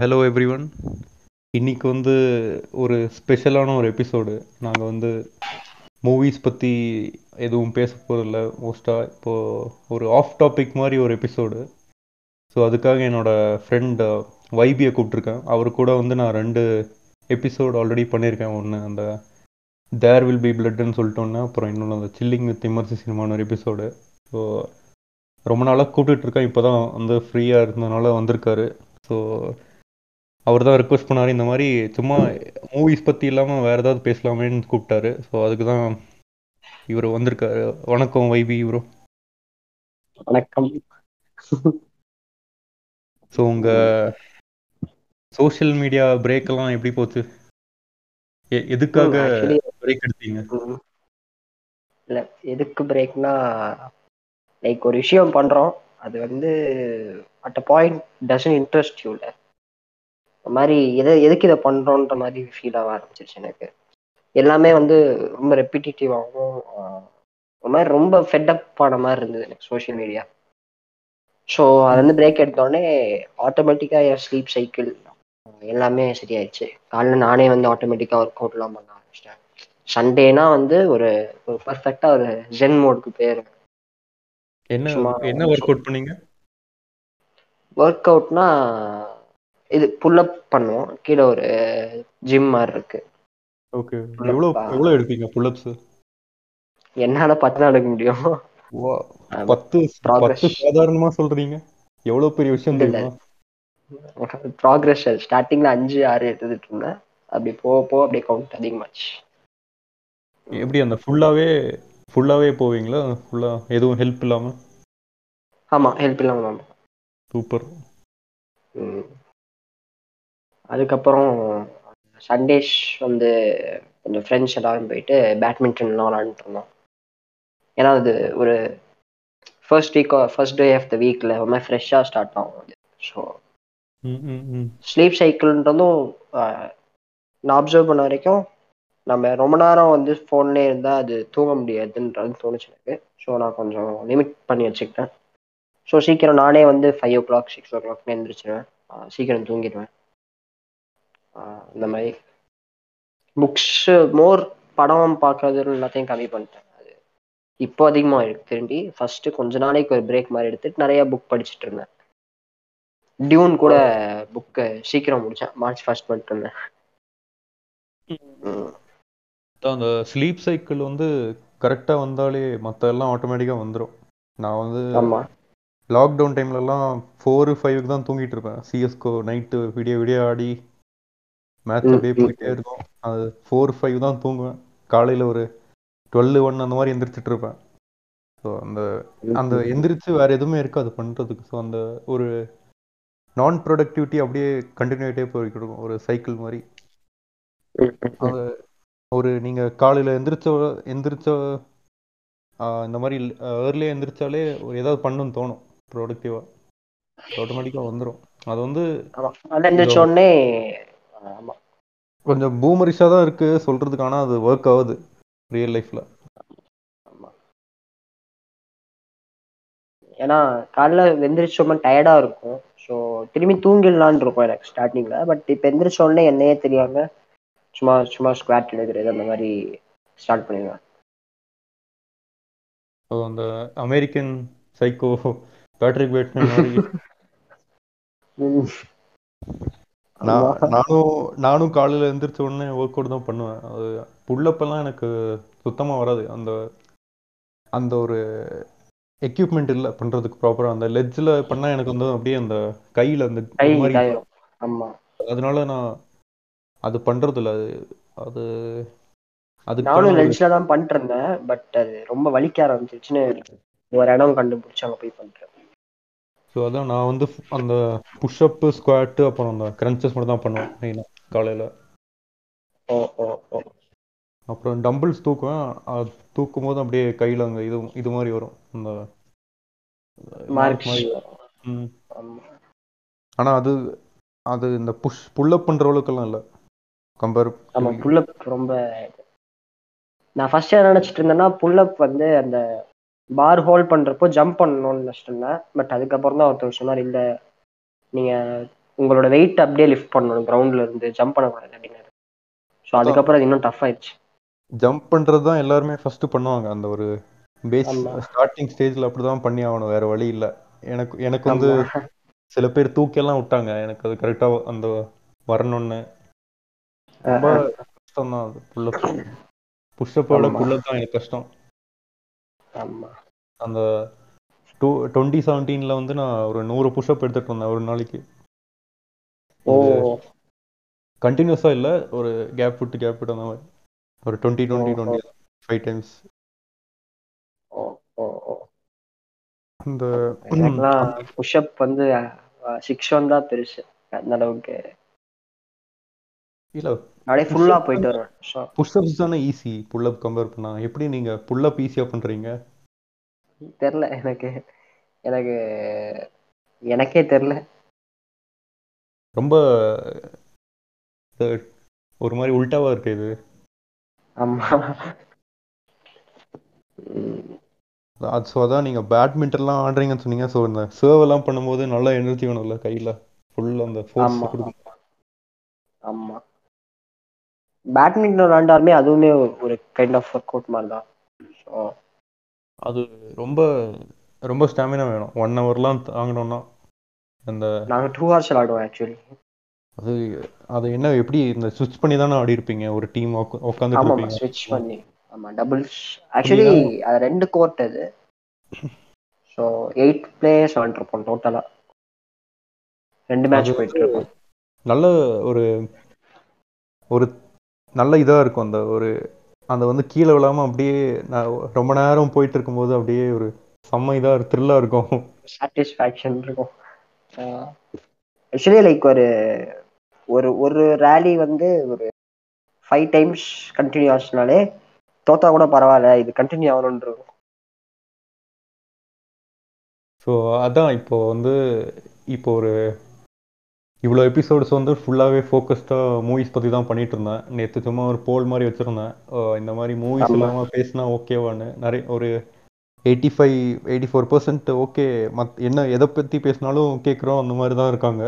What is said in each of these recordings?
Hello every one இன்னைக்கு வந்து ஒரு ஸ்பெஷலான ஒரு எபிசோடு நாங்கள் வந்து மூவிஸ் பற்றி எதுவும் பேச போகிறதில்ல மோஸ்ட்டாக இப்போது ஒரு ஆஃப் டாபிக் மாதிரி ஒரு எபிசோடு ஸோ அதுக்காக என்னோடய ஃப்ரெண்ட் வைபியை கூப்பிட்ருக்கேன் அவர் கூட வந்து நான் ரெண்டு எபிசோடு ஆல்ரெடி பண்ணியிருக்கேன். ஒன்று அந்த தேர் வில் பி பிளட்னு சொல்லிட்டு ஒன்று அப்புறம் இன்னொன்று அந்த சில்லிங் வித் இமர்சி சினிமான ஒரு எபிசோடு ஸோ ரொம்ப நாளாக கூப்பிட்டுட்ருக்கேன் இப்போ தான் வந்து ஃப்ரீயாக இருந்ததுனால வந்திருக்காரு. ஸோ அவர் தான் ரெக்வஸ்ட் பண்ணார் இந்த மாதிரி சும்மா மூவிஸ் பற்றி இல்லாமல் வேறு ஏதாவது பேசலாமேன்னு கூப்பிட்டாரு. ஸோ அதுக்கு தான் இவர் வந்திருக்காரு. வணக்கம் வைபி ப்ரோ வணக்கம். ஸோ உங்கள் சோஷியல் மீடியா பிரேக் எல்லாம் எப்படி போச்சு? எ- எதுக்காக பிரேக் எடுத்தீங்க? இல்ல எதுக்கு பிரேக்னா லைக் ஒரு விஷயம் பண்றோம். அது வந்து at a point doesn't interest யூல இந்த மாதிரி எதை எதுக்கு இதை பண்றோன்ற மாதிரி ஃபீல் ஆக ஆரம்பிச்சிருச்சு எனக்கு. எல்லாமே வந்து ரொம்ப ரெப்பிட்டேட்டிவாகவும் ஒரு மாதிரி ரொம்ப ஃபெட்டப் ஆன மாதிரி இருந்தது எனக்கு சோஷியல் மீடியா ஸோ அது வந்து பிரேக் எடுத்தோடனே ஆட்டோமேட்டிக்காக என் ஸ்லீப் சைக்கிள் எல்லாமே சரியாயிடுச்சு. காலைல நானே வந்து ஆட்டோமேட்டிக்காக ஒர்க் அவுட்லாம் பண்ண ஆரம்பிச்சிட்டேன். சண்டேனா வந்து ஒரு ஒரு பர்ஃபெக்டாக ஒரு ஜென் மோடுக்கு போயிருவேன். என்ன என்ன ஒர்க் அவுட் பண்ணீங்க? ஒர்க் அவுட்னா இது புல்லப் பண்ணுவோம். கீழே ஒரு ஜிம் மாதிரி இருக்கு. ஓகே Pull-up எவ்வளோ ஆ? எவ்வளோ எடுப்பீங்க புல்லப்ஸ் என்னால பத்து நாள் எடுக்க முடியும். பத்து. பத்து சாதாரணமா சொல்றீங்க. எவ்வளவு பெரிய விஷயம். தெரியுமா? ப்ராக்ரஸ் ஸ்டார்டிங்ல அஞ்சு ஆறு எடுத்துட்டு இருந்தேன். அப்படி போக போக அப்படியே கவுண்ட் அதிகமாச்சு. எப்படி அந்த ஃபுல்லாவே ஃபுல்லாவே போவீங்களா? ஃபுல்லா எதுவும் ஹெல்ப் இல்லாம? ஆமா ஹெல்ப் இல்லாம தான். சூப்பர். அதுக்கப்புறம் சண்டேஸ் வந்து கொஞ்சம் ஃப்ரெண்ட்ஸ் எல்லாரும் போயிட்டு பேட்மிண்டன்லாம் விளாண்டுட்டு இருந்தோம். ஏன்னா அது ஒரு first week first day of the வீக்கில் மாதிரி ஃப்ரெஷ்ஷாக ஸ்டார்ட் ஆகும் அது. ஸோ ஸ்லீப் சைக்கிள்ன்றதும் நான் அப்சர்வ் பண்ண வரைக்கும் நம்ம ரொம்ப நேரம் வந்து ஃபோன்லேயே இருந்தால் அது தூங்க முடியாதுன்றது தோணுச்சு எனக்கு. ஸோ நான் கொஞ்சம் லிமிட் பண்ணி வச்சுக்கிட்டேன். ஸோ சீக்கிரம் நானே வந்து five o'clock six o'clock எழுந்திரிச்சிருவேன் சீக்கிரம் தூங்கிடுவேன். இந்த மாதிரி புக்ஸு மோர் படம் பார்க்கறது எல்லாத்தையும் கம்மி பண்ணிட்டேன். அது இப்போ அதிகமாக இருக்கு. திரும்பி ஃபர்ஸ்ட் கொஞ்ச நாளைக்கு ஒரு பிரேக் மாதிரி எடுத்துட்டு நிறைய புக் படிச்சுட்டு இருந்தேன். டியூன் கூட புக்கு சீக்கிரம் முடிச்சேன். மார்ச் ஃபர்ஸ்ட் பண்ணிட்டு இருந்தேன் அந்த ஸ்லீப் சைக்கிள் வந்து கரெக்டா வந்தாலே மத்த எல்லாம் ஆட்டோமேட்டிக்கா வந்துரும். நான் வந்து லாக்டவுன் டைம்லலாம் ஃபோர் ஃபைவ்க்கு தான் தூங்கிட்டு இருப்பேன். சிஎஸ்கோ நைட்டு விடிய விடிய ஆடி மேட்ச் அப்படியே போயிட்டே இருக்கும். அது ஃபோர் ஃபைவ் தான் தூங்குவேன். காலையில் ஒரு டுவெல் ஒன் அந்த மாதிரி எந்திரிச்சிட்டு இருப்பேன். ஸோ அந்த அந்த எந்திரிச்சு வேற எதுவுமே இருக்காது பண்றதுக்கு. ஸோ அந்த ஒரு நான் ப்ரொடக்டிவிட்டி அப்படியே கண்டினியூ ஆகிட்டே போயிட்டு இருக்கும். ஒரு சைக்கிள் மாதிரி. அது ஒரு நீங்க காலையில எந்திரிச்ச எந்திரிச்ச இந்த மாதிரி ஏர்லியாக எந்திரிச்சாலே ஒரு ஏதாவது பண்ணணும்னு தோணும். ப்ரொடக்டிவா ஆட்டோமேட்டிக்காக வந்துடும் அது வந்து ஆமா. கொஞ்சம் பூமரிஷாக தான் இருக்கு சொல்றதுக்கு ஆனா அது ஒர்க் ஆகுது ரியல் லைஃப்ல ஏன்னா காலைல எந்திரிச்ச உடனே டயர்டா இருக்கும். ஸோ திரும்பி தூங்கிடலான்னு இருக்கும் எனக்கு ஸ்டார்டிங்ல பட் இப்போ எந்திரிச்ச உடனே என்னையே தெரியாம சும்மா சும்மா ஸ்குவாட் எடுக்கிறது அந்த மாதிரி ஸ்டார்ட் பண்ணிடுவேன். அந்த அமெரிக்கன் சைக்கோ பேட்ரிக் பேட்மேன் மாதிரி. நான். நானும் நானும் காலையில எந்திரிச்ச உடனே ஒர்க் அவுட் தான் பண்ணுவேன். அது புல்லப் எல்லாம் எனக்கு சுத்தமா வராது. அந்த அந்த ஒரு எக்யூப்மெண்ட் இல்லை பண்றதுக்கு ப்ராப்பரா அந்த லெட்ஜில் பண்ணா எனக்கு வந்து அப்படியே அந்த கையில அந்த அதனால நான் அது பண்றது இல்ல அது அது அதுக்கான நானும் லென்ஸ்ல தான் பண்ணிட்டு இருந்தேன். பட் அது ரொம்ப வலிக்க ஆரம்பிச்சிருச்சுன்னு ஒரு இடம் கண்டுபிடிச்சு அங்க போய் பண்றேன். ஸோ அதான் நான் வந்து அந்த புஷ்அப்பு ஸ்குவாட்டு அப்புறம் அந்த கிரன்ச்சஸ் மட்டும் தான் பண்ணுவேன் மெயினாக காலையில். ஓ ஓ ஓ. அப்புறம் டம்பிள்ஸ் தூக்குவேன். அது தூக்கும் போது அப்படியே கையில் அங்கே இது இது மாதிரி வரும். அந்த ஆனால் அது அது இந்த புஷ் புல்லப் பண்ணுற அளவுக்கெல்லாம் இல்லை. கம்பேர் ஆமா புல்லப் ரொம்ப நான் ஃபர்ஸ்ட் நினைச்சிட்டு இருந்தேன்னா புல்லப் வந்து அந்த பார் ஹோல்ட் பண்றப்போ ஜம்ப் பண்ணணும்னு நினைச்சிட்டு பட் அதுக்கப்புறம் தான் ஒருத்தர் சொன்னார் இல்ல நீங்க உங்களோட வெயிட் அப்படியே லிஃப்ட் பண்ணணும் கிரவுண்ட்ல இருந்து ஜம்ப் பண்ணக்கூடாது அப்படின்னாரு. ஸோ அதுக்கப்புறம் அது இன்னும் டஃப் ஆயிடுச்சு. ஜம்ப் பண்றது தான் எல்லாருமே ஃபர்ஸ்ட் பண்ணுவாங்க. அந்த ஒரு பேஸ். ஸ்டார்டிங் ஸ்டேஜ்ல அப்படிதான் பண்ணி ஆகணும். வேற வழி இல்ல. எனக்கு எனக்கு வந்து. சில பேர் தூக்கியெல்லாம் விட்டாங்க. எனக்கு அது கரெக்டா அந்த வரணும்னு. ரொம்ப கஷ்டம் தான் அது புல்லப் புஷ்அப்போட. புல்லப் தான் எனக்கு கஷ்டம். ஆமா. அந்த டூ டுவெண்ட்டி செவன்டீன்ல வந்து நான் ஒரு நூறு புஷ்அப் எடுத்துட்டு இருந்தேன் ஒரு நாளைக்கு. ஓ. கண்டினியூஸா இல்ல ஒரு கேப் விட்டு கேப் விட்டு அந்த மாதிரி. ஒரு twenty twenty. Twenty five times எனக்குலாம் புஷ்அப் வந்து சிக்ஸ் ஒன் தான் பெருசு அந்த அளவுக்கு. இல்ல அப்படியே ஃபுல்லா போயிட்டு வருவேன் புஷ்அப்ஸ் தானே ஈஸி புல்லப் கம்பேர் பண்ணா. எப்படி நீங்க புல்லப் ஈஸியா பண்றீங்க? தெரில எனக்கு எனக்கு எனக்கே தெரில. ரொம்ப ஒரு மாதிரி உல்டாவா இருக்கு இது. ஆமா. ஸோ அதான் நீங்க பேட்மிண்டன்லாம் ஆடுறீங்கன்னு சொன்னீங்க. ஸோ இந்த சர்வ் எல்லாம் பண்ணும்போது நல்லா எனர்ஜி வேணும்ல கையில. ஃபுல் அந்த ஃபோர்ஸ் கொடுக்கும். ஆமா. பேட்மிண்டன் விளாண்டாலுமே அதுவுமே ஒரு கைண்ட் ஆஃப் ஒர்க் அவுட் மாதிரி தான் ஸோ அது ரொம்ப ரொம்ப ஸ்டாமினா வேணும். ஒன் ஹவர்லாம் தாங்கணும்னா அந்த நாங்கள் டூ ஹவர்ஸ் விளாடுவோம் ஆக்சுவலி அது அது என்ன எப்படி இந்த ஸ்விட்ச் பண்ணி தானே ஆடி இருப்பீங்க ஒரு டீம் உட்காந்துட்டு ஆமாம் ஸ்விட்ச் பண்ணி. ஆமாம் டபுள்ஸ் ஆக்சுவலி அது ரெண்டு கோர்ட் அது. ஸோ எயிட் பிளேயர்ஸ் விளாண்டுருப்போம் டோட்டலாக ரெண்டு மேட்ச் போயிட்டு இருக்கோம் நல்ல ஒரு ஒரு நல்ல இதா இருக்கும் அந்த ஒரு அந்த வந்து கீழே விழாம அப்படியே நான் ரொம்ப நேரம் போயிட்டு இருக்கும்போது அப்படியே ஒரு செம்ம இதா த்ரில்லா இருக்கும். சாட்டிஸ்ஃபேக்ஷன் இருக்கும். ஆக்சுவலி லைக் ஒரு ஒரு ஒரு ரேலி வந்து ஒரு ஃபைவ் டைம்ஸ் கண்டினியூ ஆச்சுனாலே தோத்தா கூட பரவாயில்ல இது கண்டினியூ ஆகணும்னு இருக்கும். ஸோ அதான் இப்போ வந்து இப்போ ஒரு இவ்வளோ எபிசோட்ஸ் வந்து ஃபுல்லாகவே ஃபோக்கஸ்டாக மூவிஸ் பற்றி தான் பண்ணிட்டு இருந்தேன் நேற்று சும்மா ஒரு போல் மாதிரி வச்சுருந்தேன் இந்த மாதிரி மூவிஸ். இல்லாமல் பேசினா ஓகேவான்னு நிறைய ஒரு eighty five eighty four percent okay மத் என்ன எதை பற்றி பேசினாலும் கேட்குறோம் அந்த மாதிரி தான் இருக்காங்க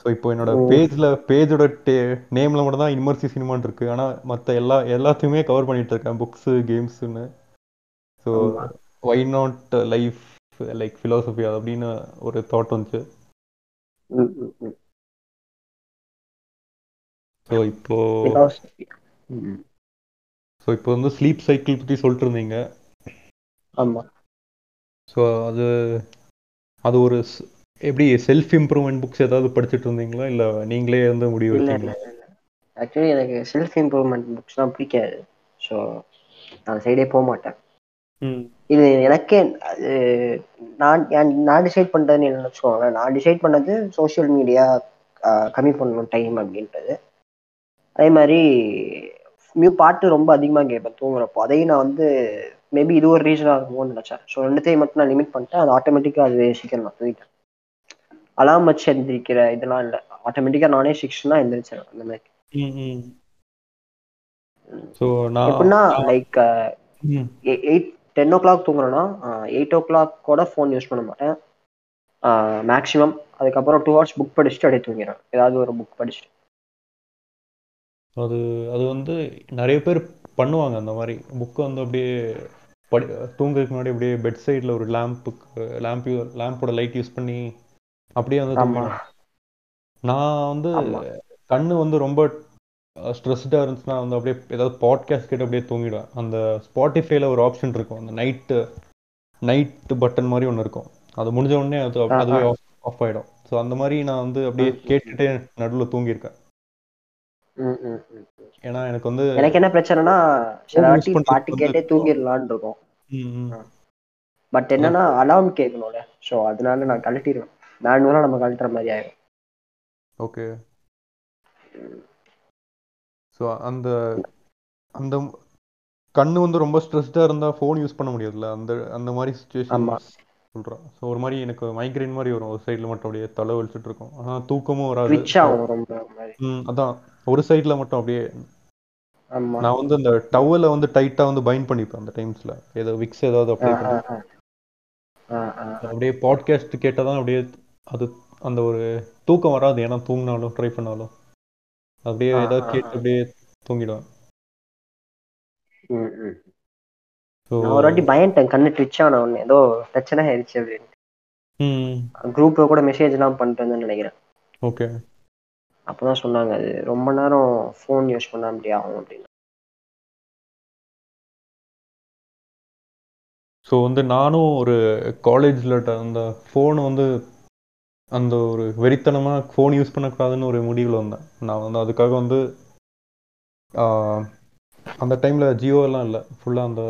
ஸோ இப்போ என்னோட. பேஜில் பேஜோட டே நேமில் மட்டும் தான் இமர்சி சினிமான் இருக்கு ஆனால் மற்ற எல்லா எல்லாத்தையுமே கவர் பண்ணிட்டு இருக்கேன் books கேம்ஸுன்னு so. Why not life like philosophy அப்படின்னு ஒரு தாட் வந்துச்சு. ஸோ இப்போ ஸோ இப்போ வந்து ஸ்லீப் சைக்கிள் பற்றி சொல்லிட்டு இருந்தீங்க ஆமா. ஸோ அது அது ஒரு எப்படி செல்ஃப் இம்ப்ரூவ்மெண்ட் புக்ஸ் ஏதாவது படிச்சுட்டு இருந்தீங்களா இல்லை நீங்களே வந்து முடிவு எடுத்தீங்களா? ஆக்சுவலி எனக்கு செல்ஃப் இம்ப்ரூவ்மெண்ட் புக்ஸ்லாம் பிடிக்காது. ஸோ நான் சைடே போக மாட்டேன் இது எனக்கே நான் நான் டிசைட் பண்ணுறதுன்னு என்ன வச்சுக்கோங்க நான் டிசைட் பண்ணது சோஷியல் மீடியா கம்மி பண்ணணும் டைம் அப்படின்றது. அதே மாதிரி மியூ பாட்டு ரொம்ப அதிகமாக கேட்பேன் தூங்குறப்போ. அதையும் நான் வந்து மேபி இது ஒரு ரீசனாக இருக்குமோன்னு நினச்சேன். ஸோ ரெண்டுத்தையும் மட்டும் நான் லிமிட் பண்ணிட்டேன். அது ஆட்டோமேட்டிக்காக அது சீக்கிரம் நான் தூங்கிட்டேன். அலாம் வச்சு எந்திரிக்கிற இதெல்லாம் இல்லை. ஆட்டோமேட்டிக்காக நானே சிக்ஸ்னா எந்திரிச்சேன் அந்த மாதிரி. எப்படின்னா like eight ten o'clock தூங்குறேன்னா எயிட் ஓ கிளாக்கோட ஃபோன் யூஸ் பண்ண மாட்டேன். மேக்ஸிமம் அதுக்கப்புறம் டூ ஹவர்ஸ் புக் படிச்சுட்டு அப்படியே தூங்கிடுவேன். ஏதாவது ஒரு புக் படிச்சுட்டு. அது அது வந்து நிறைய பேர் பண்ணுவாங்க அந்த மாதிரி. புக்கை வந்து அப்படியே படி தூங்குறதுக்கு முன்னாடி அப்படியே பெட் சைடில் ஒரு லேம்புக்கு லேம்ப் லேம்போட லைட் யூஸ் பண்ணி அப்படியே வந்து நான் வந்து கண்ணு வந்து ரொம்ப ஸ்ட்ரெஸ்டாக இருந்துச்சுன்னா வந்து அப்படியே ஏதாவது பாட்காஸ்ட் கேட்டு அப்படியே தூங்கிடுவேன். அந்த ஸ்பாட்டிஃபைல ஒரு ஆப்ஷன் இருக்கும். அந்த நைட்டு நைட் பட்டன் மாதிரி ஒன்று இருக்கும். அது முடிஞ்ச உடனே அது அதுவே. ஆஃப் ஆஃப் ஆகிடும் ஸோ அந்த மாதிரி நான் வந்து அப்படியே கேட்டுட்டே நடுவில் தூங்கியிருக்கேன். ஏன்னா எனக்கு வந்து எனக்கு என்ன பிரச்சனைனா பாட்டு கேட்டே தூங்கிடலான்னு இருக்கும். பட் என்னன்னா அலார்ம் கேட்கணும்ல. ஸோ அதனால நான் கழட்டிடுவேன் மேனுவலாக நம்ம கழட்டுற மாதிரி ஆயிடும் ஓகே ஸோ அந்த அந்த கண்ணு வந்து ரொம்ப ஸ்ட்ரெஸ்டாக இருந்தால் ஃபோன் யூஸ் பண்ண முடியாதுல்ல? அந்த அந்த மாதிரி சுச்சுவேஷன் சொல்கிறேன் ஸோ ஒரு மாதிரி எனக்கு மைக்ரைன் மாதிரி வரும். ஒரு சைடில் மட்டும் அப்படியே தலை வலிச்சுட்டு இருக்கும். ஆனால் தூக்கமும் வராது. ம் அதான். ஒரு சைடில் மட்டும் அப்படியே நான் வந்து அந்த டவலை வந்து டைட்டாக வந்து பைண்ட் பண்ணிப்பேன் அந்த டைம்ஸில் ஏதோ விக்ஸ் ஏதாவது அப்ளை பண்ணி. அப்படியே பாட்காஸ்ட் கேட்டால் தான் அப்படியே அது அந்த ஒரு தூக்கம் வராது. ஏன்னா தூங்கினாலும் ட்ரை பண்ணாலும். அப்படியே ஏதாவது கேட்டு. அப்படியே தூங்கிடுவேன். நான் ஒரு வாட்டி பயன்ட்டேன் கண்ணு ட்விச் ஆன உடனே. ஏதோ பிரச்சனை ஆயிடுச்சு அப்படின்னு. குரூப்ல கூட மெசேஜ் எல்லாம் இருந்தேன்னு நினைக்கிறேன். ஓகே அப்பதான் சொன்னாங்க அது ரொம்ப நேரம் ஃபோன் யூஸ் பண்ண அப்படி ஆகும் அப்படின்னு. ஸோ வந்து நானும் ஒரு காலேஜில் அந்த ஃபோனை வந்து அந்த ஒரு வெறித்தனமாக ஃபோன் யூஸ் பண்ணக்கூடாதுன்னு ஒரு முடிவில் வந்தேன். நான் வந்து அதுக்காக வந்து அந்த டைமில் ஜியோ எல்லாம் இல்லை. ஃபுல்லாக அந்த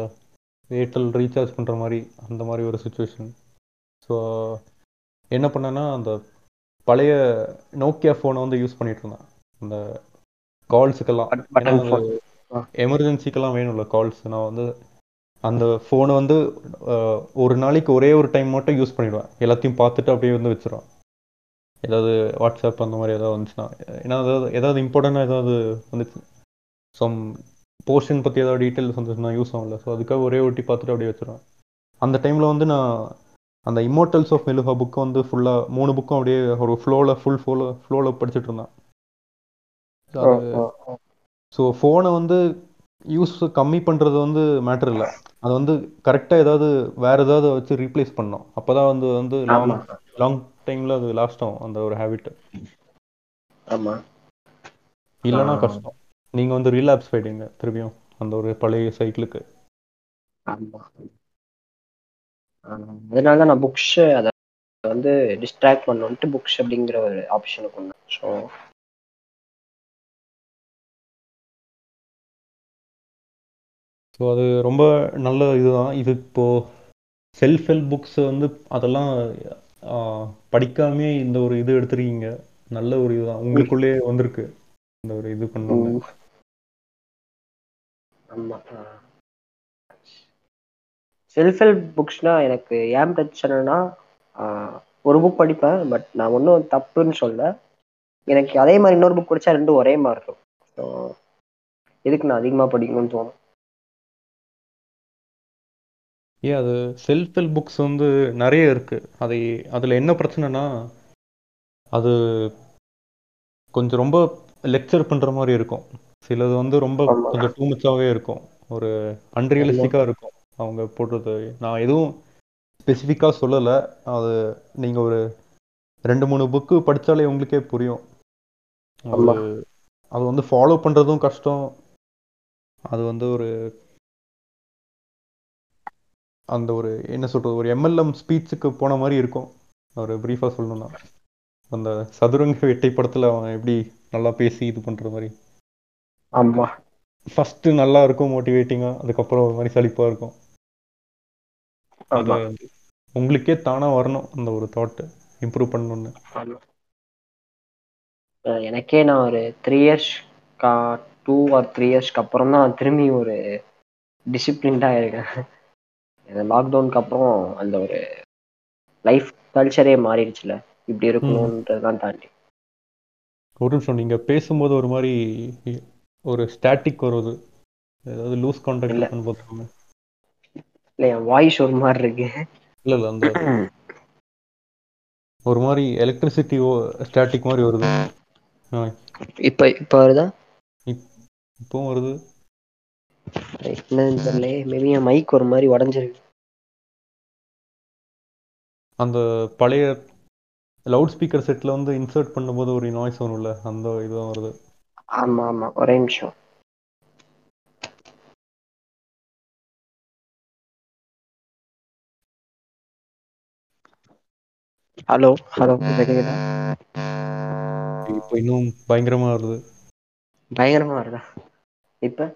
ஏர்டெல் ரீசார்ஜ் பண்ணுற மாதிரி அந்த மாதிரி ஒரு சுச்சுவேஷன் ஸோ என்ன பண்ணேன்னா அந்த பழைய நோக்கியா ஃபோனை வந்து யூஸ் பண்ணிட்டு இருந்தேன். அந்த கால்ஸுக்கெல்லாம் எமர்ஜென்சிக்கெல்லாம் வேணும்ல கால்ஸ் நான் வந்து அந்த ஃபோனை வந்து ஒரு நாளைக்கு ஒரே ஒரு டைம் மட்டும் யூஸ் பண்ணிடுவேன். எல்லாத்தையும் பார்த்துட்டு அப்படியே வந்து வச்சிருவேன். ஏதாவது வாட்ஸ்அப் அந்த மாதிரி ஏதாவது வந்துச்சுன்னா ஏன்னா ஏதாவது ஏதாவது இம்பார்ட்டண்டாக ஏதாவது வந்துச்சு சம் போர்ஷன் பற்றி ஏதாவது டீட்டெயில்ஸ் வந்துச்சுன்னா யூஸ் ஆகல ஸோ அதுக்காக ஒரே ஒட்டி பார்த்துட்டு அப்படியே வச்சிருவேன். அந்த டைமில் வந்து நான் அந்த இம்மோர்டல்ஸ் ஆஃப் மெலுஹா புக்கை வந்து ஃபுல்லாக மூணு புக்கும் அப்படியே ஒரு ஃப்ளோவில் ஃபுல் ஃப்ளோவில் ஃப்ளோவில் படிச்சுட்டு இருந்தேன். ஸோ ஃபோனை வந்து யூஸ் கம்மி பண்ணுறது வந்து மேட்டர் இல்லை. அது வந்து கரெக்டாக ஏதாவது வேற ஏதாவது வச்சு ரீப்ளேஸ் பண்ணணும். அப்போ தான் வந்து வந்து லாங் லாங் டைமில் அது லாஸ்ட் ஆகும் அந்த ஒரு ஹேபிட் ஆமா. இல்லைன்னா. கஷ்டம். நீங்கள் வந்து ரீலாப்ஸ் போயிடுங்க திரும்பியும் அந்த ஒரு பழைய சைக்கிளுக்கு. அதனால தான் நான் புக்ஸ் அதை வந்து டிஸ்ட்ராக்ட் பண்ணணும்ட்டு புக்ஸ் அப்படிங்கிற ஒரு ஆப்ஷனை கொண்டேன் ஸோ ஸோ அது ரொம்ப நல்ல இதுதான். இது இப்போது செல்ஃப் ஹெல்ப் புக்ஸ் வந்து அதெல்லாம் படிக்காமே இந்த ஒரு இது எடுத்திருக்கீங்க. நல்ல ஒரு இதுதான். உங்களுக்குள்ளே வந்திருக்கு. இந்த ஒரு இது பண்ணணும் ஆமா செல்ஃப் ஹெல்ப் புக்ஸ்னா எனக்கு ஏன் பிரச்சனைனா ஆஹ், ஒரு புக் படிப்பேன் பட் நான் ஒன்றும் தப்புன்னு சொல்ல. எனக்கு அதே மாதிரி இன்னொரு புக் படிச்சா ரெண்டும் ஒரே மாதிரி இருக்கும். ஸோ எதுக்கு நான் அதிகமாக படிக்கணும்னு தோணும். ஏன் அது செல்ஃப் ஹெல்ப் புக்ஸ் வந்து நிறைய இருக்கு. அதை அதில் என்ன பிரச்சனைனா அது கொஞ்சம் ரொம்ப லெக்சர் பண்ணுற மாதிரி இருக்கும். சிலது வந்து ரொம்ப. கொஞ்சம் டூ இருக்கும். ஒரு அன்ரியலிஸ்டிக்காக இருக்கும். அவங்க போடுறது. நான் எதுவும் ஸ்பெசிஃபிக்காக சொல்லலை. அது நீங்கள் ஒரு ரெண்டு மூணு புக்கு படித்தாலே உங்களுக்கே புரியும். அது. அது வந்து ஃபாலோ பண்ணுறதும் கஷ்டம். அது வந்து ஒரு அந்த ஒரு என்ன சொல்கிறது ஒரு எம்எல்எம் ஸ்பீச்சுக்கு போன மாதிரி இருக்கும். ஒரு ப்ரீஃபாக சொல்லணும்னா. அந்த சதுரங்க வேட்டை படத்தில் அவன் எப்படி நல்லா பேசி இது பண்ணுற மாதிரி. ஆமா. ஃபஸ்ட்டு நல்லா இருக்கும் மோட்டிவேட்டிங்காக அதுக்கப்புறம் ஒரு மாதிரி சலிப்பாக இருக்கும். அது உங்களுக்கே தானாக வரணும் அந்த ஒரு தாட்டு இம்ப்ரூவ் பண்ணணும்னு. எனக்கே நான் ஒரு three years two or three இயர்ஸ்க்கு அப்புறம் தான் திரும்பி ஒரு டிசிப்ளின்டாக இருக்கேன். லாக்டவுனுக்கு அப்புறம் அந்த ஒரு லைஃப் கல்ச்சரே மாறிடுச்சுல. இப்படி இருக்கணுன்றதெல்லாம் தாண்டி. ஒரு நிமிஷம் நீங்கள் பேசும்போது ஒரு மாதிரி ஒரு ஸ்டாட்டிக் வருது. ஏதாவது லூஸ். கான்டாக்ட் பண்ணும்போது இல்லை என் வாய்ஸ் ஒரு மாதிரி இருக்கு. இல்லை இல்லை அந்த ஒரு மாதிரி எலக்ட்ரிசிட்டி ஸ்டாட்டிக் மாதிரி வருது. இப்போ இப்போ வருதா? இப்போவும் வருது. என்னன்னு தெரியல மேபி என் மைக் ஒரு மாதிரி உடஞ்சிருக்கு. அந்த பழைய லவுட் ஸ்பீக்கர் செட்டில் வந்து இன்சர்ட் பண்ணும்போது ஒரு நாய்ஸ் வரும்ல அந்த இதுதான் வருது. ஆமா ஆமா. ஒரே நிமிஷம். ஹலோ ஹலோ கேக்குதா? இப்போ இன்னும் பயங்கரமா வருது. பயங்கரமா வருதா? இப்ப?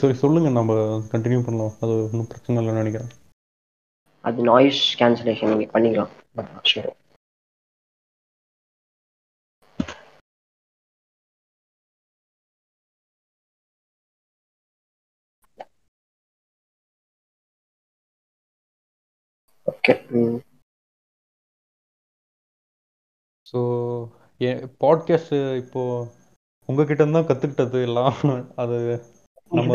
சரி சொல்லுங்க. நம்ம கண்டினியூ பண்ணலாம். அது ஒன்றும் பிரச்சனை இல்லைன்னு நினைக்கிறேன். அது நாய்ஸ் கேன்சலேஷன் நீங்க பண்ணிக்கலாம். சரி. ஓகே ம். ஸோ என் பாட்காஸ்ட் இப்போ உங்ககிட்ட இருந்து தான் கற்றுக்கிட்டது எல்லாம். அது நம்ம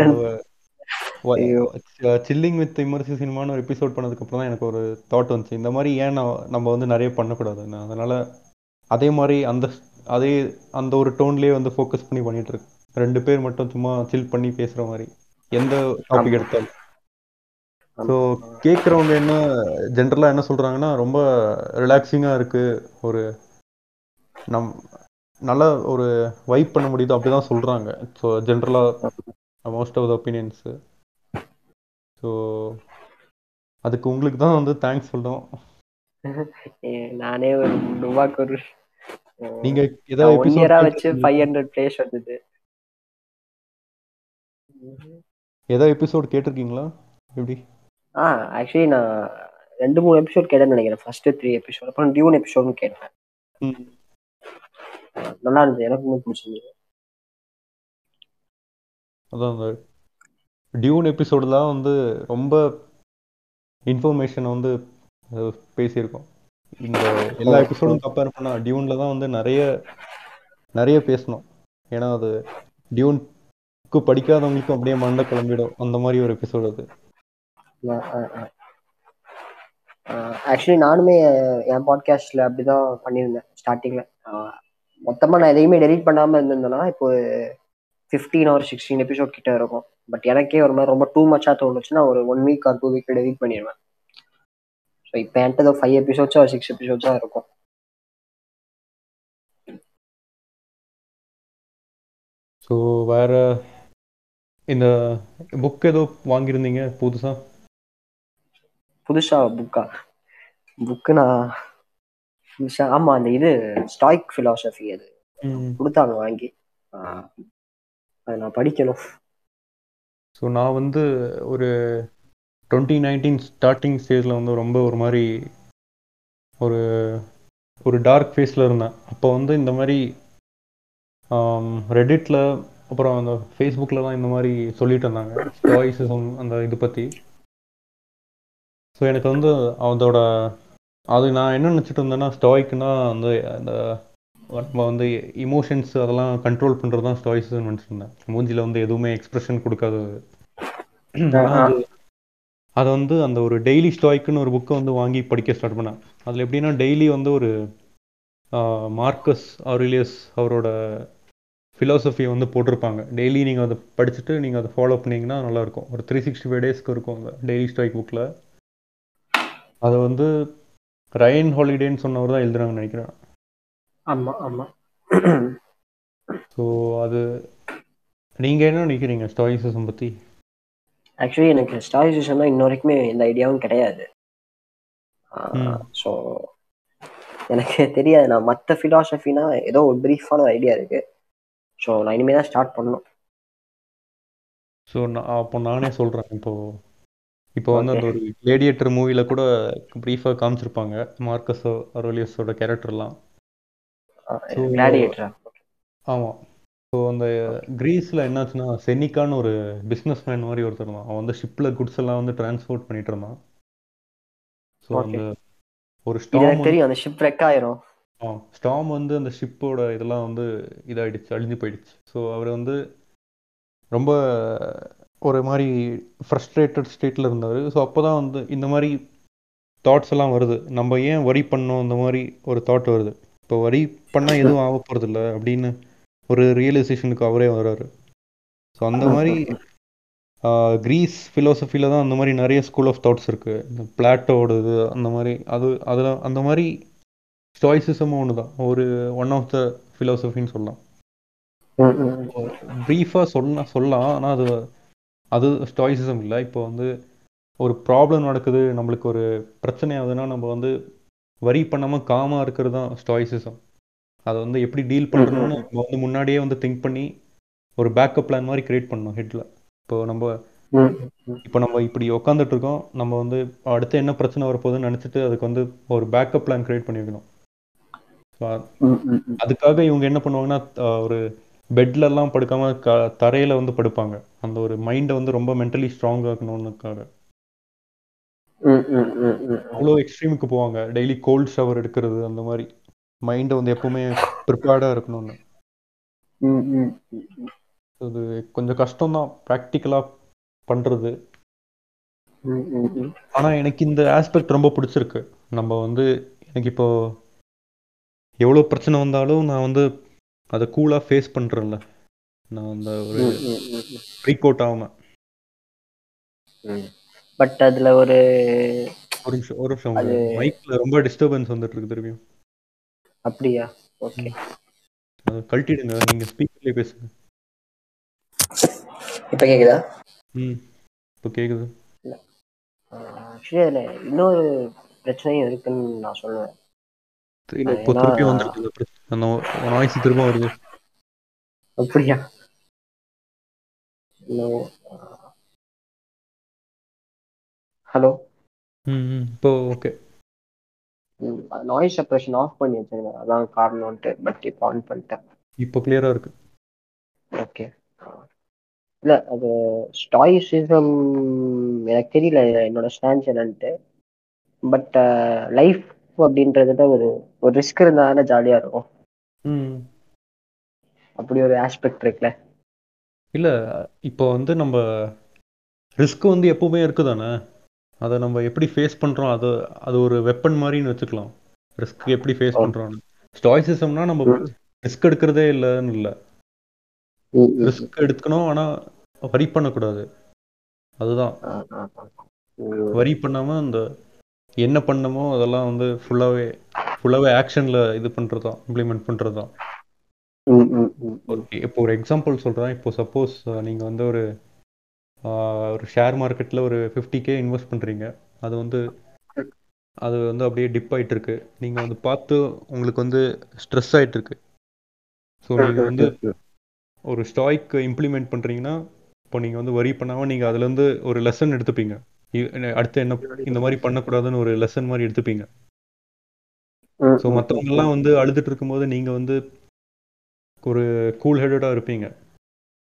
சில்லிங் வித் இமர்சிவ் சினிமான்னு ஒரு எபிசோட் பண்ணதுக்கப்புறம் தான் எனக்கு ஒரு தாட் வந்துச்சு. இந்த மாதிரி ஏன் நம்ம வந்து நிறைய பண்ணக்கூடாதுன்னு அதனால அதே மாதிரி அந்த அதே அந்த ஒரு டோன்லேயே வந்து ஃபோக்கஸ் பண்ணி பண்ணிட்டு இருக்கேன் ரெண்டு பேர் மட்டும் சும்மா சில் பண்ணி பேசுகிற மாதிரி. எந்த டாபிக். எடுத்தாலும். ஸோ கேட்குறவங்க என்ன ஜென்ரலாக என்ன சொல்கிறாங்கன்னா ரொம்ப ரிலாக்ஸிங்காக இருக்குது ஒரு நம் நல்ல ஒரு வைப் பண்ண முடியுது அப்படி தான் சொல்கிறாங்க ஸோ ஜென்ரலாக most of the opinions so அதுக்கு உங்களுக்கு தான் வந்து தேங்க்ஸ் சொல்லணும். ஏ, நானே ஒரு டுவாக்கு ஒரு நீங்கள் ஏதாவது ஒன் இயரா வச்சு ஃபைவ் ஹண்ட்ரட் பிளேஸ் வந்தது. ஏதாவது எபிசோட் கேட்டிருக்கீங்களா? எப்படி? ஆ ஆக்சுவலி நான் ரெண்டு மூணு எபிசோட் கேட்டேன்னு நினைக்கிறேன். ஃபர்ஸ்ட் த்ரீ எபிசோட் அப்புறம் டியூன் எபிசோடும் கேட்டேன். நல்லா இருந்தது. எனக்குமே பிடிச்சிருந்தது. அதான் டியூன் எபிசோடெலாம் வந்து ரொம்ப இன்ஃபர்மேஷன் வந்து பேசியிருக்கோம். இந்த எல்லா எபிசோடும் கம்பேர் பண்ணால் டியூனில் தான் வந்து நிறைய நிறைய பேசணும். ஏன்னா அது டியூனுக்கு படிக்காதவங்களுக்கும் அப்படியே மண்டை குழம்பிடும் அந்த மாதிரி ஒரு எபிசோடு அது. ஆக்சுவலி நானுமே என் பாட்காஸ்ட்ல அப்படிதான் பண்ணியிருந்தேன் ஸ்டார்டிங்ல மொத்தமா நான் எதையுமே டெலீட் பண்ணாம இருந்திருந்தேன்னா இப்போ ஃபிஃப்டீன் ஆர் சிக்ஸ்டீன் எபிசோட் கிட்ட இருக்கும். பட் எனக்கே ஒரு மாதிரி ரொம்ப டூ மச்சா தோணுச்சுன்னா ஒரு one week or two week delete பண்ணிடுவேன் ஸோ இப்போ என்கிட்ட ஃபைவ் எபிசோட்ஸா சிக்ஸ் எபிசோட்ஸா இருக்கும். ஸோ வேற இந்த புக் ஏதோ வாங்கியிருந்தீங்க புதுசா? புதுசா புக்கா புக்கு நான் புதுசா ஆமா அந்த இது ஸ்டாய்க் ஃபிலாசபி அது. கொடுத்தாங்க வாங்கி. அதை நான் படிக்கணும். ஸோ நான் வந்து ஒரு டுவெண்ட்டி நைன்டீன் ஸ்டார்டிங் ஸ்டேஜில் வந்து ரொம்ப ஒரு மாதிரி ஒரு ஒரு டார்க் ஃபேஸில் இருந்தேன். அப்போ வந்து இந்த மாதிரி ரெடிட்டில் அப்புறம் அந்த ஃபேஸ்புக்கில் இந்த மாதிரி சொல்லிட்டு இருந்தாங்க. ஸ்டாய்ஸிசம் அந்த இது பற்றி ஸோ எனக்கு வந்து அதோட அது நான் என்ன நினச்சிட்டு இருந்தேன்னா ஸ்டாய்க்குன்னா வந்து அந்த நம்ம வந்து இமோஷன்ஸ் அதெல்லாம் கண்ட்ரோல் பண்ணுறது தான் ஸ்டாய்ஸ்ன்னு நினச்சிட்டு இருந்தேன் மூஞ்சியில் வந்து எதுவுமே எக்ஸ்பிரஷன் கொடுக்காதது அது அதை வந்து அந்த ஒரு டெய்லி ஸ்டாய்க்குன்னு ஒரு புக்கை வந்து வாங்கி படிக்க ஸ்டார்ட் பண்ணேன். அதில் எப்படின்னா டெய்லி வந்து ஒரு மார்க்கஸ் ஆரிலியஸ் அவரோட ஃபிலாசபியை வந்து போட்டிருப்பாங்க. டெய்லி நீங்கள் அதை படிச்சுட்டு நீங்கள் அதை ஃபாலோ பண்ணீங்கன்னா நல்லாயிருக்கும். ஒரு த்ரீ சிக்ஸ்டி ஃபைவ் டேஸ்க்கு இருக்கும் அந்த டெய்லி ஸ்டாய்க் புக்கில் அதை வந்து ரயன் ஹாலிடேன்னு சொன்னவர் தான் எழுதுறாங்கன்னு நினைக்கிறேன். ஆமா ஆமா. ஸோ அது நீங்கள் என்ன நினைக்கிறீங்க ஸ்டாயிசிசம் பற்றி ஆக்சுவலி எனக்கு ஸ்டாயிசிசம்னா இன்ன வரைக்குமே எந்த ஐடியாவும் கிடையாது. ஸோ எனக்கு தெரியாது. நான் மற்ற ஃபிலாசபினா ஏதோ ஒரு ப்ரீஃபான ஒரு ஐடியா இருக்கு. ஸோ நான் இனிமே தான் ஸ்டார்ட் பண்ணணும். ஸோ நான் அப்போ நானே சொல்கிறேன் இப்போ இப்போ வந்து அந்த ஒரு லேடியேட்டர் மூவியில் கூட ப்ரீஃபாக காமிச்சிருப்பாங்க. மார்க்கஸ் அரோலியஸோட கேரக்டர்லாம் கிளாடியேட்டரா ஆமாம் ஸோ அந்த கிரீஸில் என்னாச்சுன்னா செனிக்கான்னு ஒரு பிஸ்னஸ் மேன் மாதிரி ஒருத்தர் இருந்தான். அவன் வந்து ஷிப்பில் குட்ஸ் எல்லாம் வந்து டிரான்ஸ்போர்ட் பண்ணிட்டு இருந்தான். ஸோ. அந்த ஒரு ஸ்டாம் தெரியும் அந்த ஷிப் ரெக் ஆயிரும். ஸ்டாம் வந்து அந்த ஷிப்போட இதெல்லாம் வந்து இதாயிடுச்சு அழிஞ்சு போயிடுச்சு. ஸோ அவர் வந்து ரொம்ப ஒரு மாதிரி ஃப்ரஸ்ட்ரேட்டட் ஸ்டேட்டில் இருந்தார். ஸோ அப்போ தான் வந்து இந்த மாதிரி தாட்ஸ் எல்லாம் வருது. நம்ம ஏன் வரி பண்ணோம்? இந்த மாதிரி ஒரு தாட் வருது. இப்போ வரி பண்ணால் எதுவும் ஆக போகிறதில்ல அப்படின்னு ஒரு ரியலைசேஷனுக்கு அவரே வர்றாரு. ஸோ அந்த மாதிரி கிரீஸ் ஃபிலோசஃபியில் தான் அந்த மாதிரி நிறைய ஸ்கூல் ஆஃப் தாட்ஸ் இருக்குது இந்த பிளாட்டோடது அந்த மாதிரி அது அதில் அந்த மாதிரி ஸ்டாய்சிசமும் ஒன்று தான். ஒரு ஒன் ஆஃப் த ஃபிலோசஃபின்னு சொல்லலாம். ப்ரீஃபாக சொல்ல சொல்லலாம். ஆனால் அது அது ஸ்டாய்சிசம் இல்லை. இப்போ வந்து ஒரு ப்ராப்ளம் நடக்குது நம்மளுக்கு ஒரு பிரச்சனை ஆகுதுன்னா நம்ம வந்து வரி பண்ணாமல் காமாக இருக்கிறது தான் ஸ்டாய்சிசம் அதை வந்து எப்படி டீல் பண்ணுறோம்னு நம்ம வந்து முன்னாடியே வந்து திங்க் பண்ணி ஒரு பேக்கப் பிளான் மாதிரி கிரியேட் பண்ணணும் ஹெட்டில் இப்போ நம்ம இப்போ நம்ம இப்படி உட்காந்துட்டு இருக்கோம் நம்ம வந்து அடுத்து என்ன பிரச்சனை வரப்போகுதுன்னு நினச்சிட்டு அதுக்கு வந்து ஒரு பேக்கப் பிளான் கிரியேட் பண்ணி வைக்கணும் ஸோ அதுக்காக இவங்க என்ன பண்ணுவாங்கன்னா ஒரு பெட்ல எல்லாம் படுக்காம க தரையில வந்து படுப்பாங்க. அந்த ஒரு மைண்டை வந்து ரொம்ப மென்டலி ஸ்ட்ராங் ஆக்கணும்னுக்காக. அவ்வளோ எக்ஸ்ட்ரீமுக்கு போவாங்க. டெய்லி கோல்ட் ஷவர் எடுக்கிறது அந்த மாதிரி. மைண்டை வந்து எப்பவுமே ப்ரிப்பேர்டாக இருக்கணும்னு. அது கொஞ்சம் கஷ்டம் தான் ப்ராக்டிக்கலாக பண்றது. ஆனா எனக்கு இந்த ஆஸ்பெக்ட் ரொம்ப பிடிச்சிருக்கு. நம்ம வந்து எனக்கு இப்போ எவ்வளோ பிரச்சனை வந்தாலும் நான் வந்து அதை கூலாக ஃபேஸ் பண்ணுறேன்ல நான் அந்த ஒரு. ஃப்ரீக் அவுட் ஆகாம. பட் அதுல ஒரு ஒரு நிமிஷம் ஒரு நிமிஷம் மைக்ல ரொம்ப டிஸ்டர்பன்ஸ் வந்துட்டு இருக்கு திரும்பியும் அப்படியா ஓகே கழட்டிடுங்க நீங்க ஸ்பீக்கர்லேயே பேசுங்க. இப்ப கேக்குதா? ம். இப்போ கேக்குது. ஆக்சுவலி அதுல இன்னொரு பிரச்சனையும் இருக்குன்னு நான் சொல்லுவேன். இப்போ வந்துருக்கு. அந்த நாய்ஸ் திரும்ப வருது. அப்படியா? ஹலோ? ம் இப்போ ஓகே. நாய்ஸ் செப்பரேஷன் ஆஃப் பண்ணி வச்சிருந்தேன் அதான் காரணம்ட்டு பட் இப்போ ஆன் பண்ணிட்டேன். இப்போ கிளியரா இருக்கு. ஓகே இல்ல அது ஸ்டாயிசிசம் எனக்கு தெரியல என்னோட ஸ்டான்ஸ் என்னன்ட்டு. பட் லைஃப் அப்படின்றதுல ஒரு ஒரு ரிஸ்க் இருந்தா ஜாலியா இருக்கும். ம். அப்படி ஒரு ஆஸ்பெக்ட் இருக்குல்ல. இல்ல இப்போ வந்து நம்ம ரிஸ்க் வந்து எப்பவுமே இருக்குதானே? அதை நம்ம எப்படி ஃபேஸ் பண்றோம்? அது அது ஒரு வெப்பன் மாதிரின்னு வச்சுக்கலாம். ரிஸ்க் எப்படி ஃபேஸ் ஓ. பண்றோம்னு. ஸ்டாய்சிசம்னா நம்ம. ரிஸ்க் எடுக்கிறதே இல்லைன்னு இல்லை. ரிஸ்க் எடுக்கணும் ஆனா வரி பண்ணக்கூடாது. அதுதான். வரி பண்ணாம அந்த என்ன பண்ணமோ அதெல்லாம் வந்து ஃபுல்லாவே ஃபுல்லாவே ஆக்ஷன்ல இது இம்ப்ளிமெண்ட் ம், ம், ம், ம். ஓகே இப்போ ஒரு எக்ஸாம்பிள் சொல்கிறேன் இப்போ சப்போஸ் நீங்கள் வந்து ஒரு ஒரு ஷேர் மார்க்கெட்டில் ஒரு ஃபிஃப்டி கே இன்வெஸ்ட் பண்ணுறீங்க அது வந்து அது வந்து அப்படியே டிப் ஆயிட்டு இருக்கு நீங்கள் வந்து பார்த்து உங்களுக்கு வந்து ஸ்ட்ரெஸ் ஆயிட்டு இருக்கு ஸோ நீங்கள் வந்து ஒரு ஸ்டாய்க் இம்ப்ளிமெண்ட் பண்ணுறீங்கன்னா இப்போ நீங்கள் வந்து வரி பண்ணாமல் நீங்கள் அதுலேருந்து ஒரு லெசன் எடுத்துப்பீங்க. அடுத்து என்ன இந்த மாதிரி பண்ணக்கூடாதுன்னு ஒரு லெசன் மாதிரி எடுத்துப்பீங்க. ஸோ மற்றவங்கெல்லாம் வந்து அழுதுட்டு இருக்கும்போது நீங்கள் வந்து ஒரு கூல் ஹெடடாக இருப்பீங்க.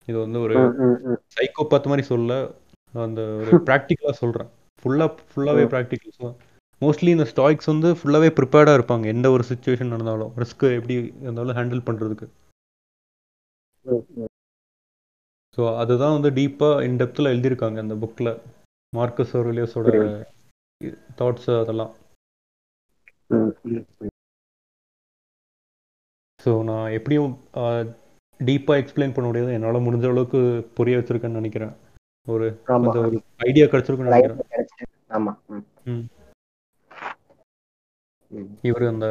இது வந்து ஒரு. சைக்கோபாத் மாதிரி சொல்ல அந்த ஒரு ப்ராக்டிக்கலாக சொல்கிறேன் ஃபுல்லாக ஃபுல்லாகவே ப்ராக்டிக்கல்ஸ் தான் மோஸ்ட்லி இந்த ஸ்டாய்க்ஸ் வந்து ஃபுல்லாகவே ப்ரிப்பேர்டாக இருப்பாங்க எந்த ஒரு சுச்சுவேஷன் நடந்தாலும். ரிஸ்க் எப்படி இருந்தாலும் ஹேண்டில் பண்ணுறதுக்கு ம். ஸோ அதுதான் வந்து டீப்பாக இன்டெப்த்தில் எழுதியிருக்காங்க அந்த புக்கில் மார்க்கஸ் அவர்லியஸோட தாட்ஸ் அதெல்லாம். ஸோ நான் எப்படியும் டீப்பாக எக்ஸ்பிளைன் பண்ண முடியாது. என்னால் முடிஞ்ச அளவுக்கு புரிய வச்சிருக்கேன்னு நினைக்கிறேன். ஒரு ஒரு ஐடியா கிடைச்சிருக்குன்னு நினைக்கிறேன். இவர் அந்த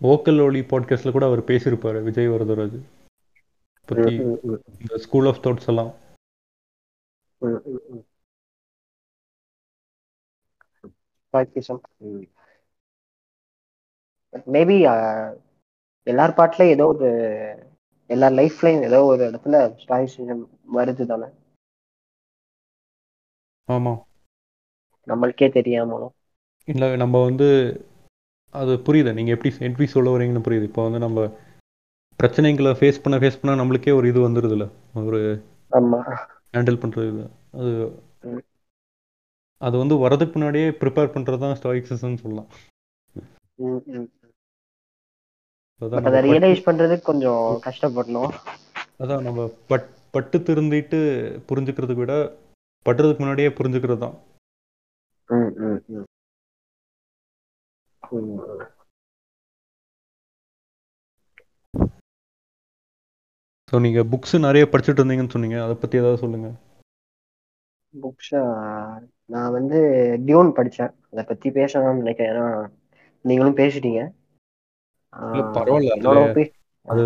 ஓக்கல் ஒலி பாட்காஸ்ட்ல கூட அவர் பேசியிருப்பாரு விஜய் வரதராஜ். பத்தி இந்த ஸ்கூல் ஆஃப் தாட்ஸ் எல்லாம். மேபி எல்லார் பாட்டுலயும் ஏதோ ஒரு எல்லார் லைஃப்லயும் ஏதோ ஒரு இடத்துல ஸ்டாயிசிசம் வருது தானே? ஆமா. நம்மளுக்கே தெரியாமலும் இல்லை நம்ம வந்து அது புரியுது. நீங்க எப்படி எப்படி சொல்ல வரீங்கன்னு புரியுது. இப்போ வந்து நம்ம பிரச்சனைகளை ஃபேஸ் பண்ண ஃபேஸ் பண்ண நம்மளுக்கே ஒரு இது வந்துடுதுல்ல ஒரு ஆமா. ஹேண்டில் பண்றது இது. அது. அது வந்து வரதுக்கு முன்னாடியே ப்ரிப்பேர் பண்றது தான் ஸ்டாயிக்ஸஸ்ன்னு சொல்லலாம். அதை ரியலைஸ் பண்றதுக்கு கொஞ்சம் கஷ்டப்படணும். அதான் நம்ம பட் பட்டு திருந்திட்டு புரிஞ்சுக்கிறதுக்கு விட படுறதுக்கு முன்னாடியே புரிஞ்சுக்கிறது தான். ஸோ நீங்கள் புக்ஸ் நிறைய படிச்சுட்டு இருந்தீங்கன்னு சொன்னீங்க. அதை பற்றி ஏதாவது சொல்லுங்க. புக்ஸா நான் வந்து டியூன் படித்தேன் அதை பற்றி பேசணும்னு நினைக்கிறேன். ஏன்னா நீங்களும் பேசிட்டீங்க. பரவாயில்ல அது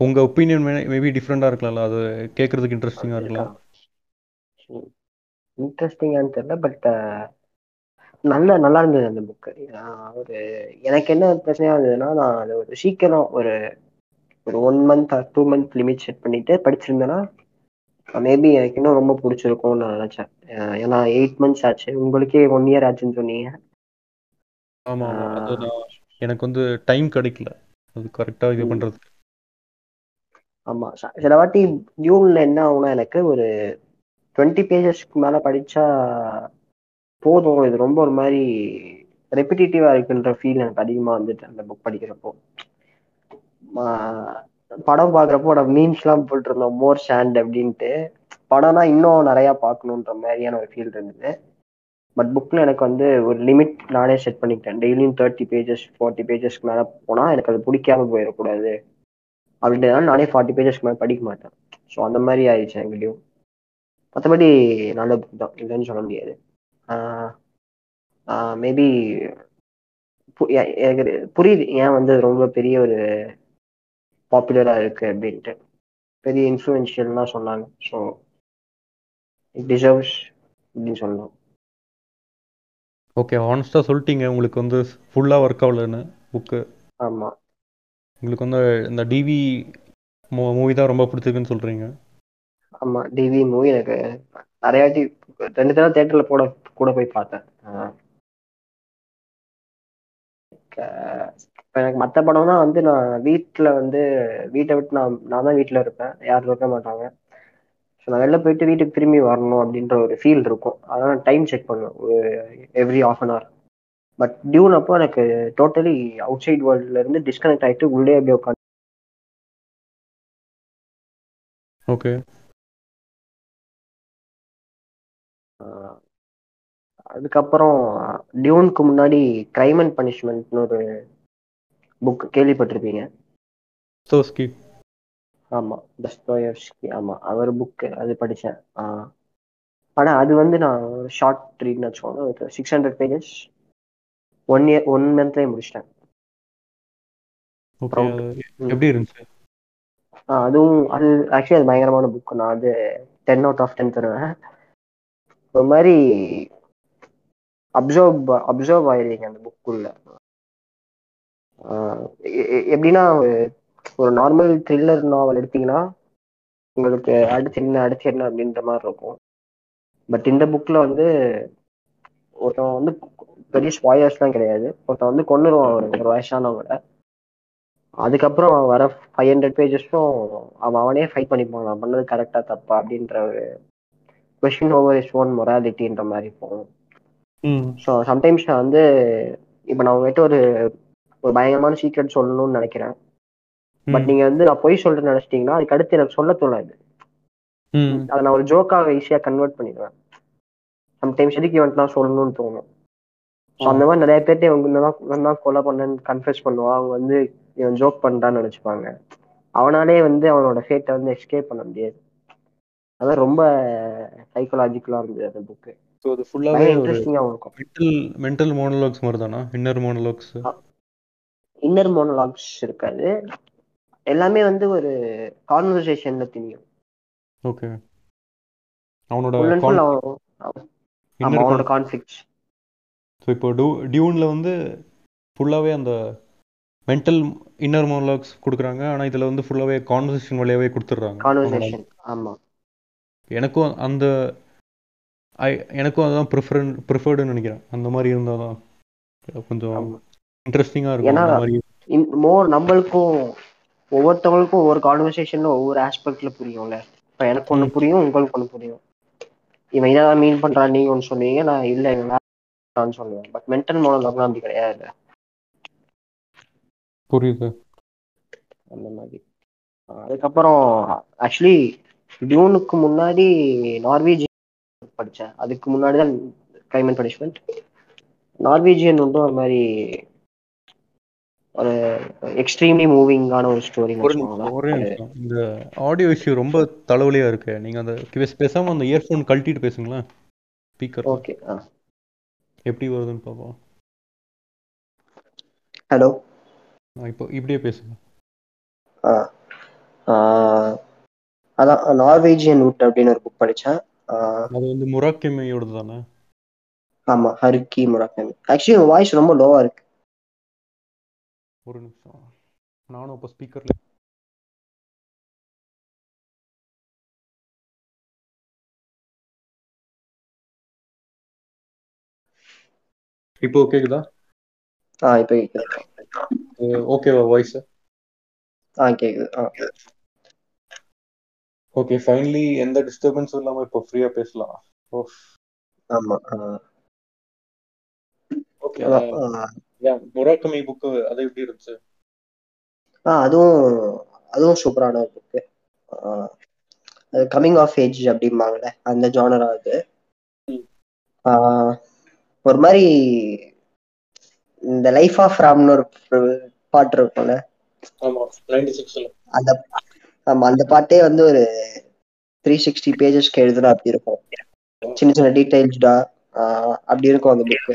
உங்கள் ஒப்பீனியன் மேபி டிஃப்ரெண்ட்டாக இருக்கலாம்ல அது கேட்குறதுக்கு இன்ட்ரெஸ்டிங்காக இருக்கலாம் இன்ட்ரெஸ்டிங்கான்னு தெரியல பட் நல்ல நல்லா இருந்தது அந்த புக்கு ஒரு எனக்கு என்ன பிரச்சனையா இருந்ததுன்னா நான் அது ஒரு சீக்கிரம் ஒரு ஒரு one month two month limit set பண்ணிட்டு படிச்சிருந்தேன்னா மேபி எனக்கு இன்னும் ரொம்ப பிடிச்சிருக்கும்னு நான் நினைச்சேன். ஏன்னா எயிட் மந்த்ஸ் ஆச்சு. உங்களுக்கே ஒன் இயர் ஆச்சுன்னு சொன்னீங்க. ஆமாம் ஆமாம் எனக்கு வந்து டைம் கிடைக்கல. அது கரெக்டாக இது ம். பண்ணுறதுக்கு ஆமா. ச- சில வாட்டி டியூன்ல என்ன ஆகும்னா எனக்கு ஒரு டுவெண்ட்டி பேஜஸ்க்கு மேல படிச்சா போதும். இது ரொம்ப ஒரு மாதிரி ரெப்பிட்டேட்டிவா இருக்குன்ற ஃபீல் எனக்கு அதிகமா வந்துட்டு அந்த புக் படிக்கிறப்போ. படம் பாக்குறப்போ மீன்ஸ் எல்லாம் போட்டிருந்தோம். மோர் ஷாண்ட் அப்படின்ட்டு. படம்னா இன்னும் நிறைய பார்க்கணுன்ற மாதிரியான ஒரு ஃபீல் இருந்தது. பட் புக்கில் எனக்கு வந்து ஒரு லிமிட் நானே செட் பண்ணிக்கிட்டேன். டெய்லியும் தேர்ட்டி பேஜஸ் ஃபார்ட்டி பேஜஸ்க்கு மேலே போனால் எனக்கு அது பிடிக்காம போயிடக்கூடாது. அப்படின்றதுனால நானே ஃபார்ட்டி பேஜஸ்க்கு மேலே படிக்க மாட்டேன். ஸோ அந்த மாதிரி ஆயிடுச்சு எங்கிட்டையும் மற்றபடி நல்ல புக் தான். இல்லைன்னு சொல்ல முடியாது. மேபி எனக்கு புரியுது. ஏன் வந்து ரொம்ப பெரிய ஒரு பாப்புலராக இருக்குது அப்படின்ட்டு. பெரிய இன்ஃப்ளூயன்ஷியல்லாம் சொன்னாங்க. ஸோ இட் டிசர்வ்ஸ் அப்படின்னு சொல்லலாம். ஓகே ஹானஸ்ட்டாக சொல்லிட்டீங்க. உங்களுக்கு வந்து ஃபுல்லாக ஒர்க் ஆகலன்னு புக்கு ஆமாம் உங்களுக்கு வந்து இந்த டிவி மூவி தான் ரொம்ப பிடிச்சிருக்குன்னு சொல்கிறீங்க ஆமாம் டிவி மூவி எனக்கு நிறைய வாட்டி ரெண்டு தடவை தேட்டரில் போட கூட போய் பார்த்தேன். எனக்கு மற்ற படம்னா வந்து நான் வீட்டில் வந்து வீட்டை விட்டு நான் நான் தான் வீட்டில் இருப்பேன். யாரும் இருக்க மாட்டாங்க. நான் வெளில போயிட்டு வீட்டுக்கு திரும்பி வரணும் அப்படின்ற ஒரு ஃபீல் இருக்கும். அதனால் டைம் செக் பண்ணுவேன். Every half an hour but Dune அப்போ எனக்கு டோட்டலி அவுட் சைட் வேர்ல்ட்ல இருந்து டிஸ்கனெக்ட் ஆகிட்டு உள்ளே அப்படியே உட்காந்து ஓகே அதுக்கப்புறம் டியூனுக்கு முன்னாடி கிரைம் அண்ட் பனிஷ்மெண்ட்னு ஒரு புக் கேள்விப்பட்டிருப்பீங்க. ஆமாம் தஸ்தோயவ்ஸ்கி ஆமாம் அவர் புக்கு அது படித்தேன் ஆனால் அது வந்து நான் ஷார்ட் ரீட்னு வச்சுக்கோங்க six hundred pages one year one மந்த்லேயே முடிச்சிட்டேன். எப்படி இருந்துச்சு? அதுவும் அது ஆக்சுவலி அது பயங்கரமான புக் நான் அது டென் அவுட் ஆஃப் டென் தருவேன். ஒரு மாதிரி அப்சர்வ் அப்சர்வ் ஆயிருவீங்க அந்த புக்குள்ள எப்படின்னா ஒரு நார்மல் த்ரில்லர் நாவல் எடுத்தீங்கன்னா உங்களுக்கு அடுத்து என்ன அடுத்து என்ன அப்படின்ற மாதிரி இருக்கும். பட் இந்த புக்கில் வந்து ஒருத்தன் வந்து பெரிய ஸ்பாயர்ஸ்லாம் கிடையாது. ஒருத்தன் வந்து கொண்டுருவான் ஒரு ஒரு வயசானவங்கள அதுக்கப்புறம் அவன் வர ஃபைவ் ஹண்ட்ரட் பேஜஸும் அவன் அவனே ஃபைட் பண்ணிப்பான். நான் பண்ணது கரெக்டாக தப்பா அப்படின்ற ஒரு கொஷின் ஓவர் இஸ் ஓன் மொராலிட்டின்ற மாதிரி போகும் ஸோ சம்டைம்ஸ் நான் வந்து இப்போ நான் உங்ககிட்ட ஒரு ஒரு பயங்கரமான சீக்ரெட் சொல்லணும்னு நினைக்கிறேன். பட் நீங்க வந்து நான் பொய் சொல்றேன்னு நினைச்சிட்டீங்கன்னா அதுக்கு அடுத்து எனக்கு சொல்ல தோணாது. அதை நான் ஒரு ஜோக்காக ஈஸியாக கன்வெர்ட் பண்ணிடுவேன். சம்டைம்ஸ் எதுக்கு இவன்ட்டு சொல்லணும்னு தோணும். ஸோ அந்த மாதிரி நிறைய பேர்ட்ட இவங்க தான் கொலை பண்ணேன்னு கன்ஃபியூஸ் பண்ணுவான். அவங்க வந்து இவன் ஜோக் பண்ணிட்டான்னு நினைச்சுப்பாங்க. அவனாலே வந்து அவனோட ஃபேட்டை வந்து எஸ்கேப் பண்ண முடியாது. அதான் ரொம்ப சைக்கலாஜிக்கலாக இருந்தது அந்த புக்கு ஸோ அது ஃபுல்லாகவே இன்ட்ரெஸ்டிங்காகவும் இருக்கும். மென்டல் மென்டல் மோனோலாக்ஸ் மாதிரி தானா இன்னர் மோனோலாக்ஸ் இன்னர் மோனோலாக்ஸ் இருக்காது. எல்லாமே வந்து ஒரு கான்வர்சேஷன்ல தெரியும் ஓகே அவனோட அவனோட கான்ஃப்ளிக்ட்ஸ் ஸோ இப்போ டியூ டியூனில் வந்து ஃபுல்லாகவே அந்த மென்டல் இன்னர் மோனோலாக்ஸ் கொடுக்குறாங்க. ஆனால் இதில் வந்து ஃபுல்லாகவே கான்வர்சேஷன் வழியாகவே கொடுத்துட்றாங்க. கான்வர்சேஷன் ஆமாம் எனக்கும் அந்த ஐ எனக்கும் அதுதான் ப்ரிஃபரன் ப்ரிஃபர்டுன்னு நினைக்கிறேன். அந்த மாதிரி இருந்தால் தான் கொஞ்சம் இன்ட்ரெஸ்டிங்காக இருக்கும். ஏன்னா மோர் நம்மளுக்கும் ஒவ்வொருத்தவங்களுக்கும் ஒவ்வொரு கான்வர்சேஷன்ல ஒவ்வொரு ஆஸ்பெக்ட்ல புரியும்ல. இப்போ எனக்கு ஒன்று புரியும் உங்களுக்கு ஒன்று புரியும். இவன் இதான் மீன் பண்றான் நீங்க ஒன்று சொன்னீங்க நான் இல்லை இவன் சொல்லுவேன். பட் மென்டல் மோனோலாக்லாம் அப்படி கிடையாது. புரியுது. அந்த மாதிரி. அதுக்கப்புறம் ஆக்சுவலி டியூனுக்கு முன்னாடி நார்வேஜியன் படித்தேன் அதுக்கு முன்னாடி தான் கிரைம் அண்ட் பனிஷ்மெண்ட் நார்வேஜியன் வந்து ஒரு மாதிரி ஒரு எக்ஸ்ட்ரீம்லி மூவிங்கான ஒரு ஸ்டோரி ஒரு இந்த ஆடியோ இஷ்யூ ரொம்ப தலைவலியா இருக்கு. நீங்க அந்த பேச- பேசாம அந்த இயர்ஃபோன் கழட்டிட்டு பேசுங்களேன். ஸ்பீக்கர் ஓகே எப்படி வருதுன்னு பார்ப்போம். ஹலோ இப்போ இப்படியே பேசுங்க. ஆ ஆ, அதான் நார்வேஜியன் ரூட் அப்படின்னு ஒரு புக் படித்தேன் அது வந்து முராக்கிமையோடது தானே ஆமாம் ஹருக்கி முராக்கமி ஆக்சுவலி வாய்ஸ் ரொம்ப லோவாக இருக்கு. ஒரு நிமிஷம். நானும் இப்போ ஸ்பீக்கர்ல இப்போ கேக்குதா? ஆ இப்போ கேட்குது ஓகேவா வாய்ஸ் ஆ கேட்குது ஆ. ஓகே ஃபைனலி எந்த டிஸ்டர்பன்ஸும் இல்லாம இப்போ ஃப்ரீயா பேசலாம். ஆமாம் ஓகே அதான் முராக்கமி புக்கு அது எப்படி இருந்துச்சு? ஆ அதுவும் அதுவும் சூப்பரான புக்கு கம்மிங் ஆஃப் ஏஜ் அப்படிம்பாங்கல்ல அந்த ஜானரா அது. ஆஹ் ஒரு மாதிரி இந்த லைஃப் ஆஃப் ராம்னு ஒரு பாட்டு இருக்கும்ல. அந்த ஆமா அந்த பாட்டே வந்து ஒரு த்ரீ சிக்ஸ்டி பேஜஸ்க்கு எழுதுனா அப்படி இருக்கும். சின்ன சின்ன டீடைல்ஸ்டா அப்படி இருக்கும் அந்த புக்கு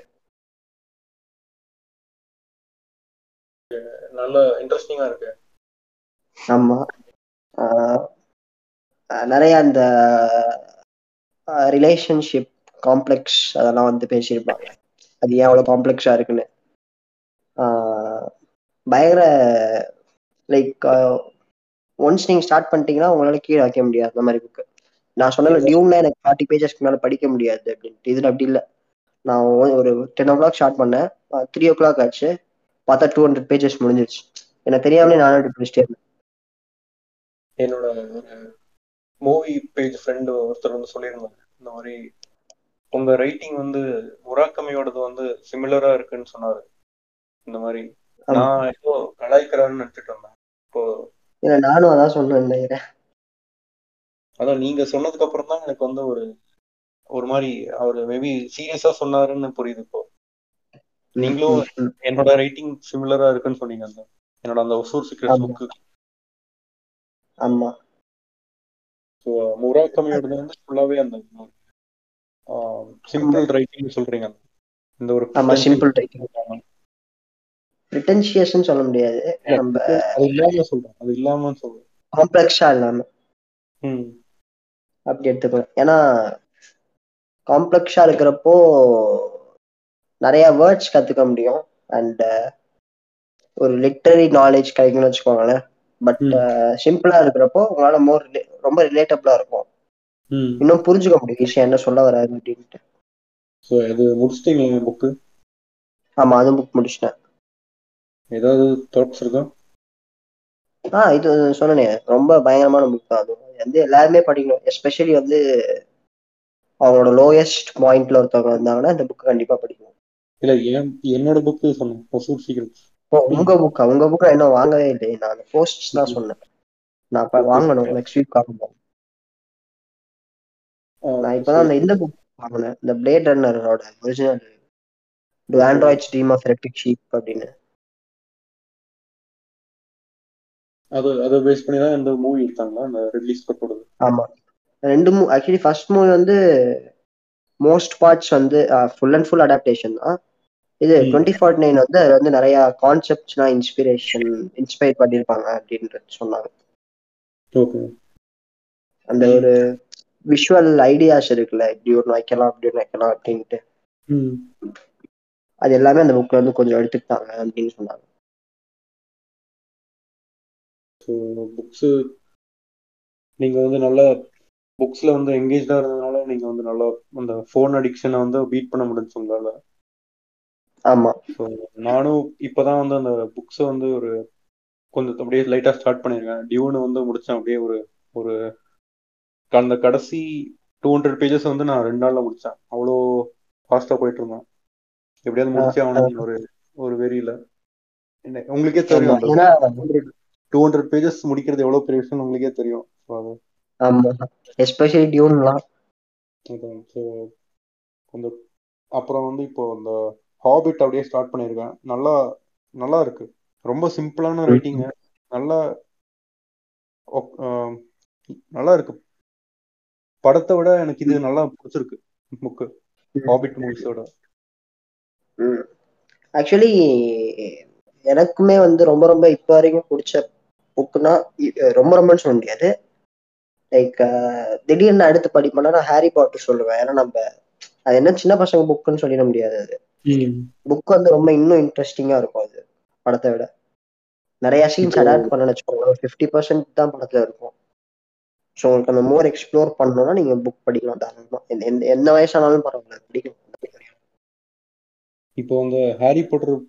நல்ல இன்ட்ரெஸ்டிங்கா இருக்கு. ஆமா. நிறைய அந்த ரிலேஷன்ஷிப் காம்ப்ளெக்ஸ் அதெல்லாம் வந்து பேசியிருப்பாங்க. அது ஏன் அவ்வளோ காம்ப்ளெக்ஸா இருக்குன்னு. பயங்கர லைக் ஒன்ஸ் நீங்க ஸ்டார்ட் பண்ணிட்டீங்கன்னா உங்களால கீழே வைக்க முடியாது அந்த மாதிரி புக்கு நான் சொன்ன டியூன்ல எனக்கு ஃபார்ட்டி பேஜஸ்க்கு மேல படிக்க முடியாது அப்படின்ட்டு. இதுல அப்படி இல்லை. நான் ஒரு டென் ஓ கிளாக் ஸ்டார்ட் பண்ணேன். த்ரீ ஓ கிளாக் ஆச்சு. பார்த்தா டூ ஹண்ட்ரட் பேஜஸ் முடிஞ்சிருச்சு. எனக்கு தெரியாமலே நானும் படிச்சிட்டே இருந்தேன். என்னோட ஒரு மூவி பேஜ் ஃப்ரெண்டு ஒருத்தர் வந்து சொல்லியிருந்தாங்க இந்த மாதிரி உங்க ரைட்டிங் வந்து முராக்கமையோடது வந்து சிமிலரா இருக்குன்னு சொன்னாரு. இந்த மாதிரி. நான் ஏதோ கலாய்க்கிறான்னு நினைச்சிட்டு இருந்தேன். இப்போ நானும் அதான் சொன்னேன் அதான் நீங்க சொன்னதுக்கு அப்புறம் தான் எனக்கு வந்து ஒரு ஒரு மாதிரி அவர் மேபி சீரியஸா சொன்னாருன்னு புரியுது இப்போ. நீங்களும். என்னோட ரைட்டிங் சிமிலரா இருக்குன்னு சொன்னீங்க அந்த என்னோட அந்த ஒசூர் சீக்ரெட்ஸ் ஆமா. புக்கு ஆமா. ஸோ முராக்கமையோடது வந்து ஃபுல்லாவே அந்த சிம்பிள் ரைட்டிங் சொல்றீங்க. இந்த ஒரு ஆமா சிம்பிள் ரைட்டிங் இருக்காங்க. ப்ரிட்டன்ஷியஸ்ன்னு சொல்ல முடியாது. நம்ம அது இல்லாம சொல்றேன். அது இல்லாம சொல்றேன். காம்ப்ளெக்ஸா இல்லாம. ம். அப்படி எடுத்துக்கலாம் ஏன்னா காம்ப்ளெக்ஸா இருக்கிறப்போ நிறைய வேர்ட்ஸ் கத்துக்க முடியும். அண்ட் ஒரு லிட்டரரி நாலேஜ் கிடைக்கும்னு வச்சுக்கோங்களேன். பட். சிம்பிளா இருக்கிறப்போ உங்களால மோர் ரொம்ப ரிலேட்டபிளா இருக்கும். இன்னும் புரிஞ்சுக்க முடியும் ஈஸியா என்ன சொல்ல வராரு அப்படின்ட்டு. ஸோ இது முடிச்சிட்டீங்களா புக்கு ஆமா அது புக் முடிச்சிட்டேன். ஏதாவது தாட்ஸ் இருக்கா? ஆ இது சொன்னனே ரொம்ப பயங்கரமான புக் தான் அது வந்து எல்லாருமே படிக்கணும். எஸ்பெஷலி வந்து அவங்களோட லோயஸ்ட் பாயிண்ட்ல ஒருத்தவங்க வந்தாங்கன்னா இந்த புக் கண்டிப்பா படிக்கணும். இல்ல என் என்னோட புக்கு சொன்னேன். ஒசூர் ஓ, உங்க புக்கா உங்க புக்கை இன்னும் வாங்கவே இல்லை நான் போஸ்ட் தான் சொன்னேன். நான் இப்ப. வாங்கணும். நெக்ஸ்ட் வீக் வாங்கணும் நான் இப்பதான் அந்த இந்த புக் வாங்கினேன். இந்த plate ரன்னரோட original do Okay. Androids dream of electric sheep அப்படின்னு. அது அதை பேஸ் பண்ணி தான் இந்த மூவி எடுத்தாங்களா? அந்த ரிலீஸ் ஸ்கட்டோடது ஆமா. ரெண்டு மூ ஆக்சுவலி ஃபர்ஸ்ட் மூவி வந்து மோஸ்ட் பார்ட்ஸ் வந்து ஃபுல் அண்ட் ஃபுல் அடாப்டேஷன் தான். இது. டுவெண்ட்டி ஃபார்ட்டி நைன் வந்து அது வந்து நிறைய கான்செப்ட்ஸ்லாம் இன்ஸ்பிரேஷன் இன்ஸ்பயர் பண்ணியிருப்பாங்க அப்படின்றது சொன்னாங்க. ஓகே. அந்த ஒரு விஷுவல் ஐடியாஸ் இருக்குல்ல இப்படி ஒன்று வைக்கலாம் அப்படி ஒன்று வைக்கலாம் அப்படின்ட்டு. அது எல்லாமே அந்த புக்ல இருந்து கொஞ்சம் எடுத்துக்கிட்டாங்க அப்படின்னு சொன்னாங்க. ஸோ புக்ஸு நீங்கள் வந்து நல்லா புக்ஸில் வந்து எங்கேஜாக இருந்ததுனால நீங்கள் வந்து நல்லா அந்த ஃபோன் அடிக்ஷனை வந்து பீட் பண்ண முடிஞ்சுச்சு உங்களால். ஆமா. ஸோ நானும் இப்போ தான் வந்து அந்த புக்ஸை வந்து ஒரு கொஞ்சம் அப்படியே லைட்டாக ஸ்டார்ட் பண்ணியிருக்கேன் டியூனை வந்து முடித்தேன் அப்படியே ஒரு ஒரு அந்த கடைசி டூ ஹண்ட்ரட் பேஜஸ் வந்து நான் ரெண்டு நாளில் முடித்தேன் அவ்வளோ ஃபாஸ்ட்டாக போயிட்டு இருந்தேன். எப்படியாவது முடிச்சே ஆகணும்னு ஒரு ஒரு வெறியில். என்ன உங்களுக்கே தெரியும் டூ ஹண்ட்ரட் பேஜஸ் முடிக்கிறது எவ்வளோ பெரிய விஷயம் உங்களுக்கே தெரியும். அது ஆமா. எஸ்பெஷலி டியூன்லாம் கொஞ்சம் அப்புறம் வந்து இப்போ அந்த ஹாபிட் அப்படியே ஸ்டார்ட் பண்ணியிருக்கேன். நல்லா நல்லா இருக்கு. ரொம்ப சிம்பிளான ரைட்டிங்கு நல்லா நல்லா இருக்கு. படத்தை விட எனக்கு இது நல்லா பிடிச்சிருக்கு புக்கு ஹாபிட் மூவிஸோட ஆக்சுவலி எனக்குமே வந்து ரொம்ப ரொம்ப இப்போ வரைக்கும் பிடிச்ச புக்குனா ரொம்ப ரொம்பன்னு சொல்ல முடியாது. லைக் திடீர்னு அடுத்து படிப்பேன்னா நான் ஹாரி பாட்டர் சொல்லுவேன். ஏன்னா நம்ம அது என்ன சின்ன பசங்க புக்குன்னு சொல்லிட முடியாது அது. புக் வந்து ரொம்ப இன்னும் இன்ட்ரெஸ்டிங்கா இருக்கும் அது படத்தை விட. நிறைய சீன்ஸ் அடாப்ட் பண்ண வச்சுக்கோங்க ஒரு ஃபிஃப்டி பர்சன்ட் தான் படத்துல இருக்கும். ஸோ உங்களுக்கு அந்த மோர் எக்ஸ்ப்ளோர் பண்ணணும்னா நீங்க புக் படிக்கலாம் தாராளமா. எந்த- எந்த என்ன வயசானாலும் பரவாயில்ல படிக்கலாம். இப்போ அந்த ஹாரி பாட்டர்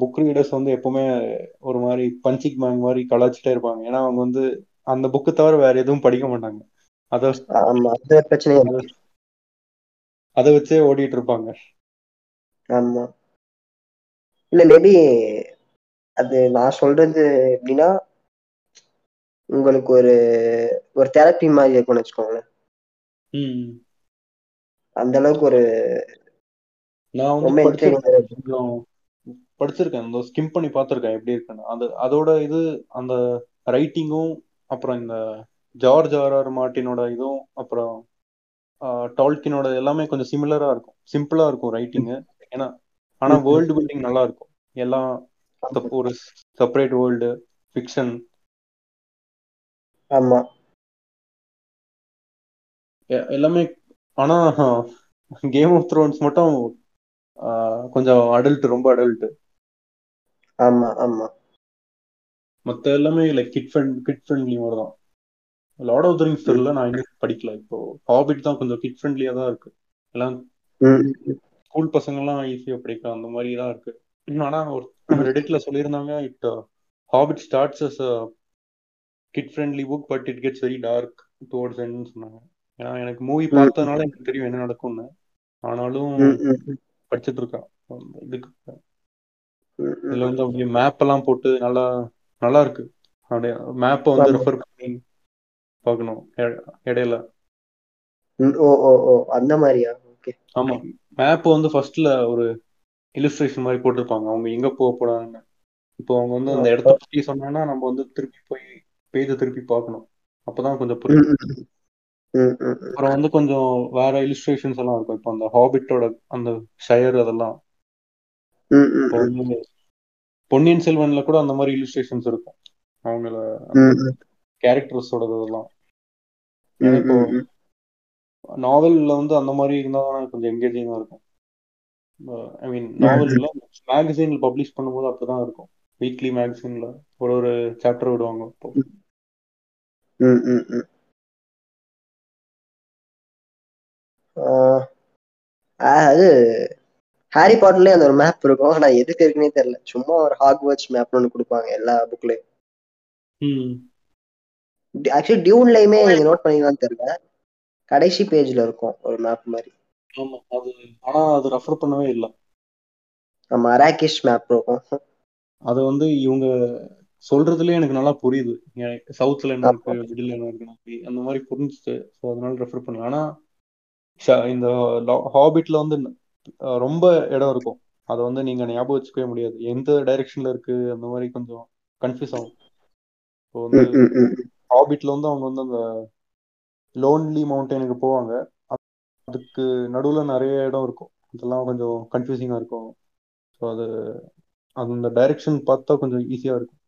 புக் ரீடர்ஸ் வந்து எப்பவுமே ஒரு மாதிரி பஞ்சிக் மேங் மாதிரி கலாச்சிட்டே இருப்பாங்க. ஏன்னா அவங்க வந்து அந்த புக்கு தவிர வேற எதுவும் படிக்க மாட்டாங்க. அதை அது வச்சே ஓடிட்டு இருப்பாங்க. ஆமா. இல்ல மேபி அது நான் சொல்றது எப்படின்னா உங்களுக்கு ஒரு ஒரு தெரப்பி மாதிரி இருக்கும்னு வச்சுக்கோங்களேன். அந்த அளவுக்கு ஒரு நான் வந்து படிச்சிருக்கேன். ஸ்கிம் பண்ணி பார்த்துருக்கேன் எப்படி இருக்குன்னு. அது அதோட இது அந்த ரைட்டிங்கும் அப்புறம் இந்த ஜார்ஜ் ஆர் ஆர் மார்ட்டினோட இதுவும் அப்புறம் டால்கினோட எல்லாமே கொஞ்சம் சிமிலரா இருக்கும். சிம்பிளா இருக்கும் ரைட்டிங்கு ஏன்னா ஆனா. வேர்ல்டு பில்டிங் நல்லா இருக்கும் எல்லாம் ஒரு செப்பரேட் வேர்ல்டு ஃபிக்ஷன் ஆமா. எல்லாமே ஆனா கேம் ஆஃப் த்ரோன்ஸ் மட்டும் கொஞ்சம் அடல்ட் ரொம்ப அடல்ட் ஆமா ஆமா. மத்த எல்லாமே like kid friend kid friendly மாதிரி தான். லார்ட் ஆஃப் த ரிங்ஸ் தெரியல நான் இன்னும் படிக்கல. இப்போ ஹாபிட் தான் கொஞ்சம் கிட் ஃப்ரெண்ட்லியா தான் இருக்கு. எல்லாம் ஸ்கூல் பசங்கெல்லாம் ஈஸியா படிக்கலாம் அந்த மாதிரி தான் இருக்கு. இன்னும் ஆனா ஒரு ரெடிட்ல சொல்லியிருந்தாங்க it Hobbit starts as kid friendly book but it gets very dark towards எண்ட்னு சொன்னாங்க. ஏன்னா எனக்கு மூவி. பார்த்ததுனால எனக்கு தெரியும் என்ன நடக்கும்னு. ஆனாலும் படிச்சிட்டு இருக்கான் இதுக்கு. இதுல வந்து அப்படியே மேப் எல்லாம் போட்டு நல்லா நல்லா இருக்கு அப்படியே மேப்பை வந்து. ரெஃபர் பண்ணி பார்க்கணும். இடையில. ஓ ஓ ஓ அந்த மாதிரியா? ஓகே. ஆமா. மேப் வந்து ஃபர்ஸ்ட்ல ஒரு இல்லுஸ்ட்ரேஷன் மாதிரி போட்டிருப்பாங்க. அவங்க எங்க போக போறாங்கன்னு. இப்போ அவங்க வந்து அந்த இடத்த பத்தி சொன்னாங்கன்னா நம்ம வந்து திருப்பி போய் பேஜை திருப்பி பார்க்கணும். அப்பதான் கொஞ்சம் புரியும். அப்புறம் வந்து கொஞ்சம் வேற இல்லுஸ்ட்ரேஷன்ஸ் எல்லாம் இருக்கும். இப்போ அந்த ஹாபிட்டோட அந்த ஷயர் அதெல்லாம் ம், ம், இப்போ ம். வந்து பொன்னியின் செல்வன்ல கூட அந்த மாதிரி இல்லுஸ்ட்ரேஷன்ஸ் இருக்கும். அவங்கள. கேரக்டர்ஸோட இதெல்லாம் இப்போ. நாவல்ல வந்து அந்த மாதிரி இருந்தா தான் கொஞ்சம் எங்கேஜிங்கா இருக்கும். ஐ மீன் நாவல்ல மேகசின்ல பப்ளிஷ் பண்ணும்போது அப்படிதான் இருக்கும். வீக்லி மேகசின்ல ஒரு ஒரு சாப்டர் விடுவாங்க ஆஹ் அது ஹாரி பாட்டர்லயே அந்த ஒரு மேப் இருக்கும். ஆனா எதுக்கு இருக்குன்னே தெரியல. சும்மா ஒரு ஹாக்வர்ட்ஸ் மேப்னு ஒன்று கொடுப்பாங்க எல்லா புக்லயும் ம். ஆக்சுவலி டியூன்லயுமே நீங்க நோட் பண்ணீங்களான்னு தெரியல. கடைசி பேஜ்ல இருக்கும் ஒரு மேப் மாதிரி. ஆமா அது ஆனா அது ரெஃபர் பண்ணவே இல்லை. நம்ம அராக்கிஷ் மேப் இருக்கும். அது வந்து இவங்க சொல்றதுலயே எனக்கு நல்லா புரியுது. சவுத்ல என்ன இருக்கு மிடில் என்ன இருக்கு அந்த மாதிரி புரிஞ்சுச்சு ஸோ அதனால ரெஃபர் பண்ணல. ஆனா இந்த ஹாபிட்ல வந்து ரொம்ப இடம் இருக்கும். அதை வந்து நீங்க ஞாபகம் வச்சுக்கவே முடியாது. எந்த டைரக்ஷன்ல இருக்கு அந்த மாதிரி கொஞ்சம் கன்ஃபியூஸ் ஆகும். இப்போ வந்து. ஹாபிட்ல வந்து அவங்க வந்து அந்த லோன்லி மவுண்டனுக்கு போவாங்க. அதுக்கு நடுவுல நிறைய இடம் இருக்கும். இதெல்லாம் கொஞ்சம் கன்ஃபியூசிங்கா இருக்கும். ஸோ அது அந்த டைரக்ஷன் பார்த்தா கொஞ்சம் ஈஸியா இருக்கும்.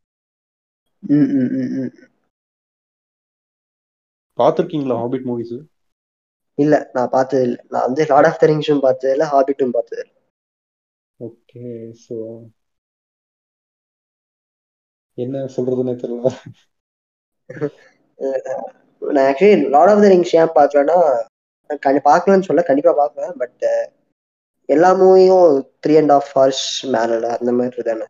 பார்த்துருக்கீங்களா ஹாபிட் மூவிஸ் இல்ல நான் பார்த்தது இல்ல. நான் வந்து லார்ட் ஆஃப் த ரிங்ஸும் பார்த்தது இல்ல ஹாபிட்டும் பார்த்தது இல்ல. ஓகே ஸோ என்ன சொல்றதுன்னே தெரியல. நான் actually Lord of the Rings ஏன் பார்க்கலன்னா பார்க்கலன்னு சொல்ல கண்டிப்பா பார்ப்பேன் பட் எல்லா மூவியும் த்ரீ அண்ட் ஆஃப் ஹவர்ஸ் மேல அந்த மாதிரி தானே.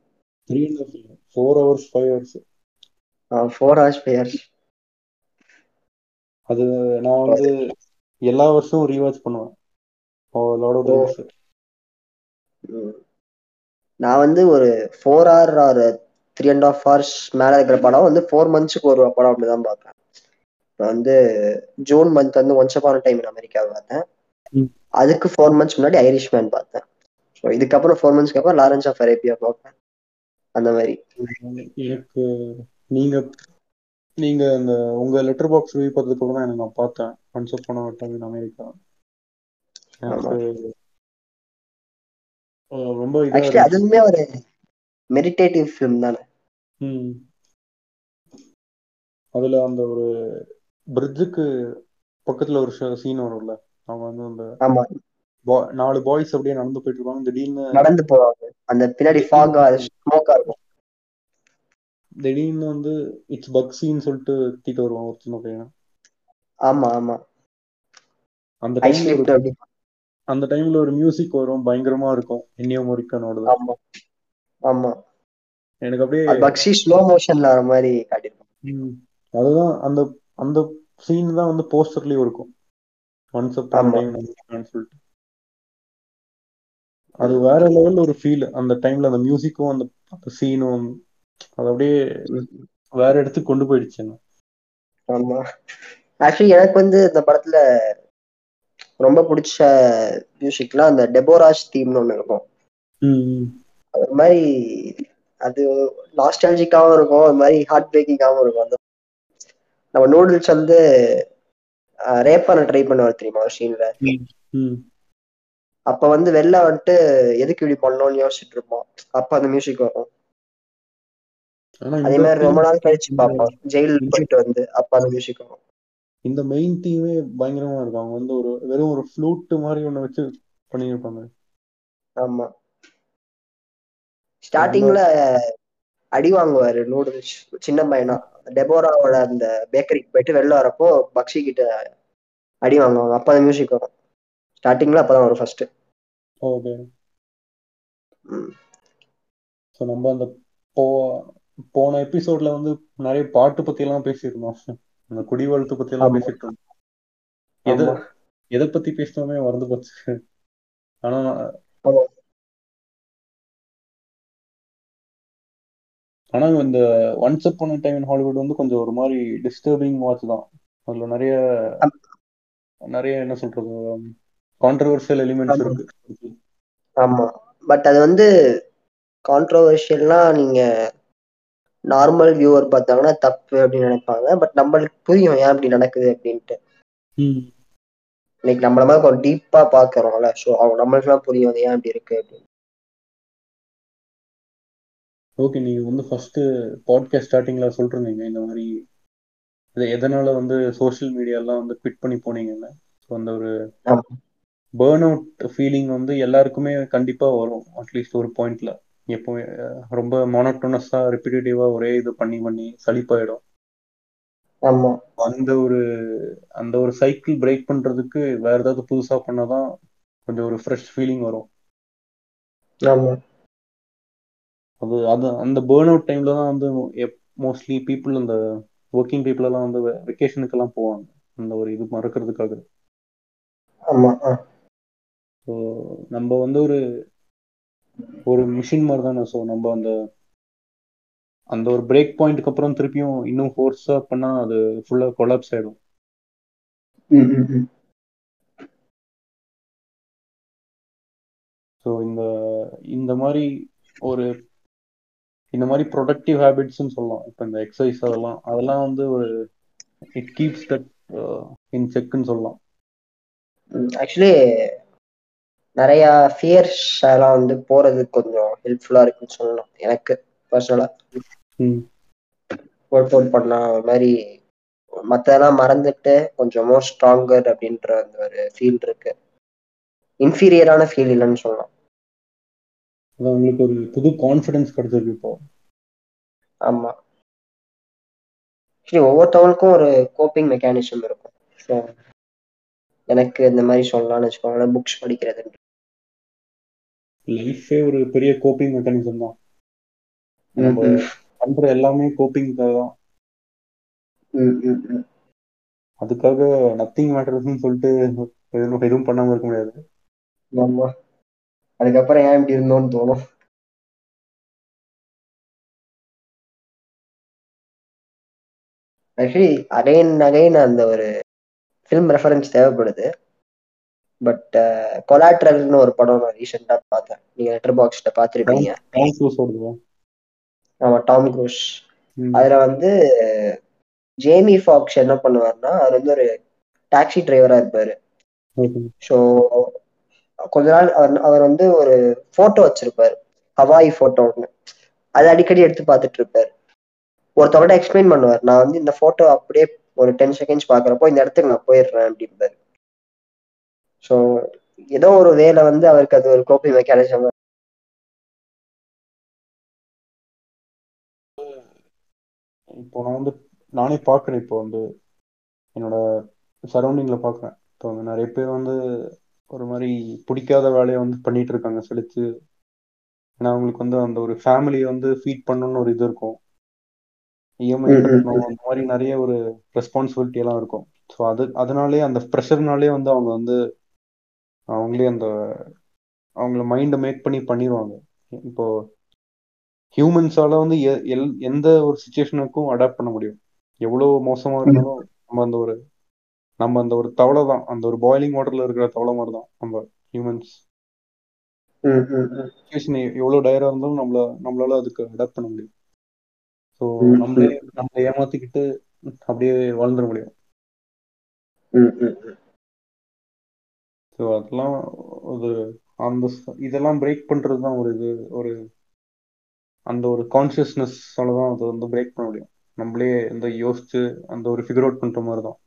Three and half four hours five hours four hours five hours அது நான் வந்து எல்லா வருஷமும் ரீவாச் பண்ணுவேன். நான் வந்து ஒரு four hour or three and half hours மேல இருக்கிற படம் வந்து ஃபோர் மந்த்ஸுக்கு ஒரு படம் அப்படிதான் பார்ப்பேன். இப்போ வந்து ஜூன் மந்த் வந்து once upon a time in America பார்த்தேன். அதுக்கு ஃபோர் மந்த்ஸ் முன்னாடி ஐரிஷ் மேன் பார்த்தேன். ஸோ இதுக்கப்புறம் ஃபோர் மந்த்ஸ்க்கு அப்புறம் லாரன்ஸ் ஆஃப் அரேபியா பார்ப்பேன். அந்த மாதிரி. எனக்கு நீங்க நீங்க இந்த உங்க லெட்டர் பாக்ஸ் ரிவ்யூ பார்த்ததுக்கு அப்புறம் தான் எனக்கு நான் பார்த்தேன். டைம் இன் அமெரிக்கா எனக்கு அஹ், ரொம்ப ஆக்சுவலி அதுவுமே ஒரு மெடிடேட்டிவ் ஃபிலிம் தானே. ம். அதுல அந்த ஒரு பிரிட்ஜுக்கு பக்கத்துல ஒரு சீன் வரும்ல. அவங்க வந்து அந்த ஆமா. நாலு பாய்ஸ் அப்படியே நடந்து போயிட்டு இருப்பாங்க. திடீர்னு நடந்து போவாங்க. அந்த பின்னாடி ஃபாகா ஸ்மோக்கா இருக்கும். திடீர்னு வந்து இட்ஸ் பக்ஸின்னு சொல்லிட்டு தீட்டு வருவான் ஒரு சின்ன பையன். ஆமா ஆமா. அந்த டைம்ல அந்த டைம்ல ஒரு மியூசிக் வரும் பயங்கரமா இருக்கும் என்னியோ மொரிக்கனோடது ஆமா ஆமா. எனக்கு அப்படியே பக்ஸி ஸ்லோ மோஷன்ல வர மாதிரி காட்டியிருப்பாங்க ம், அதுதான் அந்த அந்த சீன் தான் வந்து போஸ்டர்லயும் இருக்கும். ஒன்ஸ். டைம் சொல்லிட்டு. அது வேற லெவல்ல ஒரு ஃபீல் அந்த டைம்ல அந்த மியூசிக்கும் அந்த சீனும் அது அப்படியே. வேற இடத்துக்கு கொண்டு போயிடுச்சு ஆமா. ஆக்சுவலி எனக்கு வந்து இந்த படத்துல ரொம்ப பிடிச்ச மியூசிக்லாம் அந்த டெபோராஸ் தீம்னு ஒண்ணு இருக்கும். அது மாதிரி அது நாஸ்டாலஜிக்காவும் இருக்கும். அது மாதிரி ஹார்ட் பிரேக்கிங்காகவும் இருக்கும். அந்த நம்ம நூடுல்ஸ் வந்து ரேப் பண்ண ட்ரை பண்ணுவார் தெரியுமா? சீன்ல அப்ப வந்து வெளில வந்துட்டு எதுக்கு இப்படி பண்ணோம்னு யோசிச்சுட்டு இருப்போம். அப்ப அந்த மியூசிக் வரும். அதே மாதிரி ரொம்ப நாள் கழிச்சு பார்ப்போம். ஜெயில் போயிட்டு வந்து அப்ப அந்த மியூசிக் வரும். இந்த மெயின் தீமே பயங்கரமா இருக்கும். அவங்க வந்து ஒரு வெறும் ஒரு ஃப்ளூட் மாதிரி ஒண்ணு வச்சு பண்ணியிருப்பாங்க. ஆமா. ஸ்டார்டிங்ல அடி வாங்குவாரு நூடுல்ஸ் சின்ன பையனா. டெபோராவோட அந்த பேக்கரிக்கு போயிட்டு வெளில வரப்போ பக்ஷி கிட்ட அடி வாங்குவாங்க. அப்ப அந்த மியூசிக் வரும். ஸ்டார்டிங்ல அப்பதான் வரும் ஃபர்ஸ்ட் ஓகே ஸோ நம்ம அந்த போ போன எபிசோட்ல வந்து நிறைய பாட்டு பத்தி எல்லாம் பேசியிருந்தோம். அந்த குடிவளத்து பத்தி எல்லாம் பேசிட்டு இருந்தோம் எதை எதை பத்தி பேசினோமே மறந்து போச்சு. ஆனா ஆனா இந்த ஒன்ஸ் அப் பண்ண டைம் இன் ஹாலிவுட் வந்து கொஞ்சம் ஒரு மாதிரி டிஸ்டர்பிங் வாட்ச் தான். அதுல நிறைய நிறைய என்ன சொல்றது கான்ட்ரவர்ஷியல் எலிமெண்ட்ஸ் இருக்கு. ஆமா. பட் அது வந்து கான்ட்ரவர்ஷியல்னா நீங்க நார்மல் வியூவர் பார்த்தாங்கன்னா தப்பு அப்படின்னு நினைப்பாங்க. பட் நம்மளுக்கு புரியும் ஏன் அப்படி நடக்குது அப்படின்ட்டு. இன்னைக்கு நம்மள மாதிரி கொஞ்சம் டீப்பா பாக்குறோம்ல ஸோ அவங்க நம்மளுக்குலாம் புரியும் அது ஏன் அப்படி இருக்கு அப்படின்னு. ஓகே நீங்க வந்து ஃபர்ஸ்ட் பாட்காஸ்ட் ஸ்டார்டிங்ல சொல்லிருந்தீங்க இந்த மாதிரி. இது எதனால வந்து சோஷியல் மீடியாலாம் வந்து குவிட் பண்ணி போனீங்கன்னு. ஸோ அந்த ஒரு பேர்ன் அவுட் ஃபீலிங் வந்து எல்லாருக்குமே கண்டிப்பா வரும் அட்லீஸ்ட் ஒரு பாயிண்ட்ல எப்போ ரொம்ப மோனோட்டோனஸா ரிப்பீட்டேட்டிவா ஒரே இது பண்ணி பண்ணி சளிப்பாயிடும் அந்த ஒரு அந்த ஒரு சைக்கிள் பிரேக் பண்றதுக்கு வேற ஏதாவது புதுசா பண்ணாதான் கொஞ்சம் ஒரு ஃப்ரெஷ் ஃபீலிங் வரும். அது அது அந்த பேர்ன் அவுட் டைம்ல தான் வந்து மோஸ்ட்லி பீப்புள் அந்த ஒர்க்கிங் பீப்புள் எல்லாம் வந்து வெக்கேஷனுக்கு எல்லாம் போவாங்க. அந்த ஒரு இது மறக்கிறதுக்காக. நம்ம வந்து ஒரு ஒரு மிஷின் மாதிரி தானே ஸோ நம்ம அந்த அந்த ஒரு பிரேக் பாயிண்ட்க்கு அப்புறம் திருப்பியும் இன்னும் ஃபோர்ஸா பண்ணா அது ஃபுல்லா கொலாப்ஸ் ஆயிடும். ஸோ இந்த இந்த மாதிரி ஒரு இந்த மாதிரி ப்ரொடக்டிவ் ஹேபிட்ஸ்னு சொல்லலாம். இப்போ இந்த எக்ஸசைஸ் அதெல்லாம் அதெல்லாம் வந்து ஒரு இட் கீப்ஸ் தட் இன் செக்குன்னு சொல்லலாம். ஆக்சுவலி நிறைய ஃபியர்ஸ் எல்லாம் வந்து போறதுக்கு கொஞ்சம் ஹெல்ப்ஃபுல்லா இருக்குன்னு சொல்லலாம் எனக்கு பர்சனலா ஒர்க் அவுட் பண்ணா மாதிரி மத்ததெல்லாம் மறந்துட்டு கொஞ்சம் மோர் ஸ்ட்ராங்கர் அப்படின்ற அந்த ஒரு ஃபீல் இருக்கு. இன்ஃபீரியரான ஃபீல் இல்லைன்னு சொல்லலாம். உங்களுக்கு ஒரு புது கான்ஃபிடன்ஸ் கிடைச்சிருக்கு இப்போ. ஆமா. சரி ஒவ்வொருத்தவங்களுக்கும் ஒரு கோப்பிங் மெக்கானிசம் இருக்கும். ஸோ எனக்கு இந்த மாதிரி சொல்லலாம்னு வச்சுக்கோங்களேன். புக்ஸ் படிக்கிறது லைஃபே ஒரு பெரிய கோப்பிங் மெக்கானிசம் தான். நம்ம பண்ற எல்லாமே கோப்பிங் தான். அதுக்காக நத்திங் மேட்டர்ஸ்னு சொல்லிட்டு எதுவும் எதுவும் பண்ணாம இருக்க முடியாது. ஆமா. அதுக்கப்புறம் ஏன் இப்படி இருந்தோம்னு தோணும். ஆக்சுவலி அகைன் அகைன் அந்த ஒரு ஃபிலிம் ரெஃபரன்ஸ் தேவைப்படுது. பட் கொலாட்ரல்னு ஒரு படம் நான் ரீசெண்டா பார்த்தேன். நீங்க லெட்டர் பாக்ஸ்ல பாத்திருப்பீங்க ஆமா டாம் க்ரூஸ் அதுல வந்து ஜேமி ஃபாக்ஸ் என்ன பண்ணுவார்னா அவர் வந்து ஒரு டாக்ஸி டிரைவரா இருப்பாரு. ஸோ கொஞ்ச நாள் அவர் அவர் வந்து ஒரு போட்டோ வச்சிருப்பாரு. ஹவாய் போட்டோ ஒன்று அதை அடிக்கடி எடுத்து பார்த்துட்டு இருப்பாரு. ஒருத்தவங்கள்ட்ட எக்ஸ்பிளைன் பண்ணுவார். நான் வந்து இந்த போட்டோ அப்படியே ஒரு டென் செகண்ட்ஸ் பாக்குறப்போ இந்த இடத்துக்கு நான் போயிடுறேன் அப்படின்பாரு ஸோ ஏதோ ஒரு வேலை வந்து அவருக்கு அது ஒரு கோப்பி மெக்கானிசம் இப்போ நான் வந்து நானே பார்க்குறேன் இப்போ வந்து என்னோட சரௌண்டிங்ல பார்க்குறேன். இப்போ நிறைய பேர் வந்து ஒரு மாதிரி பிடிக்காத வேலையை வந்து பண்ணிட்டு இருக்காங்க செலுத்து ஏன்னா அவங்களுக்கு வந்து அந்த ஒரு ஃபேமிலியை வந்து ஃபீட் பண்ணணும்னு ஒரு இது இருக்கும். இஎம்ஐ கட்டணும் அந்த மாதிரி நிறைய ஒரு ரெஸ்பான்சிபிலிட்டி எல்லாம் இருக்கும். ஸோ அது அதனாலே அந்த ப்ரெஷர்னாலே வந்து அவங்க வந்து அவங்களே அந்த அவங்கள மைண்டை மேக் பண்ணி பண்ணிடுவாங்க இப்போ ஹியூமன்ஸால வந்து எந்த ஒரு சுச்சுவேஷனுக்கும் அடாப்ட் பண்ண முடியும். எவ்வளவு மோசமா இருந்தாலும் நம்ம அந்த ஒரு நம்ம அந்த ஒரு தவளை தான். அந்த ஒரு பாய்லிங் வாட்டர்ல இருக்கிற தவளை மாதிரி தான் நம்ம ஹியூமன்ஸ். சுச்சுவேஷன் எவ்வளவு டயரா இருந்தாலும் நம்மள நம்மளால அதுக்கு அடாப்ட் பண்ண முடியும். ஸோ நம்மளே நம்மளை ஏமாத்திக்கிட்டு அப்படியே வாழ்ந்துட முடியும். ஸோ அதெல்லாம் ஒரு அந்த இதெல்லாம் பிரேக் பண்றது தான் ஒரு இது ஒரு அந்த ஒரு கான்சியஸ்னஸ்ஸால தான் அதை வந்து பிரேக் பண்ண முடியும் நம்மளே இந்த யோசிச்சு அந்த ஒரு ஃபிகர் அவுட் பண்ற மாதிரி தான்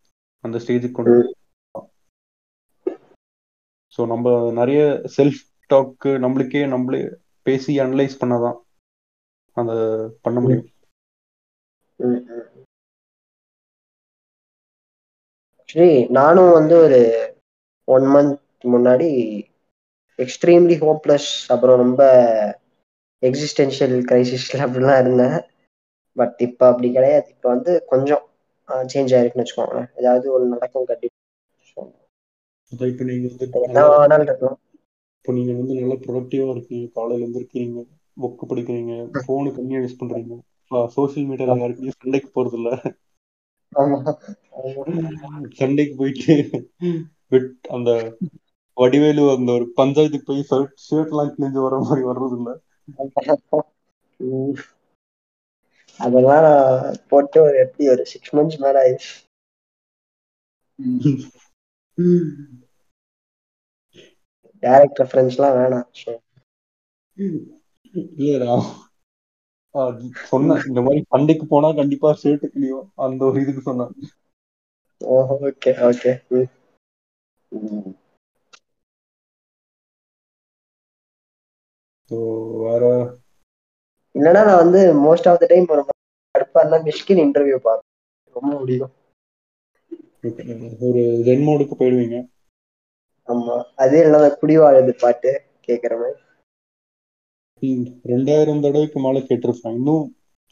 அந்த ஸ்டேஜுக்கு கொண்டு. ஸோ நம்ம நிறைய செல்ஃப் டாக்கு நம்மளுக்கே நம்மளே பேசி அனலைஸ் பண்ணாதான் அதை பண்ண முடியும். ஆக்சுவலி நானும் வந்து ஒரு ஒன் மந்த் முன்னாடி எக்ஸ்ட்ரீம்லி ஹோப்லெஸ் அப்புறம் ரொம்ப எக்ஸிஸ்டென்ஷியல் கிரைசிஸ்ல அப்படிலாம் இருந்தேன். பட் இப்போ அப்படி கிடையாது. இப்போ வந்து கொஞ்சம் சேஞ்ச் ஆயிருக்குன்னு வச்சுக்கோங்களேன். ஏதாவது ஒன்று நடக்கும் கண்டிப்பா. அதான் இப்போ நீங்க வந்து இப்போ நீங்க வந்து நல்லா ப்ரொடக்டிவா இருக்கீங்க. காலையில எழுந்திருக்கீங்க புக் படிக்கிறீங்க ஃபோனு கம்மியா யூஸ் பண்றீங்க. சோஷியல் மீடியால யாருக்கையும் சண்டைக்கு போறது இல்ல. சண்டைக்கு போயிட்டு விட் அந்த வடிவேலு அந்த ஒரு பஞ்சாயத்துக்கு போய் ஷர்ட் ஷர்ட் எல்லாம் கிழிஞ்சு வர மாதிரி வர்றது இல்ல. அதெல்லாம் போட்டு ஒரு எப்படி ஒரு சிக்ஸ் மந்த்ஸ் மேல ஆயிடுச்சு. டைரக்ட் ரெஃபரன்ஸ்லாம் வேணாம் இல்லடா. சொன்னேன். இந்த மாதிரி சண்டைக்கு போனா கண்டிப்பா ஷர்ட் கிழியும். அந்த ஒரு இதுக்கு சொன்னேன். ஓஹோ ஓகே ஓகே இல்லைன்னா நான் வந்து மோஸ்ட் ஆஃப் த டைம் ஒரு கடுப்பா இருந்தா மிஷ்கின் இன்டர்வியூ பார்ப்பேன். ரொம்ப முடியும். ஒரு ஜென் மோடுக்கு போயிடுவீங்க. ஆமா. அதே இல்லைன்னா குடிவாழுது பாட்டு கேட்குற மாதிரி. ரெண்டாயிரம் தடவைக்கு மேல கேட்டிருப்பேன். இன்னும்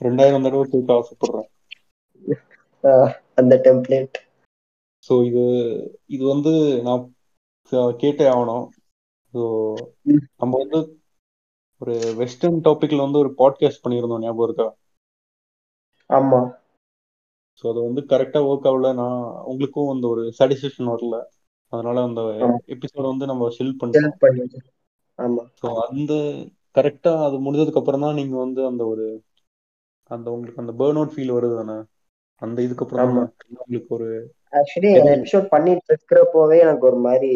ரெண்டாயிரம் தடவை கேட்க ஆசைப்படுறேன். அந்த டெம்ப்ளேட் ஸோ இது இது வந்து நான் கேட்டே ஆகணும். ஸோ. நம்ம வந்து ஒரு வெஸ்டர்ன் டாபிக்ல வந்து ஒரு பாட்காஸ்ட் பண்ணியிருந்தோம் ஞாபகம் இருக்கா? ஆமா. ஸோ அது வந்து கரெக்டாக ஒர்க் ஆகல. நான் உங்களுக்கும் அந்த ஒரு சாட்டிஸ்ஃபேக்ஷன் வரல. அதனால அந்த. எபிசோட வந்து நம்ம ஷெல் பண்ணிட்டோம். ஸோ அந்த கரெக்டாக அது முடிஞ்சதுக்கு அப்புறம் தான் நீங்கள் வந்து அந்த ஒரு அந்த உங்களுக்கு அந்த பேர்ன் அவுட் ஃபீல் வருது தானே? அந்த இதுக்கு அப்புறம் உங்களுக்கு ஒரு ஆக்சுவலி. எபிசோட் பண்ணிட்டு இருக்கிறப்போவே எனக்கு ஒரு மாதிரி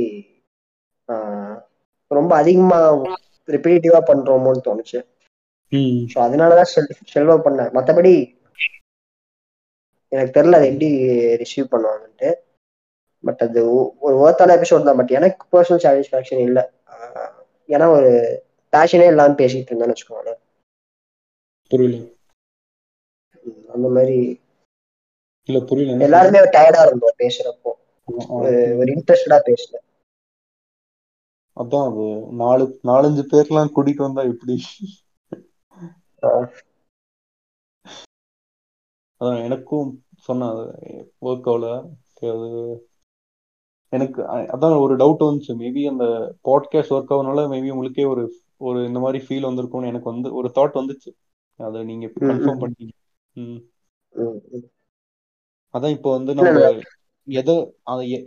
ரொம்ப அதிகமா ரிப்பீட்டிவா பண்றோமோன்னு தோணுச்சு. ஸோ அதனாலதான் செல் செல்வா பண்ணேன் மற்றபடி எனக்கு தெரியல அது எப்படி ரிசீவ் பண்ணுவாங்கன்ட்டு. பட் அது ஒரு ஒர்த்தான எபிசோட் தான். பட் எனக்கு பர்சனல் சாட்டிஸ்ஃபேக்ஷன் இல்லை. ஏன்னா ஒரு பேஷனே இல்லாம பேசிட்டு இருந்தேன்னு வச்சுக்கோங்களேன். புரியல. அந்த மாதிரி இல்ல புரியல எல்லாருமே டயர்டா இருந்தோம் பேசுறப்போ. ஒரு இன்ட்ரெஸ்டடா பேசல. அதான் அது நாலு நாலஞ்சு பேர்லாம் கூட்டிட்டு வந்தா எப்படி? அதான் எனக்கும் சொன்னேன் ஒர்க் ஆகல அது எனக்கு அதான் ஒரு டவுட் வந்துச்சு. மேபி அந்த பாட்காஸ்ட் ஒர்க் ஆகுனால மேபி உங்களுக்கே ஒரு ஒரு இந்த மாதிரி ஃபீல் வந்திருக்கும்னு எனக்கு வந்து ஒரு தாட் வந்துச்சு. அதை நீங்க கன்ஃபார்ம். பண்ணீங்க. அதான் இப்போ வந்து நம்ம. எதை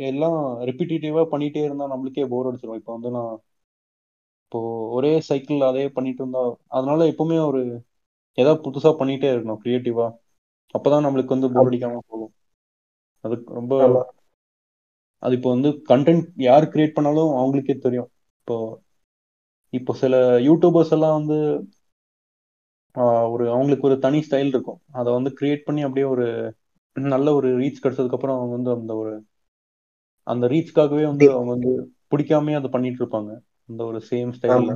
எல்லாம் ரிப்பீட்டேட்டிவா பண்ணிட்டே இருந்தா நம்மளுக்கே போர் அடிச்சிடும் இப்போ வந்து நான் இப்போ ஒரே சைக்கிள் அதே பண்ணிட்டு இருந்தா அதனால எப்பவுமே ஒரு ஏதாவது புதுசா பண்ணிட்டே இருக்கணும் கிரியேட்டிவா அப்பதான் நம்மளுக்கு வந்து போர் அடிக்காம போகும். அதுக்கு ரொம்ப அது இப்போ வந்து கண்டென்ட் யார் கிரியேட் பண்ணாலும் அவங்களுக்கே தெரியும். இப்போ இப்போ சில யூடியூபர்ஸ் எல்லாம் வந்து ஒரு அவங்களுக்கு ஒரு தனி ஸ்டைல் இருக்கும். அதை வந்து கிரியேட் பண்ணி அப்படியே ஒரு நல்ல ஒரு ரீச் கிடைச்சதுக்கு அப்புறம் அவங்க வந்து அந்த ஒரு அந்த ரீச்காகவே வந்து அவங்க வந்து பிடிக்காமே அதை பண்ணிட்டு இருப்பாங்க. அந்த ஒரு சேம் ஸ்டைல்ல ஆமா.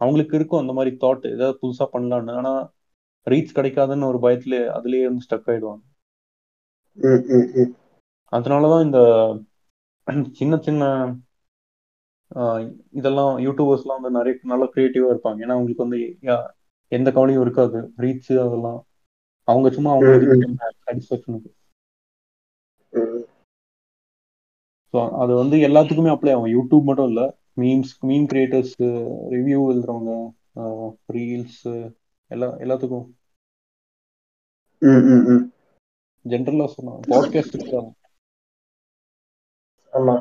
அவங்களுக்கு இருக்கும் அந்த மாதிரி தாட் ஏதாவது புதுசா பண்ணலான்னு ஆனா ரீச் கிடைக்காதுன்னு ஒரு பயத்துல அதுலயே வந்து ஸ்டக் ஆயிடுவாங்க. அதனாலதான் இந்த சின்ன சின்ன இதெல்லாம் யூடியூபர்ஸ்லாம் வந்து நிறைய நல்லா கிரியேட்டிவா இருப்பாங்க. ஏன்னா அவங்களுக்கு வந்து எந்த கவலையும் இருக்காது. ரீச் அதெல்லாம் அவங்க சும்மா அவங்க. ஸோ அது வந்து எல்லாத்துக்குமே அப்ளை ஆகும். யூடியூப் மட்டும் இல்ல மீம்ஸ் மீம் கிரியேட்டர்ஸ் ரிவ்யூ எழுதுறவங்க ரீல்ஸ் எல்லா எல்லாத்துக்கும். ஜென்ரலா சொன்னாங்க. பாட்காஸ்ட்டுக்கு தான். ஆமா.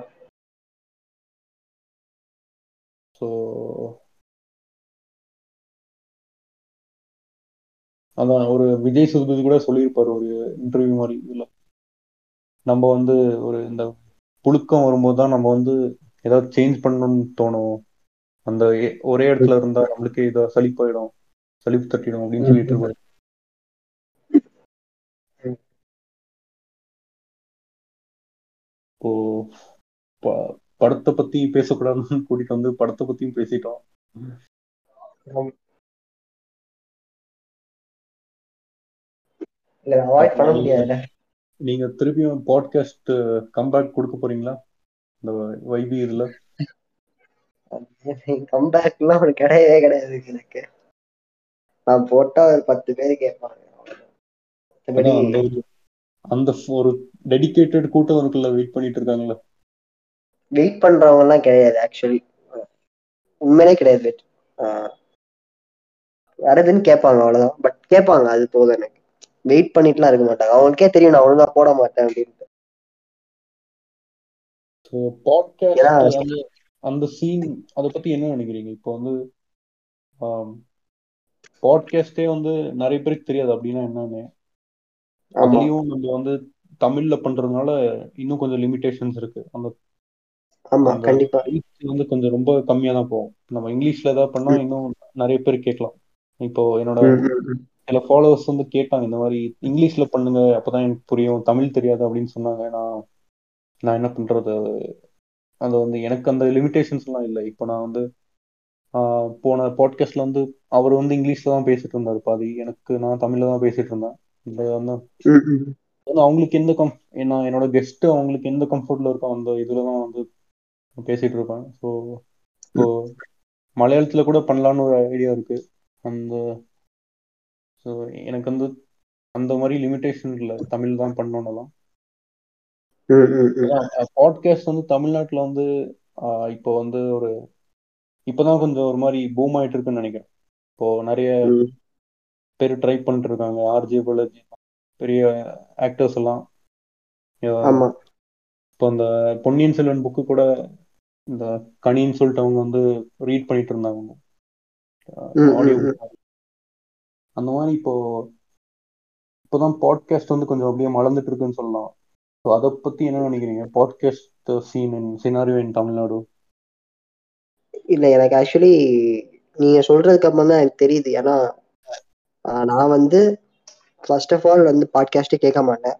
ஸோ அதான் ஒரு விஜய் சேதுபதி கூட சொல்லியிருப்பாரு ஒரு இன்டர்வியூ மாதிரி. இதுல நம்ம வந்து ஒரு இந்த புழுக்கம் வரும்போது தான் நம்ம வந்து ஏதாவது சேஞ்ச் பண்ணணும்னு தோணும். அந்த ஒரே இடத்துல இருந்தா நம்மளுக்கு இதை சலிப்பாயிடும். சலிப்பு தட்டிடும் அப்படின்னு சொல்லிட்டு இருப்பாரு. இப்போ படத்தை பத்தி பேசக்கூடாதுன்னு கூட்டிட்டு வந்து படத்தை பத்தியும் பேசிட்டோம். இல்ல அவாய்ட் பண்ண முடியாதுல்ல. நீங்க திருப்பியும் பாட்காஸ்ட் கம்பேக் கொடுக்க போறீங்களா? இந்த வைபி இதுல? கம்பேக்லாம் ஒரு கிடையவே கிடையாது எனக்கு. நான் போட்டா ஒரு பத்து பேர் கேட்பாங்க. அந்த ஒரு டெடிகேட்டட் கூட்டம் இருக்குல்ல வெயிட் பண்ணிட்டு இருக்காங்கல்ல. வெயிட் பண்றவங்க எல்லாம் கிடையாது ஆக்சுவலி உண்மையிலே கிடையாது. ஆஹ் வரதுன்னு கேட்பாங்க அவ்வளவுதான். பட் கேட்பாங்க அது போதும் எனக்கு. வெயிட் பண்ணிட்டுலாம் இருக்க மாட்டாங்க. அவங்களுக்கே தெரியும் நான் ஒழுங்கா போட மாட்டேன் அப்படின்ட்டு. அந்த சீன் அதை பத்தி என்ன நினைக்கிறீங்க? இப்போ வந்து பாட்காஸ்டே வந்து நிறைய பேருக்கு தெரியாது அப்படின்னா என்னன்னு. அதுலயும் நம்ம வந்து தமிழ்ல பண்றதுனால இன்னும் கொஞ்சம் லிமிடேஷன்ஸ் இருக்கு. அந்த ஆமா கண்டிப்பா. வந்து கொஞ்சம் ரொம்ப கம்மியா தான் போகும். நம்ம இங்கிலீஷ்ல ஏதாவது பண்ணா இன்னும் நிறைய பேர் கேட்கலாம். இப்போ என்னோட. சில ஃபாலோவர்ஸ் வந்து கேட்டாங்க இந்த மாதிரி இங்கிலீஷ்ல பண்ணுங்க அப்பதான் எனக்கு புரியும் தமிழ் தெரியாது அப்படின்னு சொன்னாங்க. நான் நான் என்ன பண்றது? அது வந்து எனக்கு அந்த லிமிடேஷன்ஸ் எல்லாம் இல்லை. இப்போ நான் வந்து போன பாட்காஸ்ட்ல வந்து அவர் வந்து இங்கிலீஷ்ல தான் பேசிட்டு இருந்தாரு பாதி. எனக்கு நான் தமிழ்ல தான் பேசிட்டு இருந்தேன். இந்த வந்து அவங்களுக்கு எந்த கம் நான் என்னோட கெஸ்ட் அவங்களுக்கு எந்த கம்ஃபர்ட்ல இருக்கோ அந்த இதுல தான் வந்து பேசிட்டு இருப்பேன். ஸோ ஸோ மலையாளத்துல கூட பண்ணலான்னு ஒரு ஐடியா இருக்கு. அந்த ஸோ எனக்கு வந்து அந்த மாதிரி லிமிடேஷன் இல்லை. தமிழ் தான் பண்ணணும்னலாம். ம், ம், ம். பாட்காஸ்ட் வந்து தமிழ்நாட்டுல வந்து இப்போ வந்து ஒரு இப்போதான் கொஞ்சம் ஒரு மாதிரி பூம் ஆயிட்டு இருக்குன்னு நினைக்கிறேன். இப்போ நிறைய. பேர் ட்ரை பண்ணிட்டு இருக்காங்க ஆர்ஜே பாலாஜி பெரிய ஆக்டர்ஸ் எல்லாம். இப்போ அந்த பொன்னியின் செல்வன் புக்கு கூட இந்த கனின்னு சொல்லிட்டு அவங்க வந்து ரீட் பண்ணிட்டு இருந்தாங்க. அந்த மாதிரி இப்போ இப்போதான் பாட்காஸ்ட் வந்து கொஞ்சம் அப்படியே மலர்ந்துட்டு இருக்குன்னு சொல்லலாம். ஸோ அதை பத்தி என்ன நினைக்கிறீங்க? Podcast scene in scenario in Tamil Nadu இல்ல எனக்கு ஆக்சுவலி நீங்க சொல்றதுக்கு அப்புறம் தான் எனக்கு தெரியுது. ஏன்னா நான் வந்து ஃபர்ஸ்ட் ஆஃப் ஆல் வந்து பாட்காஸ்டே கேட்க மாட்டேன்.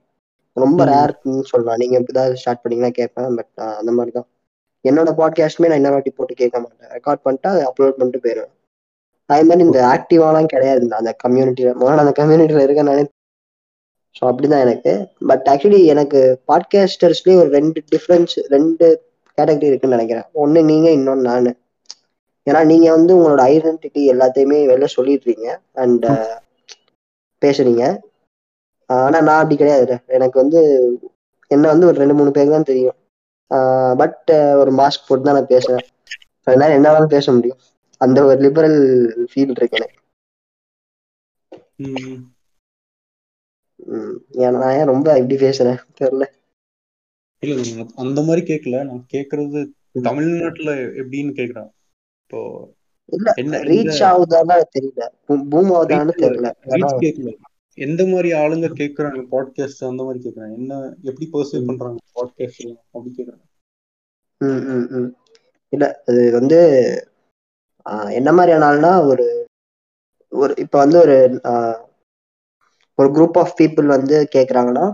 ரொம்ப ம். ரேர்னு சொல்லலாம். நீங்க இப்பதான் ஸ்டார்ட் பண்ணீங்கன்னா கேட்பேன். பட் அந்த மாதிரி தான். என்னோட பாட்காஸ்ட்டுமே நான் இன்னொரு வாட்டி போட்டு கேட்க மாட்டேன். ரெக்கார்ட் பண்ணிட்டு அப்லோட் பண்ணிட்டு போயிடுவேன். அதே மாதிரி இந்த ஆக்டிவாலாம் கிடையாது அந்த கம்யூனிட்டியில முதல்ல அந்த கம்யூனிட்டியில இருக்க நானே. ஸோ அப்படிதான் எனக்கு. பட் ஆக்சுவலி எனக்கு பாட்காஸ்டர்ஸ்லேயே ஒரு ரெண்டு டிஃப்ரென்ஸ் ரெண்டு கேட்டகரி இருக்குன்னு நினைக்கிறேன். ஒன்று நீங்க இன்னொன்று நான். ஏன்னா நீங்க வந்து உங்களோட ஐடென்டிட்டி எல்லாத்தையுமே வெளில சொல்லிடுறீங்க. அண்ட் பேசுறீங்க. ஆனா நான் அப்படி கிடையாது எனக்கு வந்து என்ன வந்து ஒரு ரெண்டு மூணு பேருக்கு தான் தெரியும். பட் ஒரு மாஸ்க் போட்டு தான் நான் பேசுறேன் அதனால என்னாலும் பேச முடியும். அந்த ஒரு லிபரல் ஃபீல் இருக்கு எனக்கு. ஏன்னா நான் ஏன் ரொம்ப இப்படி பேசுறேன்? தெரியல. இல்ல அந்த மாதிரி கேட்கல நான் கேக்குறது. தமிழ்நாட்டுல எப்படின்னு கேக்குறேன். இப்போ என்ன ரீச் ஆகுதான்னு தெரியல. பூம் ஆகுதான்னு தெரியல. கேட்கல எந்த மாதிரி ஆளுங்க கேக்குறாங்க? பாட்காஸ்ட் அந்த மாதிரி கேக்குறாங்க. என்ன எப்படி பர்சீவ். பண்றாங்க பாட்காஸ்ட் அப்படி கேக்குறாங்க. இல்ல அது வந்து ஆஹ், என்ன மாதிரியான ஆள்னா ஒரு ஒரு இப்ப வந்து ஒரு ஒரு குரூப் ஆஃப் பீப்புள் வந்து கேக்குறாங்கன்னா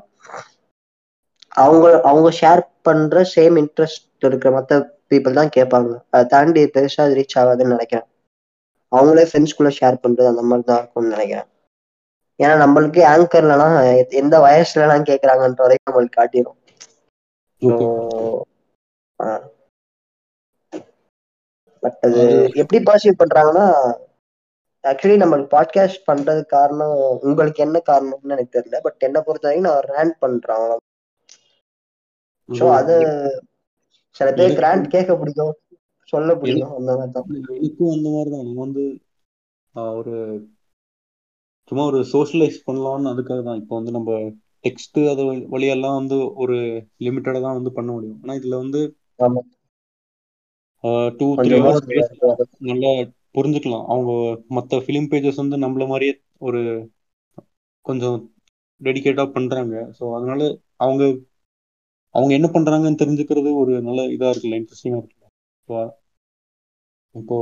அவங்க அவங்க ஷேர் பண்ற சேம் இன்ட்ரெஸ்ட் இருக்கிற மத்த பீப்புள் தான் கேட்பாங்க அதை தாண்டி பெருசா அது ரீச் ஆகாதுன்னு நினைக்கிறேன். அவங்களே ஃப்ரெண்ட்ஸ்குள்ள ஷேர் பண்றது அந்த மாதிரி தான் இருக்கும்னு நினைக்கிறேன். ஏன்னா நம்மளுக்கு ஆங்கர்லலாம் எந்த வயசுலலாம் கேட்கறாங்கன்ற வரைக்கும் நம்மளுக்கு காட்டிடும் பட் அது எப்படி பர்சீவ் பண்றாங்கன்னா ஆக்சுவலி நம்மளுக்கு பாட்காஸ்ட் பண்றது காரணம் உங்களுக்கு என்ன காரணம்னு எனக்கு தெரியல. பட் என்ன பொறுத்த வரைக்கும் நான் ரேண்ட் பண்றேன் ஸோ அது சில பேருக்கு எனக்கு ரேண்ட் கேட்க பிடிக்கும் சொல்ல பிடிக்கும் அந்த மாதிரி தான். எனக்கும் அந்த மாதிரி தான். நான் வந்து ஒரு சும்மா ஒரு சோஷியலைஸ் பண்ணலாம்னு அதுக்காக தான். இப்போ வந்து நம்ம டெக்ஸ்ட் அது வழி- வழியெல்லாம் வந்து ஒரு லிமிட்டடாக தான் வந்து பண்ண முடியும். ஆனால் இதில் வந்து டூ த்ரீ ஹவர்ஸ் நல்லா புரிஞ்சுக்கலாம். அவங்க மற்ற ஃபிலிம் பேஜஸ் வந்து நம்மள மாதிரியே ஒரு கொஞ்சம் டெடிகேட்டாக பண்ணுறாங்க ஸோ அதனால அவங்க அவங்க என்ன பண்ணுறாங்கன்னு தெரிஞ்சுக்கிறது ஒரு நல்ல இதாக இருக்குல்ல இன்ட்ரெஸ்டிங்காக இருக்குல்ல. ஸோ இப்போ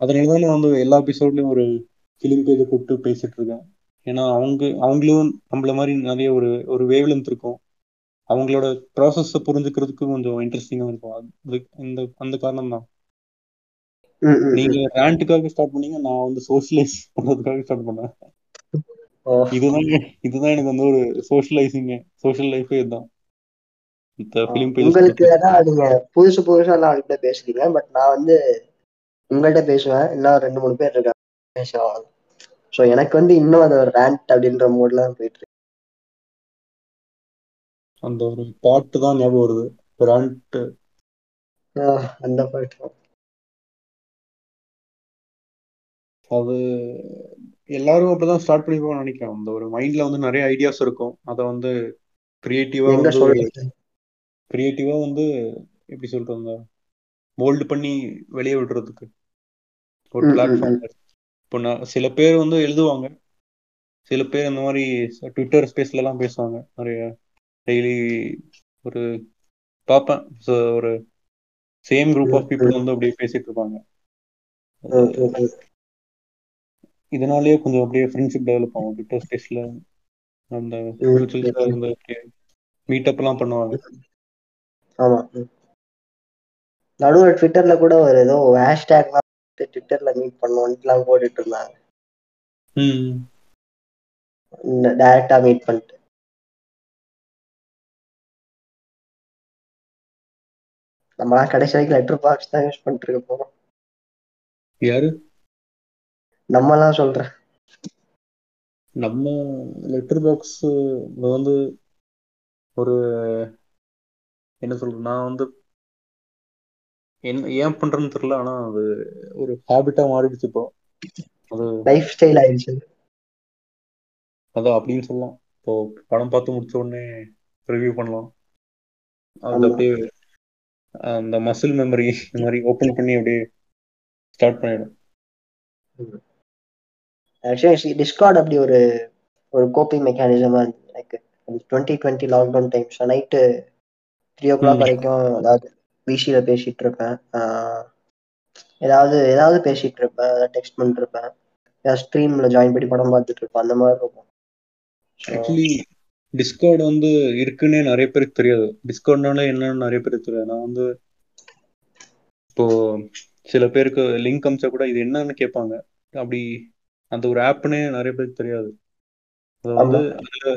அதனால தான் நான் வந்து எல்லா எபிசோட்லையும் ஒரு ஃபிலிம் பேஜை கூப்பிட்டு பேசிட்டு இருக்கேன். ஏன்னா அவங்க அவங்களும் நம்மள மாதிரி நிறைய ஒரு ஒரு வேவ் லென்த் இருக்கும். அவங்களோட ப்ராசஸை புரிஞ்சுக்கிறதுக்கு கொஞ்சம் இன்ட்ரெஸ்டிங்காக இருக்கும். அது இந்த அந்த காரணம் தான். நீங்க ரேண்ட்டுக்காக ஸ்டார்ட் பண்ணீங்க நான் வந்து சோஷியலைஸ் பண்றதுக்காக ஸ்டார்ட் பண்ணேன். இதுதான் இதுதான் எனக்கு வந்து ஒரு சோஷியலைசிங் சோஷியல் லைஃபே இதுதான். உங்களுக்கு தான் நீங்க புதுசு புதுசா எல்லாம் அவங்ககிட்ட பேசுறீங்க பட் நான் வந்து உங்கள்கிட்ட பேசுவேன். இன்னும் ரெண்டு மூணு பேர் இருக்காங்க. பேசுவாங்க ஸோ எனக்கு வந்து இன்னும் அது ஒரு ரேண்ட் அப்படின்ற மூட்ல தான் போயிட்டு அந்த ஒரு பாட்டு தான் ஞாபகம் வருது. ரேண்ட் ஆஹ் அந்த பாட்டு அது எல்லாரும் அப்படிதான் ஸ்டார்ட் பண்ணிருப்பாங்கன்னு நினைக்கிறேன். அந்த ஒரு மைண்ட்ல வந்து நிறைய ஐடியாஸ் இருக்கும். அதை வந்து கிரியேட்டிவா கிரியேட்டிவா வந்து எப்படி சொல்றது? மோல்டு பண்ணி வெளியே விடுறதுக்கு. ஒரு பிளாட்ஃபார்ம் இப்போ நான் சில பேர் வந்து எழுதுவாங்க. சில பேர் இந்த மாதிரி ட்விட்டர் ஸ்பேஸ்ல எல்லாம் பேசுவாங்க. நிறைய டெய்லி ஒரு பார்ப்பேன். So, ஒரு சேம் குரூப் ஆஃப் பீப்புள் வந்து அப்படியே பேசிட்டு இருப்பாங்க. இதனாலேயே கொஞ்சம் அப்படியே ஃப்ரெண்ட்ஷிப் டெவலப் ஆகும். ட்விட்டர் ஸ்பேஸ்ல அந்த மியூச்சுவல்ஸா வந்து மீட்டப் எல்லாம் பண்ணுவாங்க. ஆமா. நடுவுல ட்விட்டர்ல கூட ஒரு ஏதோ ஹேஷ்டேக்லாம் ட்விட்டர்ல மீட் பண்ணுவோம்ட்டுலாம் போட்டுட்டு இருந்தாங்க. ம். டைரக்டா மீட் பண்ணிட்டு. நம்மலாம் கடைசி வரைக்கும் லெட்டர் பாக்ஸ் தான் யூஸ் பண்ணிட்டு இருக்க போறோம் யாரு? நம்மலாம் சொல்றேன் நம்ம லெட்டர் பாக்ஸ் வந்து ஒரு என்ன சொல்றது நான் வந்து என்ன ஏன் பண்றேன்னு தெரியல ஆனா அது ஒரு ஹாபிட்டா மாறிடுச்சு இப்போ. அது லைஃப் ஸ்டைல் ஆயிடுச்சு. அதான் அப்படின்னு சொல்லலாம். இப்போ படம் பார்த்து முடிச்ச உடனே ரிவ்யூ பண்ணலாம். அது. அப்படியே அந்த மசில் மெமரி இந்த மாதிரி ஓப்பன் பண்ணி அப்படியே ஸ்டார்ட் பண்ணிடும். ஆக்சுவலி டிஸ்கார்ட் அப்படி ஒரு ஒரு கோப்பிங் மெக்கானிசமா இருந்தது எனக்கு. Twenty twenty lockdown times night three o'clock. வரைக்கும் ஏதாவது பிசியில பேசிட்டு இருப்பேன். ஏதாவது ஏதாவது பேசிட்டு இருப்பேன். ஏதாவது டெக்ஸ்ட் பண்ணிட்டு இருப்பேன். ஏதாவது ஸ்ட்ரீம்ல ஜாயின் பண்ணி படம் பார்த்துட்டு இருப்பேன். அந்த மாதிரி இருக்கும். ஆக்சுவலி டிஸ்கார்ட் வந்து இருக்குன்னே நிறைய பேருக்கு தெரியாது. டிஸ்கார்ட்னால என்னன்னு நிறைய பேருக்கு தெரியாது. நான் வந்து இப்போ சில பேருக்கு லிங்க் அமிச்சா கூட இது என்னன்னு கேட்பாங்க. அப்படி அந்த ஒரு ஆப்னே நிறைய பேருக்கு தெரியாது. அது வந்து அதுல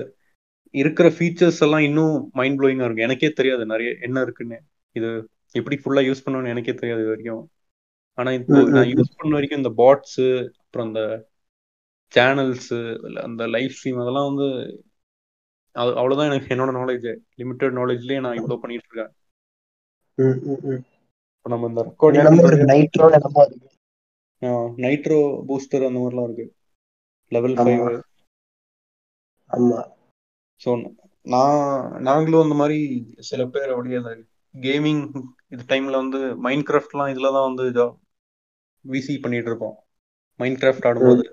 இருக்கிற ஃபீச்சர்ஸ் எல்லாம் இன்னும் மைண்ட் ப்ளோயிங்கா இருக்கும். எனக்கே தெரியாது நிறைய என்ன இருக்குன்னு. இது எப்படி ஃபுல்லா யூஸ் பண்ணணும்னு எனக்கே தெரியாது இது வரைக்கும். ஆனா இப்போ நான். யூஸ் பண்ண வரைக்கும் இந்த பாட்ஸ் அப்புறம் அந்த சேனல்ஸ் அந்த லைவ் ஸ்ட்ரீம் அதெல்லாம் வந்து அது அவ்வளவுதான் எனக்கு என்னோட நாலேஜ் லிமிட்டட் நாலேஜ்லயே நான் இவ்வளவு பண்ணிட்டு இருக்கேன். நம்ம இந்த ரெக்கார்டிங் நைட்ரோ நைட்ரோ பூஸ்டர் அந்த மாதிரிலாம் இருக்கு. லெவல். ஃபைவ் ஆமா. ஸோ நான் நாங்களும் அந்த மாதிரி சில பேர் அப்படியே அந்த கேமிங் இது டைம்ல வந்து மைண்ட் கிராஃப்ட்லாம் இதில் தான் வந்து விசி பண்ணிட்டு இருப்போம். மைண்ட் கிராஃப்ட் ஆடும்போது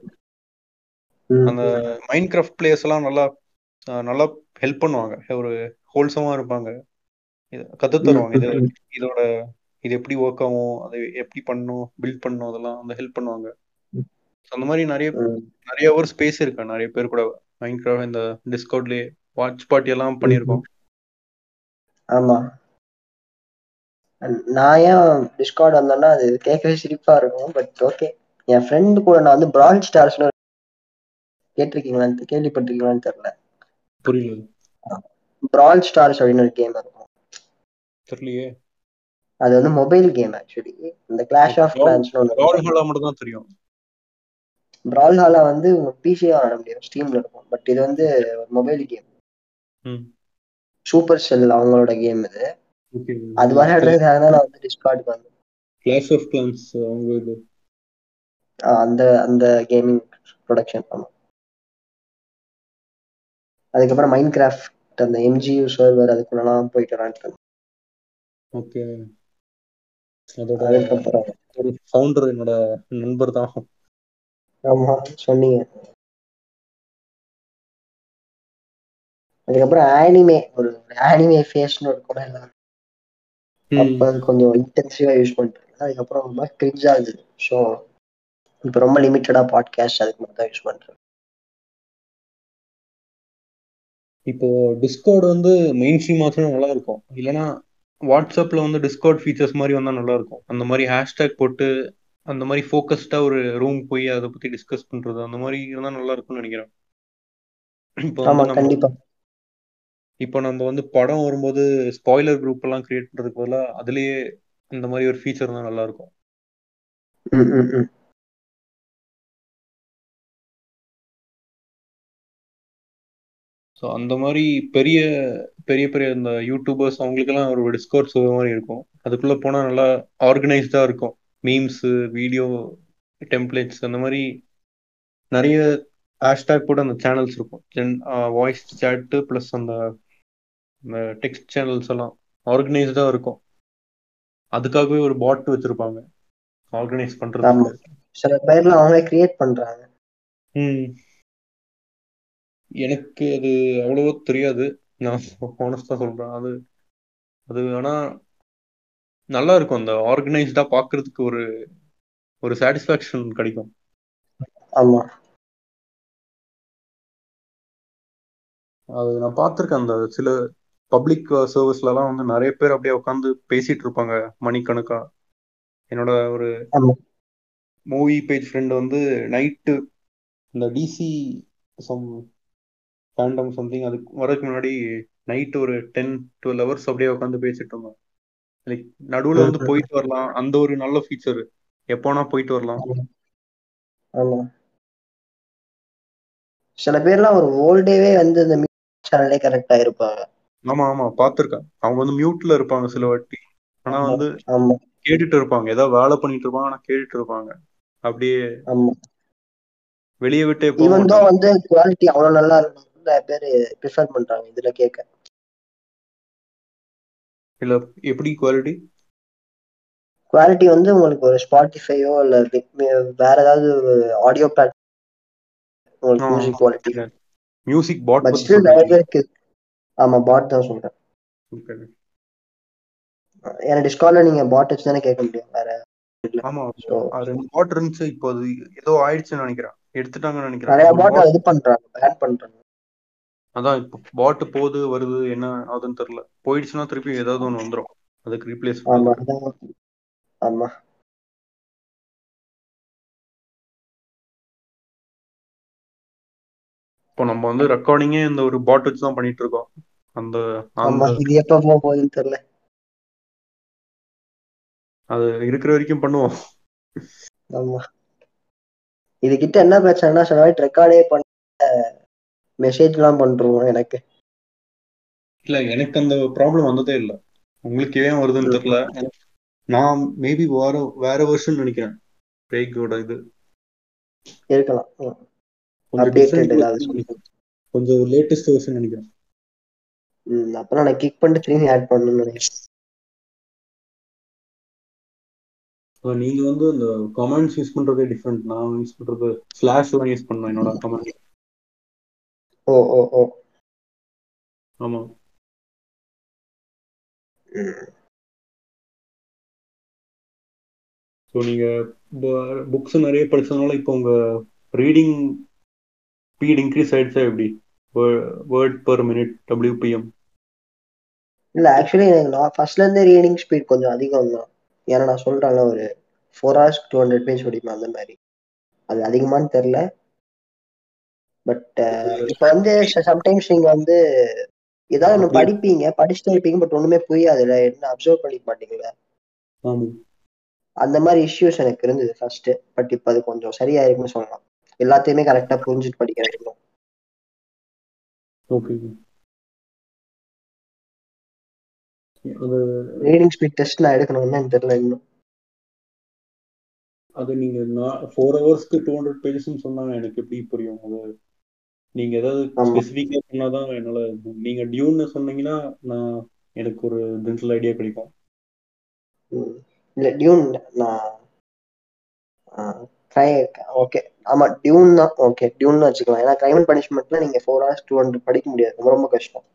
அந்த மைண்ட் கிராஃப்ட் பிளேயர்ஸ் எல்லாம் நல்லா நல்லா ஹெல்ப் பண்ணுவாங்க. ஒரு ஹோல்சமா இருப்பாங்க. இது கத்து தருவாங்க. இது இதோட இது எப்படி ஒர்க் ஆகும் அதை எப்படி பண்ணணும் பில்ட் பண்ணணும் அதெல்லாம் அந்த ஹெல்ப் பண்ணுவாங்க. அந்த மாதிரி நிறைய. நிறைய ஒரு ஸ்பேஸ் இருக்கு. நிறைய பேர் கூட மைண்ட் கிராஃப்ட் இந்த டிஸ்கவுட்லயே வாட்ச் பார்ட்டி எல்லாம் பண்ணியிருக்கோம். ஆமா. நான் ஏன் டிஸ்கார்ட் வந்தேன்னா அது கேட்கவே சிரிப்பா இருக்கும் பட் ஓகே என் ஃப்ரெண்டு கூட நான் வந்து பிரான் ஸ்டார்ஸ்னு கேட்டிருக்கீங்களான்னு கேள்விப்பட்டிருக்கீங்களான்னு தெரியல. புரியல. பிரான் ஸ்டார்ஸ் அப்படின்னு ஒரு கேம் இருக்கும். தெரியலையே. அது வந்து மொபைல் கேம் ஆக்சுவலி இந்த கிளாஷ் ஆஃப் கிளான்ஸ்னு ஒன்று மட்டும் தான் தெரியும். பிரால் ஹாலா வந்து உங்க பிசியே ஆட முடியும். ஸ்டீம்ல இருக்கும். பட் இது வந்து ஒரு மொபைல் கேம் சூப்பர் செல் அவங்களோட கேம் இது. அது விளையாடுறதுக்காக தான் நான் வந்து டிஸ்கார்டுக்கு வந்தேன். கிளாஷ் ஆஃப் கிளான்ஸ் அவங்க இது. அந்த அந்த கேமிங் ப்ரொடக்ஷன் ஆமா. அதுக்கப்புறம் மைண்ட் கிராஃப்ட் அந்த எம்ஜியூ சர்வர் அதுக்குள்ளலாம் போயிட்டு விளாண்டுட்டு ஓகே. அதோட அதுக்கப்புறம். ஒரு ஃபவுண்டர் என்னோட நண்பர் தான். ஆமா சொன்னீங்க. அதுக்கப்புறம் ஆனிமே ஒரு ஆனிமே ஃபேஸ்னு ஒரு கூட இல்லை அப்ப கொஞ்சம் இன்டென்சிவா யூஸ் பண்ணிட்டு. அதுக்கப்புறம் ரொம்ப கிரிஞ்ச் ஆகுது ஸோ இப்போ ரொம்ப லிமிட்டடா பாட்காஸ்ட் அதுக்கு மட்டும் தான் யூஸ் பண்றேன் இப்போ டிஸ்கார்டு வந்து மெயின் ஸ்ட்ரீம் ஆச்சுன்னா நல்லா இருக்கும் இல்லைன்னா வாட்ஸ்அப்ல வந்து டிஸ்கார்ட் ஃபீச்சர்ஸ் மாதிரி வந்தா நல்லா இருக்கும் அந்த மாதிரி ஹேஷ்டேக் போட்டு அந்த மாதிரி ஃபோக்கஸ்டா ஒரு ரூம் போய் அதை பத்தி டிஸ்கஸ் பண்றது அந்த மாதிரி இருந்தா நல்லா இருக்கும்னு நினைக்கிறேன். இப்போ நம்ம வந்து படம் வரும்போது ஸ்பாய்லர் குரூப் எல்லாம் கிரியேட் பண்றதுக்கு பதிலாக அதுலயே இந்த மாதிரி ஒரு ஃபீச்சர் தான் நல்லா இருக்கும் ஸோ அந்த மாதிரி பெரிய பெரிய பெரிய இந்த யூடியூபர்ஸ் அவங்களுக்கெல்லாம் ஒரு சர்வர் மாதிரி இருக்கும். அதுக்குள்ள போனா நல்லா ஆர்கனைஸ்டா இருக்கும். மீம்ஸ் வீடியோ டெம்ப்ளேட்ஸ் அந்த மாதிரி நிறைய ஹேஷ்டேக் போட்டு அந்த சேனல்ஸ் இருக்கும். வாய்ஸ் சேட்டு ப்ளஸ் அந்த டெக்ஸ்ட் சேனல்ஸ் எல்லாம் ஆர்கனைஸ்டா இருக்கும். அதுக்காகவே ஒரு பாட் வச்சிருப்பாங்க. ஆர்கனைஸ் ஆமா. பண்றதுக்கு சில பேர்லாம் அவங்களே கிரியேட் பண்றாங்க. ம். எனக்கு அது அவ்வளவோ தெரியாது. நான் ஹானஸ்டா சொல்றேன். அது அது ஆனா நல்லா இருக்கும். அந்த ஆர்கனைஸ்டா பாக்குறதுக்கு ஒரு ஒரு சாட்டிஸ்ஃபேக்ஷன் கிடைக்கும். ஆமா. அது நான் பார்த்துருக்கேன். அந்த சில பப்ளிக் சர்வீஸ்லலாம் வந்து நிறைய பேர் அப்படியே உட்காந்து பேசிட்டு இருப்பாங்க. மணிக்கணக்கா. என்னோட ஒரு மூவி பேஜ் ஃப்ரெண்ட் வந்து நைட்டு இந்த டிசி சம் ஃபேண்டம் சம்திங் அதுக்கு வரதுக்கு முன்னாடி நைட்டு ஒரு டென் டுவெல் ஹவர்ஸ் அப்படியே உட்காந்து பேசிட்டு இருந்தோம். லைக் நடுவில் வந்து. போயிட்டு வரலாம். அந்த ஒரு நல்ல ஃபீச்சர் எப்போனா போயிட்டு வரலாம். ஆமா. சில பேர்லாம் ஒரு ஓல் டேவே வந்து இந்த சேனல்லே கரெக்டா இருப்பாங்க ஆமா ஆமா. பார்த்துருக்கேன். அவங்க வந்து மியூட்ல இருப்பாங்க சில வாட்டி. ஆனா வந்து கேட்டுட்டு இருப்பாங்க. ஏதோ வேலை பண்ணிட்டு இருப்பாங்க ஆனா கேட்டுட்டு இருப்பாங்க. அப்படியே வெளியே விட்டே வந்து குவாலிட்டி அவ்வளவு நல்லா இருக்கும் நிறைய பேர் ப்ரிஃபர் பண்றாங்க இதுல கேட்க இல்ல எப்படி குவாலிட்டி குவாலிட்டி வந்து உங்களுக்கு ஒரு ஸ்பாட்டிஃபையோ இல்ல வேற ஏதாவது ஆடியோ பிளாட் உங்களுக்கு music quality music pot but still நிறைய பேருக்கு ஆமா பாட் தான் சொல்றேன். ஏன்னா டிஸ்கார்ட்ல நீங்க பாட் வச்சு தானே கேட்க முடியும் வேற ஆமா ரெண்டு பாட் இருந்துச்சு இப்போ ஏதோ ஆயிடுச்சுன்னு நினைக்கிறேன். எடுத்துட்டாங்கன்னு நினைக்கிறேன். நிறைய பாட் இது பண்றாங்க பேன் பண்றாங்க. அதான் இப்போ பாட் போகுது வருது என்ன ஆகுதுன்னு தெரியல. போயிடுச்சுன்னா திருப்பி ஏதாவது ஒன்று வந்துடும் அதுக்கு ரீப்ளேஸ் ஆமா இப்போ நம்ம வந்து ரெக்கார்டிங்கே இந்த ஒரு பாட் வச்சு தான் பண்ணிட்டு இருக்கோம். அந்த இது எப்ப போக போகுதுன்னு தெரியல. அது இருக்கிற வரைக்கும் பண்ணுவோம். ஆமா. இதுகிட்ட என்ன பிரச்சனைனா வாட்டி ரெக்கார்டே பண்ண மெசேஜ் எல்லாம் பண்றோம் எனக்கு? இல்ல எனக்கு அந்த ப்ராப்ளம் வந்ததே இல்லை. உங்களுக்கு ஏன் வருதுன்னு தெரியல. நான் மேபி வேற வேற வருஷன் நினைக்கிறேன். பிரேக்கோட இது. இருக்கலாம். கொஞ்சம் லேட்டஸ்ட் வருஷன் நினைக்கிறேன். ம் அப்புறம் நான் கிளிக் பண்ணிட்டு திரும்பி ஆட் பண்ணணும்னு நினைக்கிறேன். நீங்க வந்து இந்த கமெண்ட்ஸ் யூஸ் பண்றதே டிஃப்ரெண்ட் நான் யூஸ் பண்றது ஸ்லாஷ் எல்லாம் யூஸ் பண்ணுவேன் என்னோட கமெண்ட் ஓ ஓ ஓ. ஆமா. ஸோ நீங்க புக்ஸ் நிறைய படிச்சதுனால இப்போ உங்க ரீடிங் ஸ்பீட் இன்க்ரீஸ் ஆயிடுச்சா எப்படி? வேர்ட் பர் மினிட் டபிள்யூபிஎம் இல்ல ஆக்சுவலி எனக்கு நான் ஃபர்ஸ்ட்ல இருந்தே ரீடிங் ஸ்பீட் கொஞ்சம் அதிகம் தான். ஏன்னா நான் சொல்றேன்ல ஒரு four hours two hundred page படிப்பேன் அந்த மாதிரி. அது அதிகமான்னு தெரியல. பட் இப்போ வந்து சம்டைம்ஸ் நீங்க வந்து ஏதாவது ஒன்று படிப்பீங்க படிச்சுட்டு இருப்பீங்க பட் ஒண்ணுமே புரியாதுல்ல. என்ன அப்சர்வ் பண்ணிக்க மாட்டீங்களா அந்த மாதிரி இஷ்யூஸ் எனக்கு இருந்தது ஃபர்ஸ்ட் பட் இப்போ அது கொஞ்சம் சரியா இருக்குன்னு சொல்லலாம். எல்லாத்தையுமே கரெக்டா புரிஞ்சுட்டு படிக்க வைக்கணும் ஓகே அது ரீடிங் ஸ்பீட் டெஸ்ட் நான் எடுக்கணும்னு எனக்கு தெரியல இன்னும். அது நீங்க ஃபோர் ஹவர்ஸ்க்கு டூ ஹண்ட்ரட் பேஜஸ்ன்னு சொன்னாங்க எனக்கு எப்படி புரியும்? அது நீங்க ஏதாவது. ஸ்பெசிஃபிக்கா சொன்னாதான் என்னால நீங்க டியூன்னு சொன்னீங்கன்னா நான் எனக்கு ஒரு ஜென்ரல் ஐடியா கிடைக்கும். இல்ல டியூன் நான் ஓகே ஆமா டியூன் தான் ஓகே டியூன் வச்சுக்கலாம். ஏன்னா கிரைம் அண்ட் பனிஷ்மெண்ட்ல நீங்க ஃபோர் ஹவர்ஸ் டூ ஹண்ட்ரட் படிக்க முடியாது. ரொம்ப ரொம்ப கஷ்டம்.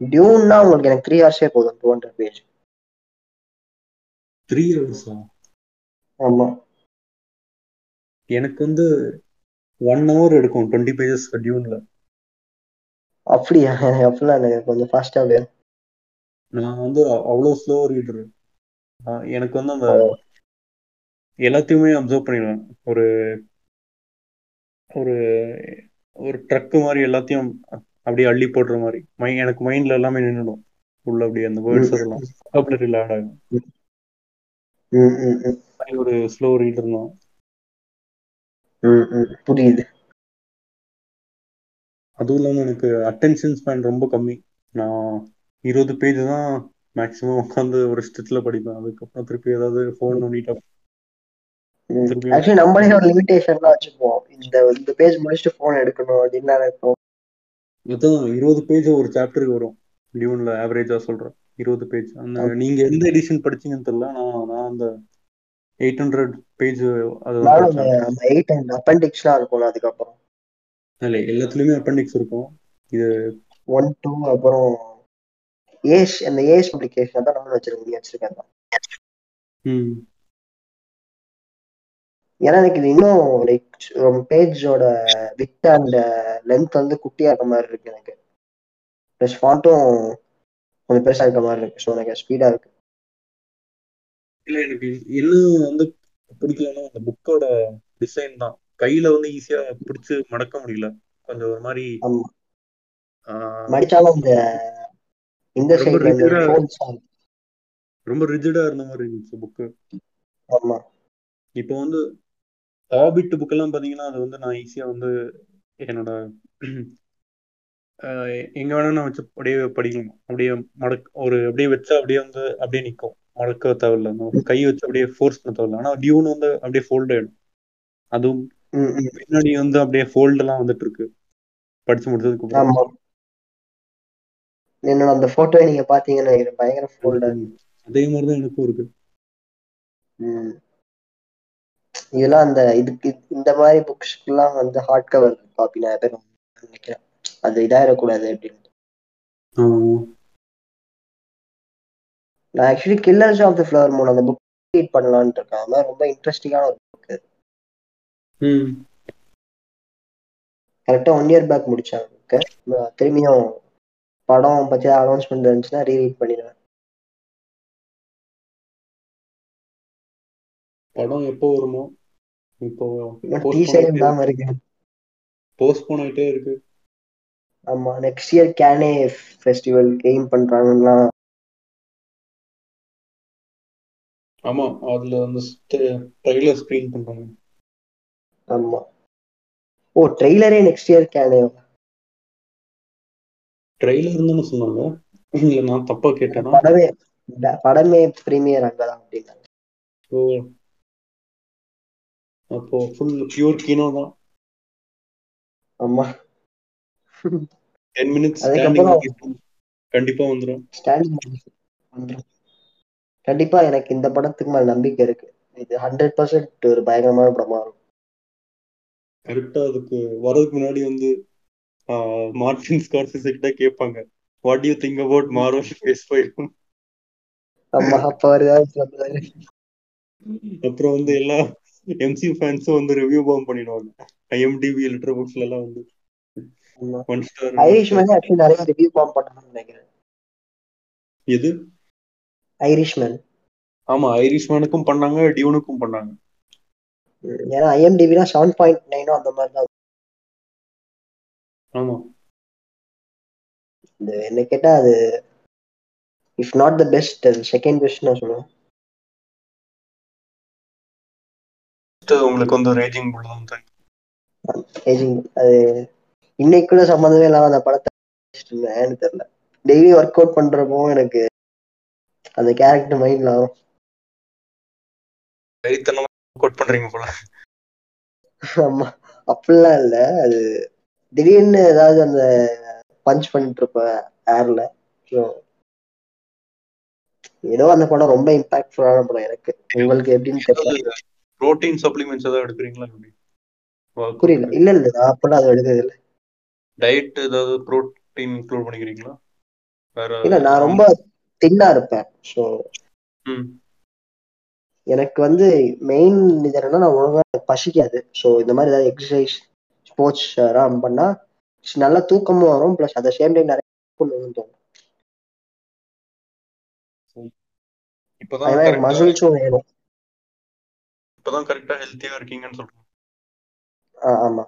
டியூன்னா உங்களுக்கு எனக்கு த்ரீ ஹவர்ஸே போதும் டூ ஹண்ட்ரட் பேஜ் த்ரீ ஹவர்ஸா ஆமா. எனக்கு வந்து ஒன் ஹவர் எடுக்கும் டுவெண்ட்டி பேஜஸ் டியூன்ல அப்படியா? அப்படிலாம் எனக்கு கொஞ்சம் ஃபாஸ்டா வேணும். நான் வந்து அவ்வளோ ஸ்லோ ரீடர் எனக்கு வந்து அந்த. எல்லாத்தையுமே அப்சர்வ் பண்ணிடுவேன். ஒரு ஒரு ஒரு ட்ரக்கு மாதிரி எல்லாத்தையும் அப்படியே அள்ளி போடுற மாதிரி. மை எனக்கு மைண்ட்ல எல்லாமே நின்றுடும் உள்ள அப்படியே அந்த வேர்ட்ஸ். அதெல்லாம். ஆட் ஆகும். ஒரு ஸ்லோ ரீடர் தான். புரியுது. அதுவும் இல்லாமல் எனக்கு அட்டென்ஷன் ஸ்பேன் ரொம்ப கம்மி. நான் இருபது பேஜ் தான் மேக்ஸிமம் உட்காந்து ஒரு இஷ்டத்துல படிப்பேன். அதுக்கப்புறம் திருப்பி ஏதாவது ஃபோன் நோண்டிட்டா ஆக்சுவலி நம்மளே ஒரு லிமிடேஷன்லாம் வச்சுப்போம் இந்த இந்த பேஜ் முடிச்சுட்டு போன் எடுக்கணும் அப்படின்னு நினைப்போம். அதான் இருபது பேஜ் ஒரு சாப்டருக்கு வரும். டியூன்ல ஆவரேஜா சொல்றேன். இருபது பேஜ் அந்த நீங்க எந்த எடிஷன் படிச்சீங்கன்னு தெரியல. நான் நான் அந்த eight hundred page eight and அப்பெண்டிக்ஸ்லாம் இருக்கும்ல அதுக்கப்புறம். இல்லை எல்லாத்துலயுமே அப்பெண்டிக்ஸ் இருக்கும். இது ஒன் டூ அப்புறம் ஏஸ் அந்த ஏஸ் அப்ளிகேஷன் தான் நானும் வச்சிருக்கேன் நீ வச்சிருக்கேன். ம். ஏன்னா எனக்கு இது இன்னும் லைக் பேஜோட வித் அண்ட் லென்த் வந்து குட்டியா இருக்க மாதிரி இருக்கு எனக்கு. ப்ளஸ் ஃபாண்ட்டும் கொஞ்சம் பெருசா இருக்க மாதிரி இருக்கு ஸோ எனக்கு ஸ்பீடா இருக்கு. இல்ல எனக்கு இன்னும் வந்து பிடிக்கலன்னா அந்த புக்கோட டிசைன் தான். கையில வந்து ஈஸியா பிடிச்சு மடக்க முடியல. கொஞ்சம் ஒரு மாதிரி மடிச்சாலும் இந்த இந்த ரொம்ப ரிஜிடா இருந்த மாதிரி இருந்துச்சு புக்கு. ஆமா. இப்போ வந்து ஹாபிட் புக்கெல்லாம் பார்த்தீங்கன்னா அது வந்து நான் ஈஸியாக வந்து என்னோட எங்க வேணா நான் வச்சு அப்படியே படிக்கலாம். அப்படியே மடக் ஒரு அப்படியே வச்சா அப்படியே வந்து அப்படியே நிற்கும் மடக்க தேவையில்ல கை வச்சு அப்படியே ஃபோர்ஸ் பண்ண தேவையில்ல ஆனால் டியூன் வந்து அப்படியே ஃபோல்ட் ஆயிடும். அதுவும். பின்னாடி வந்து அப்படியே ஃபோல்ட் எல்லாம் வந்துட்டு இருக்கு. படிச்சு முடிச்சதுக்கு அப்புறம். என்னோட அந்த போட்டோவை நீங்க பாத்தீங்கன்னா. பயங்கர ஃபோல்டர் ம். அதே மாதிரி தான் எனக்கும் இருக்கு. இதெல்லாம் அந்த இதுக்கு இந்த மாதிரி புக்ஸ்க்குலாம் வந்து ஹார்ட் கவர் காப்பி நிறைய பேர் நினைக்கிறேன். அது இதாயிடக்கூடாது அப்படின்னு நான் actually killers of the flower மூணு அந்த புக் ரீட் அது மாதிரி ரொம்ப இன்ட்ரெஸ்டிங்கான ஒரு புக் ம். கரெக்டாக ஒன் இயர் பேக் முடிச்சேன் புக்கு திரும்பியும் படம் பற்றி அனௌன்ஸ்மெண்ட் இருந்துச்சுன்னா ரீரீட் பண்ணிடுவேன். படம் எப்போ வருமோ? இப்போ போஸ்ட்போன் ஆயிட்டே இருக்கு. ஆமா நெக்ஸ்ட் இயர் கேனே ஃபெஸ்டிவல் எய்ம் பண்றாங்கன்னா ஆமா அதுல அந்த ட்ரைலர் ஸ்கிரீன் பண்றாங்க. ஆமா. ஓ ட்ரெய்லரே நெக்ஸ்ட் இயர் கேனே ட்ரெய்லர் தானே சொன்னாங்க. இல்ல நான் தப்பா கேட்டேனா? படமே படமே பிரீமியர் அங்கதான் அப்படின்னாங்க. ஓ. அப்போ ஃபுல் பியூர் கினோ தான். ஆமா. டென் மினிட்ஸ் அதுக்கப்புறம் ஸ்டாண்டிங் கண்டிப்பா வந்துடும் ஸ்டாண்டிங் வந்துரும். கண்டிப்பா எனக்கு இந்த படத்துக்கு மேல நம்பிக்கை இருக்கு. இது ஹண்ட்ரட் பர்சன்ட் ஒரு பயங்கரமான படமா இருக்கும். கரெக்டா அதுக்கு வரதுக்கு முன்னாடி வந்து மார்டின் ஸ்கார்சிஸ் கிட்ட கேட்பாங்க. What you think about Marvel phase five ஆமா அப்ப வருது அப்புறம் வந்து எல்லா எம்சி ஃபேன்ஸும் வந்து ரிவ்யூ பாம் பண்ணிடுவாங்க. ஐஎம்டிபி லிட்டர் புக்ஸ்ல எல்லாம் வந்து. One star Irishman actually நிறைய ரிவ்யூ ஃபார்ம் பண்ணணும்னு நினைக்கிறேன். எது? ஐரிஷ் மேன் ஆமா ஐரிஷ் மேனுக்கும் பண்ணாங்க டியூனுக்கும் பண்ணாங்க. ஏன்னா ஐஎம்டிபினா செவன் பாயிண்ட் நைனோ அந்த மாதிரி தான் ஆமா என்ன கேட்டா அது if not the best second best நான் சொல்லுவேன். உங்களுக்கு வந்து ரேஜிங் புல் தான் ஏஜிங் அது இன்னைக்கு கூட சம்மந்தமே இல்லாம அந்த படத்தை. ஏன்னு தெரியல. டெய்லி ஒர்க் அவுட் பண்றப்போ எனக்கு அந்த கேரக்டர் மைண்ட்ல ஆகும் வெறித்தனமா கோட் பண்றீங்க போல. ஆமா. அப்படிலாம் இல்ல. அது திடீர்னு ஏதாவது அந்த பஞ்ச் பண்ணிட்டு இருப்ப ஏர்ல ஏதோ அந்த படம் ரொம்ப இம்பாக்ட்ஃபுல்லான படம் எனக்கு. உங்களுக்கு எப்படின்னு தெரியல. புரோட்டீன் சப்ளிமெண்ட்ஸ் ஏதாவது எடுக்கிறீங்களா புரியல. இல்ல இல்ல. நான் அப்பெல்லாம் அது எடுத்தது இல்ல. டயட் ஏதாவது புரோட்டீன் இன்க்ளூட் பண்ணிக்கிறீங்களா? வேற இல்ல நான் ரொம்ப தின்னா இருப்பேன். ஸோ எனக்கு வந்து மெயின் இது என்னன்னா நான் ஒழுங்கா பசிக்காது. ஸோ இந்த மாதிரி ஏதாவது எக்ஸசைஸ் ஸ்போர்ட்ஸ் எல்லாம் பண்ணா நல்லா தூக்கமும் வரும். ப்ளஸ் அட் சேம் டைம் நிறைய தோணும் இப்பதான் அதே மசில்ஸும் வேணும். இப்பதான் கரெக்டா ஹெல்த்தியா இருக்கீங்கன்னு சொல்றேன் ஆமா.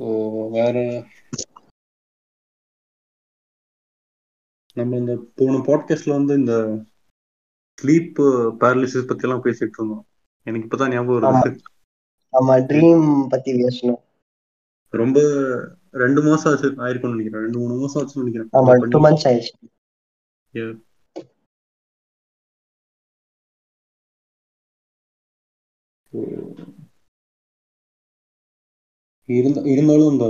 ஸோ வேற நம்ம இந்த போன பாட்காஸ்ட்ல வந்து இந்த ஸ்லீப் பேரலிசிஸ் பத்தி எல்லாம் பேசிட்டு இருந்தோம் எனக்கு இப்பதான் ஞாபகம். வருது ஆமா ட்ரீம் பத்தி பேசணும் ரொம்ப ரெண்டு மாசம் ஆச்சு ஆயிருக்கும்னு நினைக்கிறேன் ரெண்டு மூணு மாசம் ஆச்சுன்னு நினைக்கிறேன் ஆமா நான் டூ பண்ணி. மந்த்ஸ் ஆயிடுச்சு Yeah. இருந்த இருந்தாலும் இந்த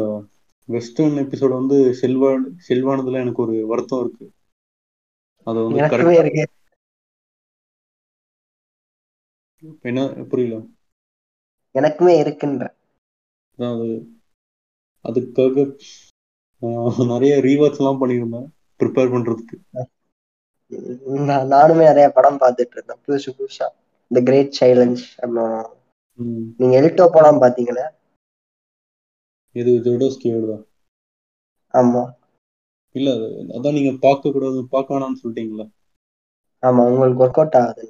வெஸ்டர்ன் எபிசோட் வந்து செல்வா செல்வானதுல எனக்கு ஒரு வருத்தம் இருக்கு. அது வந்து என்ன புரியல. எனக்குமே இருக்குன்ற. அது அதுக்காக நிறைய ரீவாட்ச் எல்லாம் பண்ணியிருந்தேன் ப்ரிப்பேர் பண்றதுக்கு. நான் நானுமே நிறைய படம் பார்த்துட்டு இருந்தேன் புதுசு புதுசா. இந்த கிரேட் சைலன்ஸ் அப்புறம். நீங்க எலிட்டோ படம் பாத்தீங்களா இது ஜோடோஸ்கி வருதா ஆமா. இல்ல அது அதான் நீங்க பார்க்க கூடாது பார்க்க வேணாம்னு சொல்லிட்டீங்களா ஆமா உங்களுக்கு ஒர்க் அவுட் ஆகுது.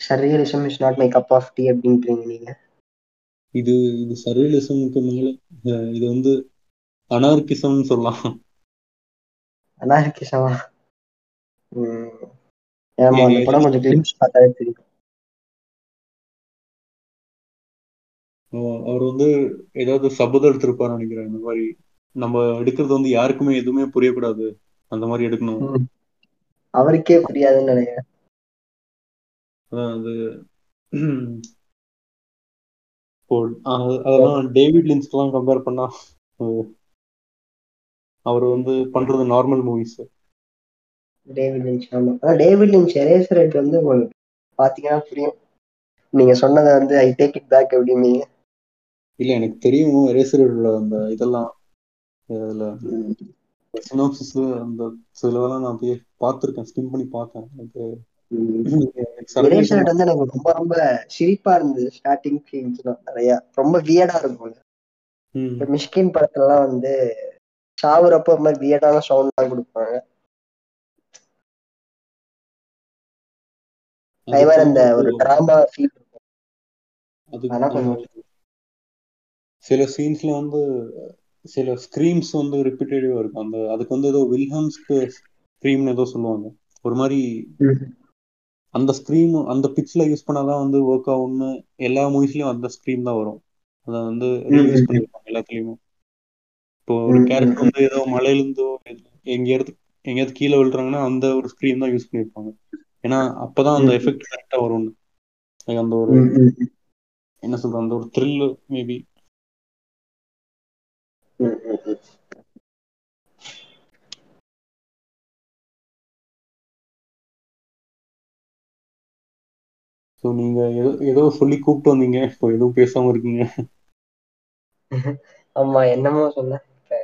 Surrealism is not my cup of tea அப்படின்றீங்க நீங்க. இது இது சர்வலிசமுக்கு மேல இது வந்து அனார்கிசம்னு சொல்லலாம். அனார்கிசமா ஆமா அந்த படம் கொஞ்சம் கிளிம்ஸ் அவ- அவர் வந்து ஏதாவது சபதம் எடுத்திருப்பாரு நினைக்கிறேன். இந்த மாதிரி நம்ம எடுக்கிறது வந்து யாருக்குமே எதுவுமே புரியக்கூடாது. அந்த மாதிரி எடுக்கணும். அவருக்கே புரியாதுன்னு நினைக்கிறேன். அது. அதெல்லாம் டேவிட் லின்ஸ்க்கெல்லாம் கம்பேர் பண்ணா அவர் வந்து பண்றது நார்மல் மூவிஸ் டேவிட் லிஞ்ச் ஆமா. ஆனா டேவிட் லிஞ்ச் எரேசர் ரேட் வந்து உங்களுக்கு பாத்தீங்கன்னா புரியும். நீங்க சொன்னதை வந்து ஐ டேக் இட் பேக் எப்படின்னீங்க இல்ல எனக்கு தெரியும் எரேசரோட அந்த இதெல்லாம். அதுல சினாப்சிஸ் அந்த சிலதெல்லாம் நான் அப்படியே பார்த்துருக்கேன் ஸ்கிம் பண்ணி பார்த்தேன். எனக்கு எரேசர் வந்து எனக்கு ரொம்ப ரொம்ப சிரிப்பா இருந்தது ஸ்டார்டிங் சீன்ஸ்லாம் நிறைய ரொம்ப வியடா இருக்கும் மிஷ்கின் படத்துலலாம் வந்து சாவுறப்ப மாதிரி வியடான சவுண்ட்லாம் கொடுப்பாங்க. அந்த ஒரு டிராமா ஃபீல் சில சீன்ஸ்ல வந்து சில ஸ்கிரீம்ஸ் வந்து ரிப்பீட்டடிவா இருக்கும். அந்த அதுக்கு வந்து ஏதோ வில்ஹம்ஸ்க்கு ஸ்கிரீம்னு ஏதோ சொல்லுவாங்க. ஒரு மாதிரி அந்த ஸ்க்ரீம் அந்த பிச்சில் யூஸ் பண்ணாதான் வந்து ஒர்க் ஆகும்னு எல்லா மூவிஸ்லயும் அந்த ஸ்க்ரீம் தான் வரும். அதை வந்து ரீயூஸ் பண்ணிருப்பாங்க எல்லாத்துலயுமே. இப்போ ஒரு கேரக்டர். வந்து ஏதோ மலையிலிருந்தோ எங்கேயாவது எங்கேயாவது கீழே விழுறாங்கன்னா அந்த ஒரு ஸ்க்ரீம் தான் யூஸ் பண்ணிருப்பாங்க. ஏன்னா அப்பதான் அந்த. எஃபெக்ட் கரெக்டா வரும்னு Like அந்த ஒரு. என்ன சொல்றது அந்த ஒரு த்ரில் மேபி. ஸோ நீங்க ஏதோ ஏதோ சொல்லி கூப்பிட்டு வந்தீங்க இப்போ எதுவும் பேசாம இருக்கீங்க ஆமா என்னமோ இப்ப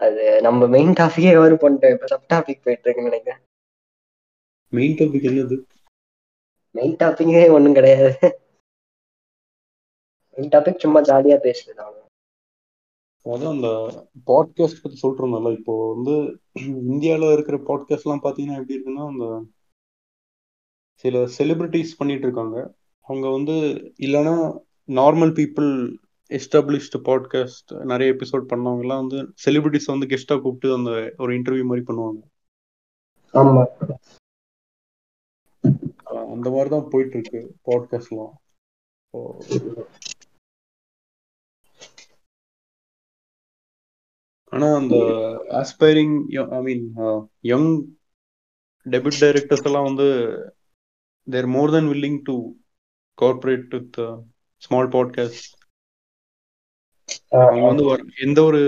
அது நம்ம மெயின் டாபிக்கே கவர் பண்ணிட்டோம் இப்ப சப் டாபிக் போயிட்டு இருக்குன்னு நினைக்கிறேன் மெயின் டாபிக் என்னது? மெயின் டாபிக்கே ஒண்ணும் கிடையாது. மெயின் டாபிக் சும்மா ஜாலியா பேசுறது. அதான் அந்த பாட்காஸ்ட் பத்தி சொல்றோம்ல இப்போ வந்து இந்தியால இருக்கிற பாட்காஸ்ட் எல்லாம் பாத்தீங்கன்னா எப்படி இருக்குன்னா அந்த சில செலிபிரிட்டிஸ் பண்ணிட்டு இருக்காங்க அவங்க வந்து இல்லைன்னா நார்மல் பீப்புள் எஸ்டாப்ளிஷ்டு பாட்காஸ்ட் நிறைய எபிசோட் பண்ணவங்க எல்லாம் வந்து செலிபிரிட்டிஸ் வந்து கெஸ்டா கூப்பிட்டு அந்த ஒரு இன்டர்வியூ மாதிரி பண்ணுவாங்க. ஆமா. அந்த மாதிரி தான் போயிட்டு இருக்கு பாட்காஸ்ட்லாம் ஆனா அந்த aspiring I mean young debut directors எல்லாம் வந்து they're more than willing to cooperate with small podcast அவங்க வந்து எந்த ஒரு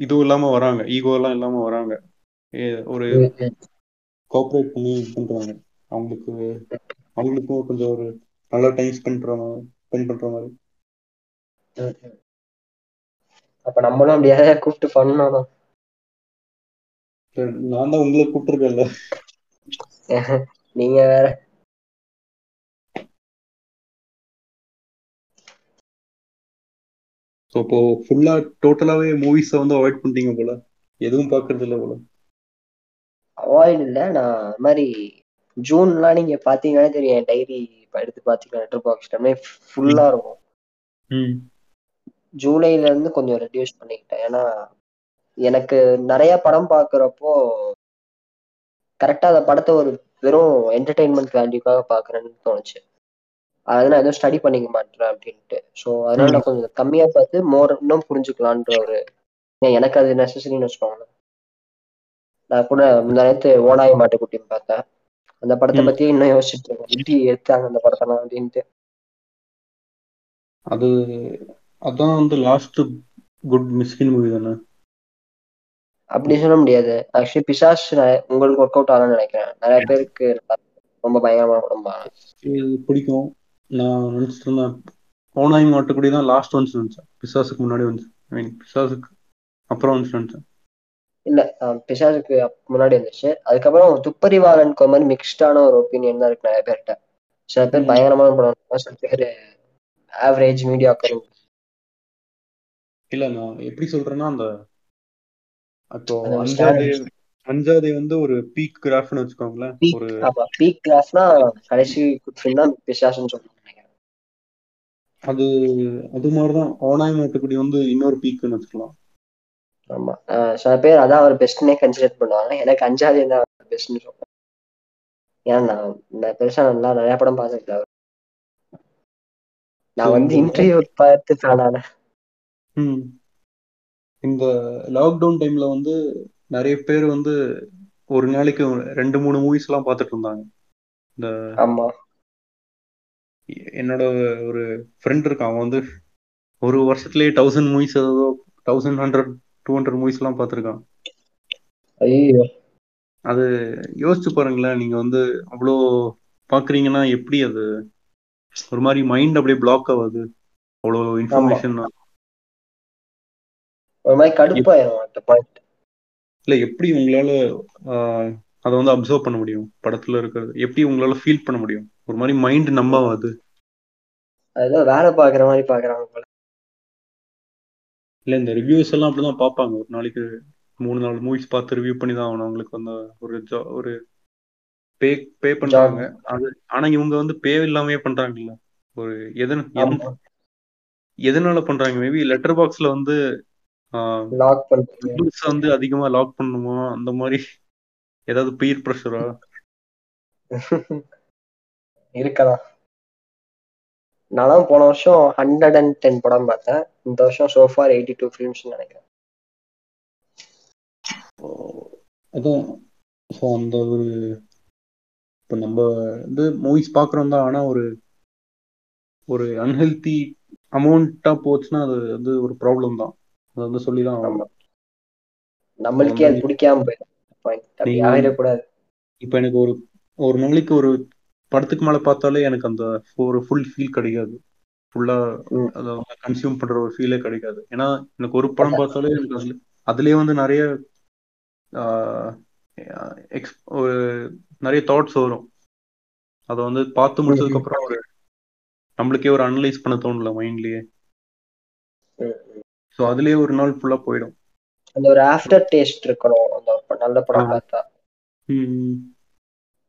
இதுவும் இல்லாம வராங்க. ஈகோ எல்லாம் இல்லாம வராங்க. ஒரு கோஆப்ரேட் பண்ணி பண்றாங்க. அவங்களுக்கு அவங்களுக்கும் கொஞ்சம் ஒரு நல்ல டைம் ஸ்பெண்ட் பண்ற ஸ்பெண்ட் பண்ற மாதிரி. அப்ப நம்மளும் அப்படியே கூப்பிட்டு பண்ணணும் நான் தான் உங்களை கூப்பிட்டுருக்கேன்ல. நீங்க வேற. ஸோ இப்போ ஃபுல்லா டோட்டலாவே மூவிஸை வந்து அவாய்ட் பண்ணிட்டீங்க போல. எதுவும் பார்க்கறது இல்லை போல. அவாய்ட் இல்ல நான் மாதிரி ஜூன்லாம் நீங்க பாத்தீங்கன்னா தெரியும் என் டைரி எடுத்து பாத்தீங்கன்னா லெட்டர் பாக்ஸ் எல்லாமே ஃபுல்லா இருக்கும். ஜூலைல இருந்து கொஞ்சம் ரெடியூஸ் பண்ணிக்கிட்டேன். ஏன்னா எனக்கு நிறைய படம் பார்க்குறப்போ கரெக்டா அந்த படத்தை ஒரு வெறும் என்டர்டெயின்மெண்ட் வேல்யூக்காக பார்க்கறேன்னு தோணுச்சு. நான் எதுவும் ஸ்டடி பண்ணிக்க மாட்டேன் அப்படின்ட்டு. ஸோ அதனால நான் கொஞ்சம் கம்மியா பார்த்து மோர் இன்னும் புரிஞ்சுக்கலான்ற ஒரு எனக்கு அது நெசசரின்னு வச்சுக்கோங்க நான் கூட முந்தா நேரத்து ஓனாய் மாட்டுக்குட்டின்னு பார்த்தேன். அந்த படத்தை. பத்தி இன்னும் யோசிச்சுட்டு இருக்கேன். எப்படி எடுத்தாங்க அந்த படத்தெல்லாம் அப்படின்ட்டு. அது அதான் வந்து லாஸ்ட் குட் மிஸ்கின் மூவி தானே? அப்படி சொல்ல முடியாது. ஆக்சுவலி பிசாஸ் உங்களுக்கு ஒர்க் அவுட் ஆகலாம்னு நினைக்கிறேன். நிறைய பேருக்கு ரொம்ப பயங்கரமான படம் இது பிடிக்கும். நான் நினைச்சிட்டு இருந்தேன். ஓனாய் மாட்டுக்குடி தான் லாஸ்ட் வந்துச்சு நினைச்சேன். பிசாசுக்கு முன்னாடி வந்துச்சு. ஐ மீன் பிசாசுக்கு அப்புறம் வந்துச்சு நினைச்சேன். இல்ல பிசாசுக்கு முன்னாடி வந்துச்சு அதுக்கப்புறம் துப்பறிவாளனுக்கு ஒரு மாதிரி மிக்ஸ்டான ஒரு ஒப்பீனியன் தான் இருக்கு நிறைய பேர்கிட்ட. சில பேர். பயங்கரமான படம் சில பேர் ஆவரேஜ் மீடியாக்கர் இல்ல நான் எப்படி சொல்றேன்னா அந்த அப்போ அஞ்சாவது வந்து ஒரு பீக் கிராஃப்னு வச்சுக்கோங்களேன். ஒரு பீக் கிளாஸ்னா கடைசி ஃபிலிம் தான் பிசாசுன்னு சொல்லுவாங்க அது அது மாதிரிதான் ஓனாய் மாட்டுக்குடி வந்து இன்னொரு பீக்குன்னு வச்சுக்கலாம். ஆமா. சில பேர் அதான் அவர் பெஸ்ட்னே கன்சிடர் பண்ணுவாங்க. எனக்கு அஞ்சாவது தான் பெஸ்ட்னு சொல்றேன். ஏன்னா நான் பெருசா நல்லா நிறைய படம் பார்த்துருக்கேன் அவர். நான் வந்து இன்டர்வியூ பார்த்து ஃபேனான. இந்த லாக்டவுன் டைம்ல வந்து நிறைய பேர் வந்து ஒரு நாளைக்கு ரெண்டு மூணு மூவிஸ் எல்லாம் பார்த்துட்டு இருந்தாங்க. இந்த ஆமா. என்னோட ஒரு ஃப்ரெண்ட் இருக்கான். அவன் வந்து ஒரு வருஷத்துலயே தௌசண்ட் மூவிஸ் ஏதோ thousand hundred two hundred movies எல்லாம் பார்த்துருக்கான் அது யோசிச்சு பாருங்களேன் நீங்க வந்து அவ்வளோ பாக்குறீங்கன்னா எப்படி அது? ஒரு மாதிரி மைண்ட் அப்படியே பிளாக் ஆகாது. அவ்வளோ இன்ஃபர்மேஷன் ஒரு மாதிரி கடுப்பாயிரும் அந்த பாயிண்ட் இல்ல எப்படி உங்களால அதை வந்து அப்சர்வ் பண்ண முடியும்? படத்துல இருக்கிறது. எப்படி உங்களால ஃபீல் பண்ண முடியும்? ஒரு மாதிரி மைண்ட் நம்பாவாது அதுதான் வேலை பாக்குற மாதிரி பாக்குறாங்க இல்ல இந்த ரிவ்யூஸ் எல்லாம் அப்படிதான் பார்ப்பாங்க. ஒரு நாளைக்கு மூணு நாலு மூவிஸ் பார்த்து ரிவ்யூ பண்ணி தான் ஆகணும். அவங்களுக்கு வந்து ஒரு jo- ஒரு பே பே பண்றாங்க. அது ஆனா இவங்க வந்து பே இல்லாமயே பண்றாங்கல்ல. ஒரு எதன் எதனால பண்றாங்க? மேபி லெட்டர் பாக்ஸ்ல வந்து லாக் ரிவ்யூஸ் வந்து அதிகமா லாக் பண்ணணுமா? அந்த மாதிரி ஏதாவது பீர் ப்ரெஷரா இருக்கலாம். நான் போன வருஷம் ஹண்ட்ரட் அண்ட் டென் படம் பார்த்தேன். இந்த வருஷம் சோஃபார் எயிட்டி டூ ஃபிலிம்ஸ் நினைக்கிறேன். அதான் ஸோ அந்த ஒரு இப்போ நம்ம வந்து மூவிஸ் பார்க்குறோம் தான் ஆனால் ஒரு ஒரு அன்ஹெல்தி அமௌண்ட்டாக போச்சுன்னா அது வந்து ஒரு ப்ராப்ளம் தான். அதை வந்து சொல்லி தான் நம்மளுக்கே அது பிடிக்காம போயிடும். இப்போ எனக்கு ஒரு ஒரு நாளைக்கு ஒரு படத்துக்கு மேலே பார்த்தாலே எனக்கு அந்த ஒரு ஃபுல் ஃபீல் கிடைக்காது ஃபுல்லாக ம். அதை கன்சியூம் பண்ணுற ஒரு ஃபீலே கிடைக்காது. ஏன்னா எனக்கு ஒரு படம் பார்த்தாலே எனக்கு அதுல அதுலேயே வந்து நிறைய எக்ஸ் ஒரு நிறைய தாட்ஸ் வரும். அதை வந்து பார்த்து முடிச்சதுக்கு அப்புறம் ஒரு நம்மளுக்கே ஒரு அனலைஸ் பண்ண தோணல மைண்ட்லயே ஸோ அதுலயே ஒரு நாள் ஃபுல்லா போயிடும். அந்த ஒரு ஆஃப்டர் டேஸ்ட் இருக்கணும். அந்த நல்ல படம். பார்த்தா.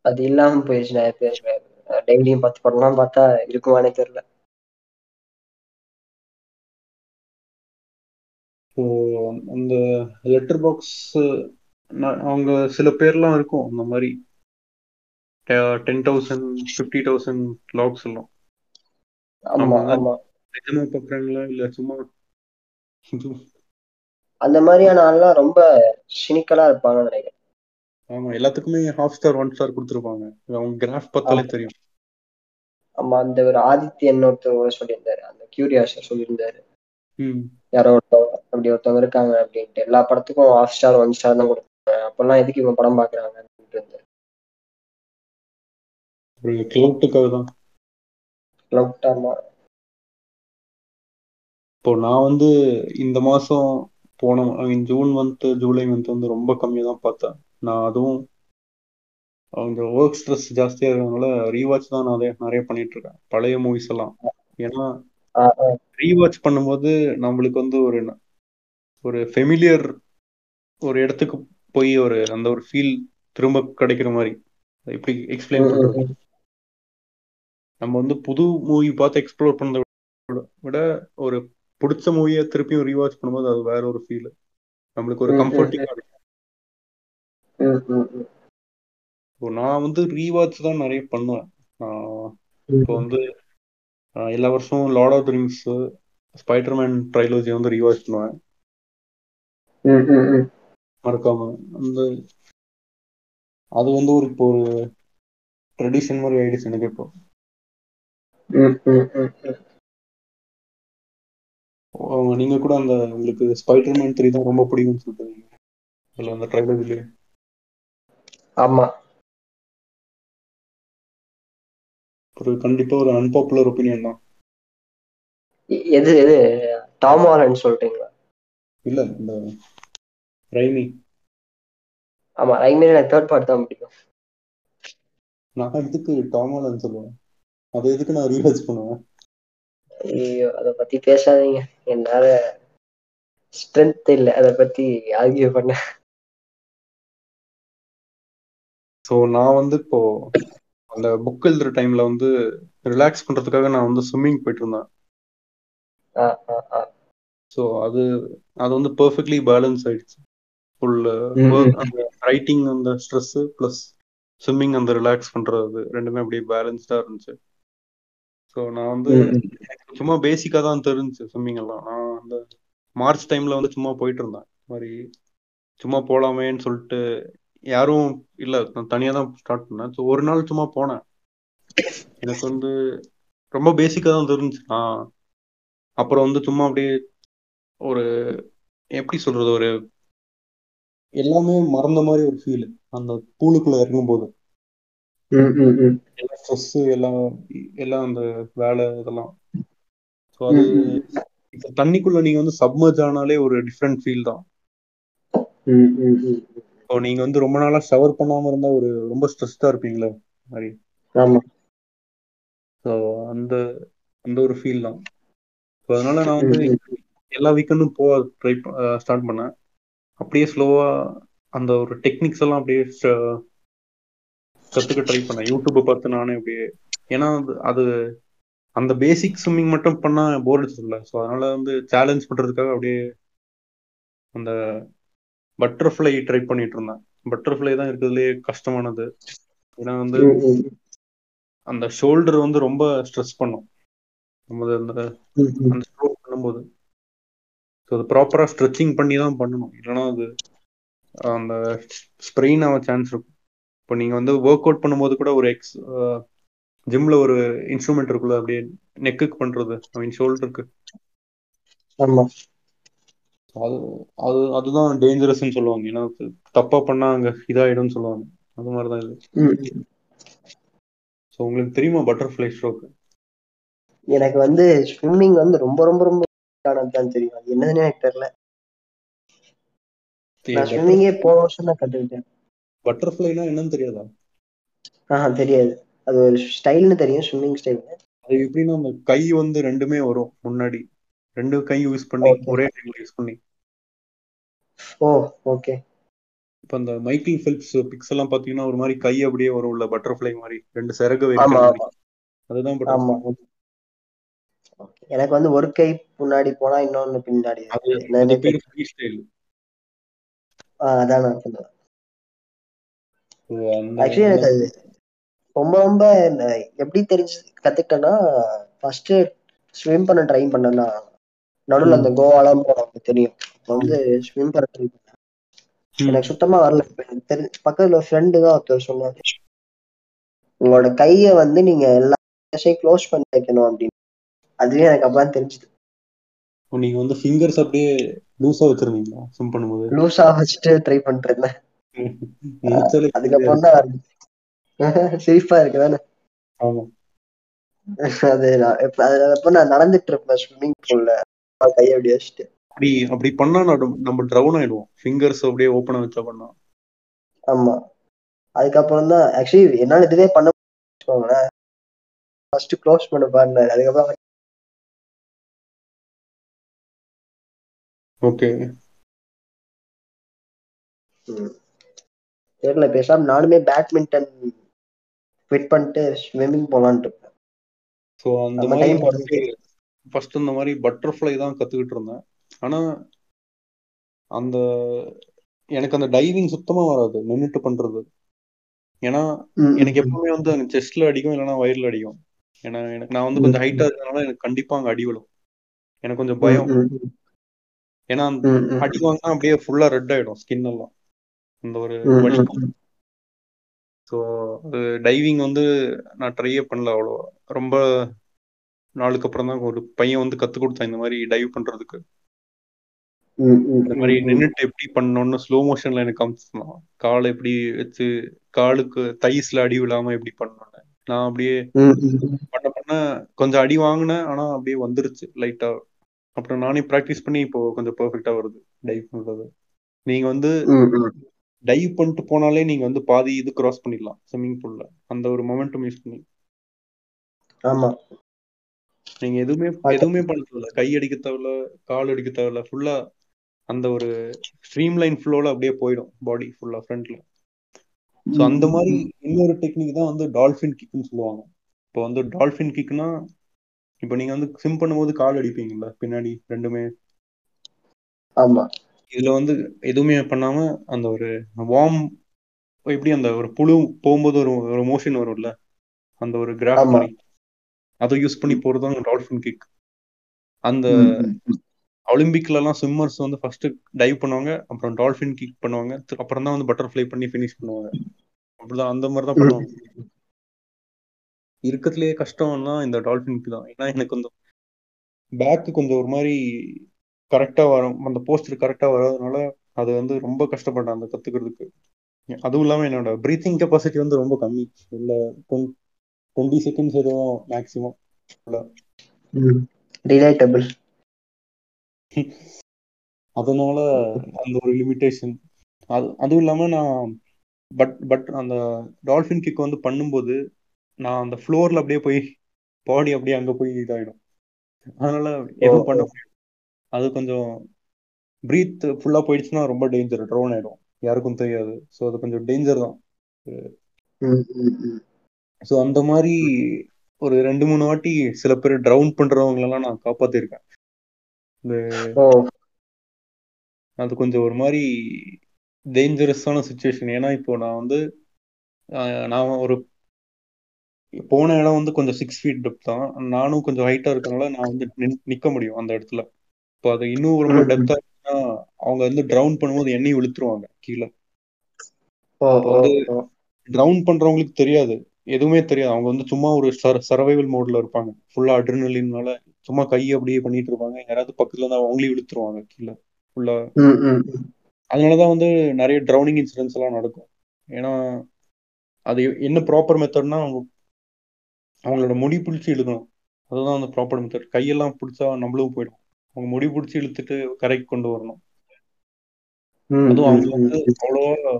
அது இல்லாம போயிடுச்சு நிறைய பேர் டெய்லியும் பத்து படம்லாம் பார்த்தா இருக்குமானே தெரியல. ஸோ அந்த லெட்டர் பாக்ஸ் அவங்க சில பேர்லாம் இருக்கும் அந்த மாதிரி. Ten thousand fifty thousand lakhs எல்லாம். நிஜமா பார்க்குறாங்களா இல்ல சும்மா அந்த மாதிரியான ஆள்லாம் ரொம்ப சினிக்கலா இருப்பாங்கன்னு நினைக்கிறேன். ஆமா எல்லாத்துக்குமே ஹாஃப் ஸ்டார் ஒன் ஸ்டார் கொடுத்துருப்பாங்க. அவங்க கிராஃப் பார்த்தாலே தெரியும். ஆமா அந்த ஒரு ஆதித்யன் ஒருத்தர் சொல்லியிருந்தாரு அந்த கியூரியாஸ் சொல்லியிருந்தாரு. யாரோ ஒருத்தவங்க அப்படி ஒருத்தவங்க இருக்காங்க அப்படின்ட்டு. எல்லா படத்துக்கும் ஹாஃப் ஸ்டார் ஒன் ஸ்டார் தான் கொடுப்பாங்க. அப்பெல்லாம் எதுக்கு இவங்க படம் பாக்குறாங்க அப்படின்ட்டு இப்போ நான் வந்து இந்த மாசம் போன I mean June month July month வந்து ரொம்ப கம்மியாக தான் பார்த்தேன். நான் அதுவும் அவங்க ஒர்க் ஸ்ட்ரெஸ் ஜாஸ்தியாக இருக்கிறதுனால ரீவாட்ச் தான் நான் நிறைய பண்ணிட்டு இருக்கேன். பழைய மூவிஸ் எல்லாம். ஏன்னா ரீவாட்ச் பண்ணும்போது நம்மளுக்கு வந்து ஒரு ஒரு ஃபெமிலியர் ஒரு இடத்துக்கு போய் ஒரு அந்த ஒரு ஃபீல் திரும்ப கிடைக்கிற மாதிரி. எப்படி எக்ஸ்பிளைன் பண்றது. நம்ம வந்து புது மூவி பார்த்து எக்ஸ்ப்ளோர் பண்ணதை விட- ஒரு பிடிச்ச மூவியை திருப்பியும் ரீவாட்ச் பண்ணும்போது அது வேற ஒரு ஃபீல் நம்மளுக்கு ஒரு கம்ஃபர்டிங்காக இருக்கும். நான் வந்து ரீவாட்ச் தான் நிறைய பண்ணுவேன். நான் இப்போ வந்து எல்லா வருஷமும் Lord of Rings Spiderman trilogy வந்து ரீவாட்ச் பண்ணுவேன். மறக்காம. அந்த அது வந்து ஒரு இப்போ ஒரு ட்ரெடிஷன் மாதிரி ஆயிடுச்சு எனக்கு இப்போ. நீங்க கூட அந்த உங்களுக்கு ஸ்பைடர்மேன் த்ரீ தான் ரொம்ப பிடிக்கும்னு சொல்றீங்க அதில் அந்த ட்ரைலோஜிலே ஆமா. ஒரு கண்டிப்பா ஒரு அன்பாப்புலர் ஒப்பீனியன் தான். எது எது? டாம் ஹாலண்ட் சொல்றீங்களா? இல்ல இந்த ரைமி. ஆமா ரைமேல் எனக்கு தேர்ட் பார்ட் தான் பிடிக்கும். நான் எதுக்கு டாமாலன்னு சொல்லுவேன்? அது எதுக்கு நான் ரீவாச் பண்ணுவேன்? ஐயோ அதை பத்தி பேசாதீங்க. என்னால ஸ்ட்ரென்த் இல்லை. அதை பத்தி ஆர்கியூ பண்ண. ஸோ நான் வந்து இப்போ அந்த புக் எழுதுற டைம்ல வந்து ரிலாக்ஸ் பண்றதுக்காக நான் வந்து ஸ்விம்மிங் போயிட்டு இருந்தேன். ஸோ அது அது வந்து பெர்ஃபெக்ட்லி பேலன்ஸ் ஆயிடுச்சு. ஃபுல் ம். அந்த ரைட்டிங் அந்த ஸ்ட்ரெஸ் ப்ளஸ் ஸ்விம்மிங் அந்த ரிலாக்ஸ் பண்றது ரெண்டுமே அப்படியே பேலன்ஸ்டா இருந்துச்சு. ஸோ நான் வந்து சும்மா பேசிக்காக தான் தெரிஞ்சுச்சு ஸ்விம்மிங் எல்லாம். நான் அந்த மார்ச் டைம்ல வந்து சும்மா போயிட்டு இருந்தேன். மாதிரி சும்மா போலாமேன்னு சொல்லிட்டு யாரும் இல்லை நான் தனியாக தான் ஸ்டார்ட் பண்ணேன். ஸோ ஒரு நாள் சும்மா போனேன். எனக்கு வந்து ரொம்ப பேசிக்காக தான் நான் அப்புறம் வந்து சும்மா அப்படியே ஒரு எப்படி சொல்றது ஒரு எல்லாமே மறந்த மாதிரி ஒரு ஃபீல் அந்த பூலுக்குள்ள இறங்கும் போது ம், ம், ம். எல்லா ஸ்ட்ரெஸ் எல்லாம் எல்லாம் அந்த வேலை இதெல்லாம். ஸோ அது தண்ணிக்குள்ள நீங்க வந்து சப்மர்ஜ் ஆனாலே ஒரு டிஃப்ரெண்ட் ஃபீல் தான். இப்போ நீங்க வந்து ரொம்ப நாளா ஷவர் பண்ணாம இருந்தா ஒரு ரொம்ப ஸ்ட்ரெஸ்டா இருப்பீங்களே மாதிரி ஆமா. ஸோ அந்த அந்த ஒரு ஃபீல் தான். ஸோ அதனால நான் வந்து எல்லா வீக்கெண்டும் போக ட்ரை ஸ்டார்ட் பண்ணேன். அப்படியே ஸ்லோவா அந்த ஒரு டெக்னிக்ஸ் எல்லாம் அப்படியே கத்துக்க ட்ரை பண்ணேன். யூடியூப்பை பார்த்து நானே அப்படியே ஏன்னா அது- அது அந்த பேசிக் ஸ்விம்மிங் மட்டும் பண்ணா போர் அடிச்சதில்ல ஸோ அதனால வந்து சேலஞ்ச் பண்றதுக்காக அப்படியே அந்த பட்டர்ஃப்ளை ட்ரை பண்ணிட்டு இருந்தேன். பட்டர்ஃப்ளை தான் இருக்கிறதுலே கஷ்டமானது. ஏன்னா வந்து. அந்த ஷோல்டர் வந்து ரொம்ப ஸ்ட்ரெஸ் பண்ணும். நம்ம அந்த. அந்த ஸ்ட்ரோக் பண்ணும்போது. ஸோ அது ப்ராப்பராக ஸ்ட்ரெச்சிங் பண்ணி தான் பண்ணணும். இல்லைன்னா அது அந்த ஸ்ப்ரெயின் ஆக சான்ஸ் இருக்கும். இப்போ நீங்கள் வந்து ஒர்க் அவுட் பண்ணும்போது கூட ஒரு எக்ஸ் ஜிம்ல ஒரு இன்ஸ்ட்ருமெண்ட் இருக்குல்ல அப்படியே நெக்குக்கு பண்ணுறது ஐ மீன் ஷோல்டருக்கு ஆமா. அது அது அதுதான் டேஞ்சரஸ்ன்னு சொல்லுவாங்க. ஏன்னா தப்பா பண்ணா அங்கே இதாயிடும்னு சொல்லுவாங்க. அது மாதிரி தான் இது. ஸோ உங்களுக்கு தெரியுமா பட்டர்ஃப்ளை ஸ்ட்ரோக் எனக்கு வந்து ஸ்விம்மிங் வந்து ரொம்ப ரொம்ப ரொம்ப தான் தெரியும். அது என்னதுன்னு எனக்கு தெரியல. நான் ஸ்விம்மிங்கே போன வருஷம் தான் கத்துக்கிட்டேன். பட்டர்ஃப்ளைனா என்னன்னு தெரியாதா? ஆஹா தெரியாது. அது ஒரு ஸ்டைல்னு தெரியும் ஸ்விம்மிங் ஸ்டைல் அது எப்படின்னா அந்த கை வந்து ரெண்டுமே வரும் முன்னாடி. ரெண்டு கை யூஸ் பண்ணி. ஒரே டைம்ல யூஸ் பண்ணி. ஓ ஓகே இப்போ அந்த மைக்கேல் ஃபெல்ப்ஸ் பிக்ஸ் எல்லாம் பாத்தீங்கன்னா ஒரு மாதிரி கை அப்படியே வரும்ல பட்டர்ஃப்ளை மாதிரி. ரெண்டு சிறகு வைக்கிற அதுதான் பட்டர்ஃப்ளை எனக்கு வந்து ஒரு கை முன்னாடி போனா இன்னொன்னு பின்னாடி. அதான் நான் சொல்லுவேன் ஆக்சுவலி எனக்கு அது ரொம்ப ரொம்ப எப்படி தெரிஞ்சு கத்துக்கிட்டேன்னா ஃபர்ஸ்ட் ஸ்விம் பண்ண ட்ரை பண்ணேன்னா நடுவுல அந்த கோவாலாம் போனவங்க தெரியும். அப்போ வந்து ஸ்விம் பண்ண ட்ரை எனக்கு சுத்தமா வரல. தெரிஞ்ச பக்கத்துல ஃப்ரெண்டு தான் ஒருத்தர் சொன்னாரு. உங்களோட கைய வந்து நீங்க எல்லா க்ளோஸ் பண்ணி வைக்கணும் அப்படின்னு. அதுவே எனக்கு அப்பதான் தெரிஞ்சுது. நீங்க வந்து ஃபிங்கர்ஸ் அப்படியே லூஸா வச்சிருந்தீங்களா? ஸ்விம் பண்ணும்போது? லூஸா வச்சுட்டு ட்ரை நினைச்சாலே அதுக்கப்புறம் தான் சிரிப்பா இருக்கு தானே? ஆமா. அது நான் இப்ப நான் நடந்துட்டு இருப்பேன் ஸ்விம்மிங் பூல்ல கையை அப்படி வச்சுட்டு. அப்படி அப்படி பண்ணா நம்ம- ட்ரவுன் ஆயிடுவோம். ஃபிங்கர்ஸ் அப்படியே ஓப்பனா வச்சா பண்ணா. ஆமா. அதுக்கப்புறம் தான் ஆக்சுவலி என்னால இதுவே பண்ண ஃபர்ஸ்ட் க்ளோஸ் பண்ண பாருனாரு. அதுக்கப்புறம் ஓகே. தெரியல பேசாம நானுமே பேட்மிண்டன் quit பண்ணிட்டு ஸ்விம்மிங் போலான்ட்டு இருக்கேன். ஸோ அந்த மாதிரி. ஃபர்ஸ்ட் இந்த மாதிரி பட்டர்ஃப்ளை தான் கத்துக்கிட்டு இருந்தேன். ஆனா அந்த எனக்கு அந்த டைவிங் சுத்தமா வராது நின்னுட்டு பண்றது. ஏன்னா எனக்கு எப்பவுமே வந்து செஸ்ட்ல அடிக்கும் இல்லைன்னா வயிறுல அடிக்கும். ஏன்னா எனக்கு நான் வந்து கொஞ்சம் ஹைட்டா இருக்கனால எனக்கு கண்டிப்பா அங்க அடி விழும். எனக்கு கொஞ்சம் பயம். ஏன்னா அந்த அடி வாங்கினா அப்படியே ஃபுல்லா ரெட் ஆயிடும் ஸ்கின் எல்லாம். அந்த ஒரு. ஸோ டைவிங் வந்து நான் ட்ரையே பண்ணல அவ்வளோ ரொம்ப நாளுக்கு அப்புறம் தான் ஒரு பையன் வந்து கத்து கொடுத்தான் இந்த மாதிரி டைவ் பண்றதுக்கு. இந்த மாதிரி. நின்னுட்டு எப்படி பண்ணணும்னு ஸ்லோ மோஷன்ல எனக்கு காமிச்சிருந்தான் காலை எப்படி வச்சு காலுக்கு தைஸ்ல அடி விழாம எப்படி பண்ணணும்னு நான் அப்படியே. பண்ண பண்ண கொஞ்சம் அடி வாங்கினேன். ஆனா அப்படியே வந்துருச்சு லைட்டா அப்புறம் நானே ப்ராக்டிஸ் பண்ணி இப்போ கொஞ்சம் பெர்ஃபெக்டா வருது டைவ் பண்றது. நீங்க வந்து. டைவ் பண்ணிட்டு போனாலே நீங்க வந்து பாதி இது கிராஸ் பண்ணிடலாம் ஸ்விம்மிங் பூல்ல அந்த ஒரு மொமெண்டம் யூஸ் பண்ணி. ஆமா. நீங்க எதுவுமே. எதுவுமே பண்ண தேவையில்ல. கை அடிக்க தேவையில்ல கால் அடிக்க தேவையில்ல. ஃபுல்லா அந்த ஒரு ஸ்ட்ரீம் லைன் ஃப்ளோல அப்படியே போயிடும் பாடி ஃபுல்லா ஃப்ரண்ட்ல ஸோ அந்த மாதிரி. இன்னொரு டெக்னிக் தான் வந்து டால்ஃபின் கிக்னு சொல்லுவாங்க. இப்போ வந்து டால்ஃபின் கிக்னா இப்போ நீங்க வந்து ஸ்விம் பண்ணும்போது கால் அடிப்பீங்கல்ல பின்னாடி ரெண்டுமே? ஆமா. இதுல வந்து எதுவுமே பண்ணாம அந்த ஒரு வார்ம் எப்படி அந்த ஒரு புழு போகும்போது ஒரு ஒரு மோஷன் வரும்ல? அந்த ஒரு கிராஃப் மாதிரி. அதை யூஸ் பண்ணி போறது தான் டால்ஃபின் கிக் அந்த. ஒலிம்பிக்ல எல்லாம் ஸ்விம்மர்ஸ் வந்து ஃபர்ஸ்ட் டைவ் பண்ணுவாங்க அப்புறம் டால்ஃபின் கிக் பண்ணுவாங்க அப்புறம் தான் வந்து பட்டர்ஃப்ளை பண்ணி ஃபினிஷ் பண்ணுவாங்க. அப்படிதான் அந்த மாதிரி தான் பண்ணுவாங்க. இருக்கிறதுலயே கஷ்டம்னா இந்த டால்ஃபின்க்கு தான். ஏன்னா எனக்கு கொஞ்சம் பேக்கு கொஞ்சம் ஒரு மாதிரி கரெக்டா வரும். அந்த போஸ்டர் கரெக்டா வராதனால அது வந்து ரொம்ப கஷ்டப்பட்டேன் அந்த கத்துக்கிறதுக்கு. அதுவும் இல்லாம என்னோட பிரீத்திங் கெப்பாசிட்டி வந்து ரொம்ப கம்மி. இல்ல டுவெண்ட்டி செகண்ட்ஸ் எதுவும் மேக்ஸிமம். ரிலேட்டபிள் அதனால அந்த ஒரு லிமிட்டேஷன் அது அதுவும் இல்லாம நான் பட் பட் அந்த டால்ஃபின் கிக் வந்து பண்ணும்போது நான் அந்த ஃப்ளோர்ல அப்படியே போய் பாடி அப்படியே அங்க போய் இதாயிடும். அதனால எதுவும் பண்ண முடியாது. அது கொஞ்சம் பிரீத் ஃபுல்லா போயிடுச்சுன்னா ரொம்ப டேஞ்சர் ட்ரோன் ஆயிடும். யாருக்கும் தெரியாது. ஸோ அது கொஞ்சம் டேஞ்சர் தான். ஸோ அந்த மாதிரி ஒரு ரெண்டு மூணு வாட்டி சில பேர் ட்ரவுன் பண்றவங்களெல்லாம் நான் காப்பாத்திருக்கேன். இந்த அது கொஞ்சம் ஒரு மாதிரி டேஞ்சரஸான சுச்சுவேஷன் ஏன்னா இப்போ நான் வந்து நான் ஒரு போன இடம் வந்து கொஞ்சம் சிக்ஸ் ஃபீட் டெப்த் தான். நானும் கொஞ்சம் ஹைட்டா இருக்கனால நான் வந்து நிக்க முடியும் அந்த இடத்துல. இப்போ அது இன்னும் ரொம்ப ம். டெப்தா இருக்குன்னா அவங்க வந்து ட்ரவுன் பண்ணும்போது எண்ணெய் இழுத்துருவாங்க கீழே. வந்து ட்ரவுன் பண்றவங்களுக்கு தெரியாது. எதுவுமே தெரியாது. அவங்க வந்து சும்மா ஒரு சர்வைவல் மோட்ல இருப்பாங்க. ஃபுல்லா அட்ரினலினால சும்மா கை அப்படியே பண்ணிட்டு இருப்பாங்க. யாராவது பக்கத்துல இருந்தா அவங்களே இழுத்துருவாங்க கீழே. ஃபுல்லா. அதனாலதான் வந்து நிறைய ட்ரௌனிங் இன்சிடென்ட்ஸ் எல்லாம் நடக்கும். ஏன்னா அது என்ன ப்ராப்பர் மெத்தட்னா அவங்க அவங்களோட முடி பிடிச்சி இழுக்கணும். அதுதான் அந்த ப்ராப்பர் மெத்தட் கையெல்லாம் பிடிச்சா நம்மளும் போயிடும். அவங்க முடி பிடிச்சி இழுத்துட்டு கரைக்கு கொண்டு வரணும். அதுவும் அவங்க வந்து அவ்வளோவா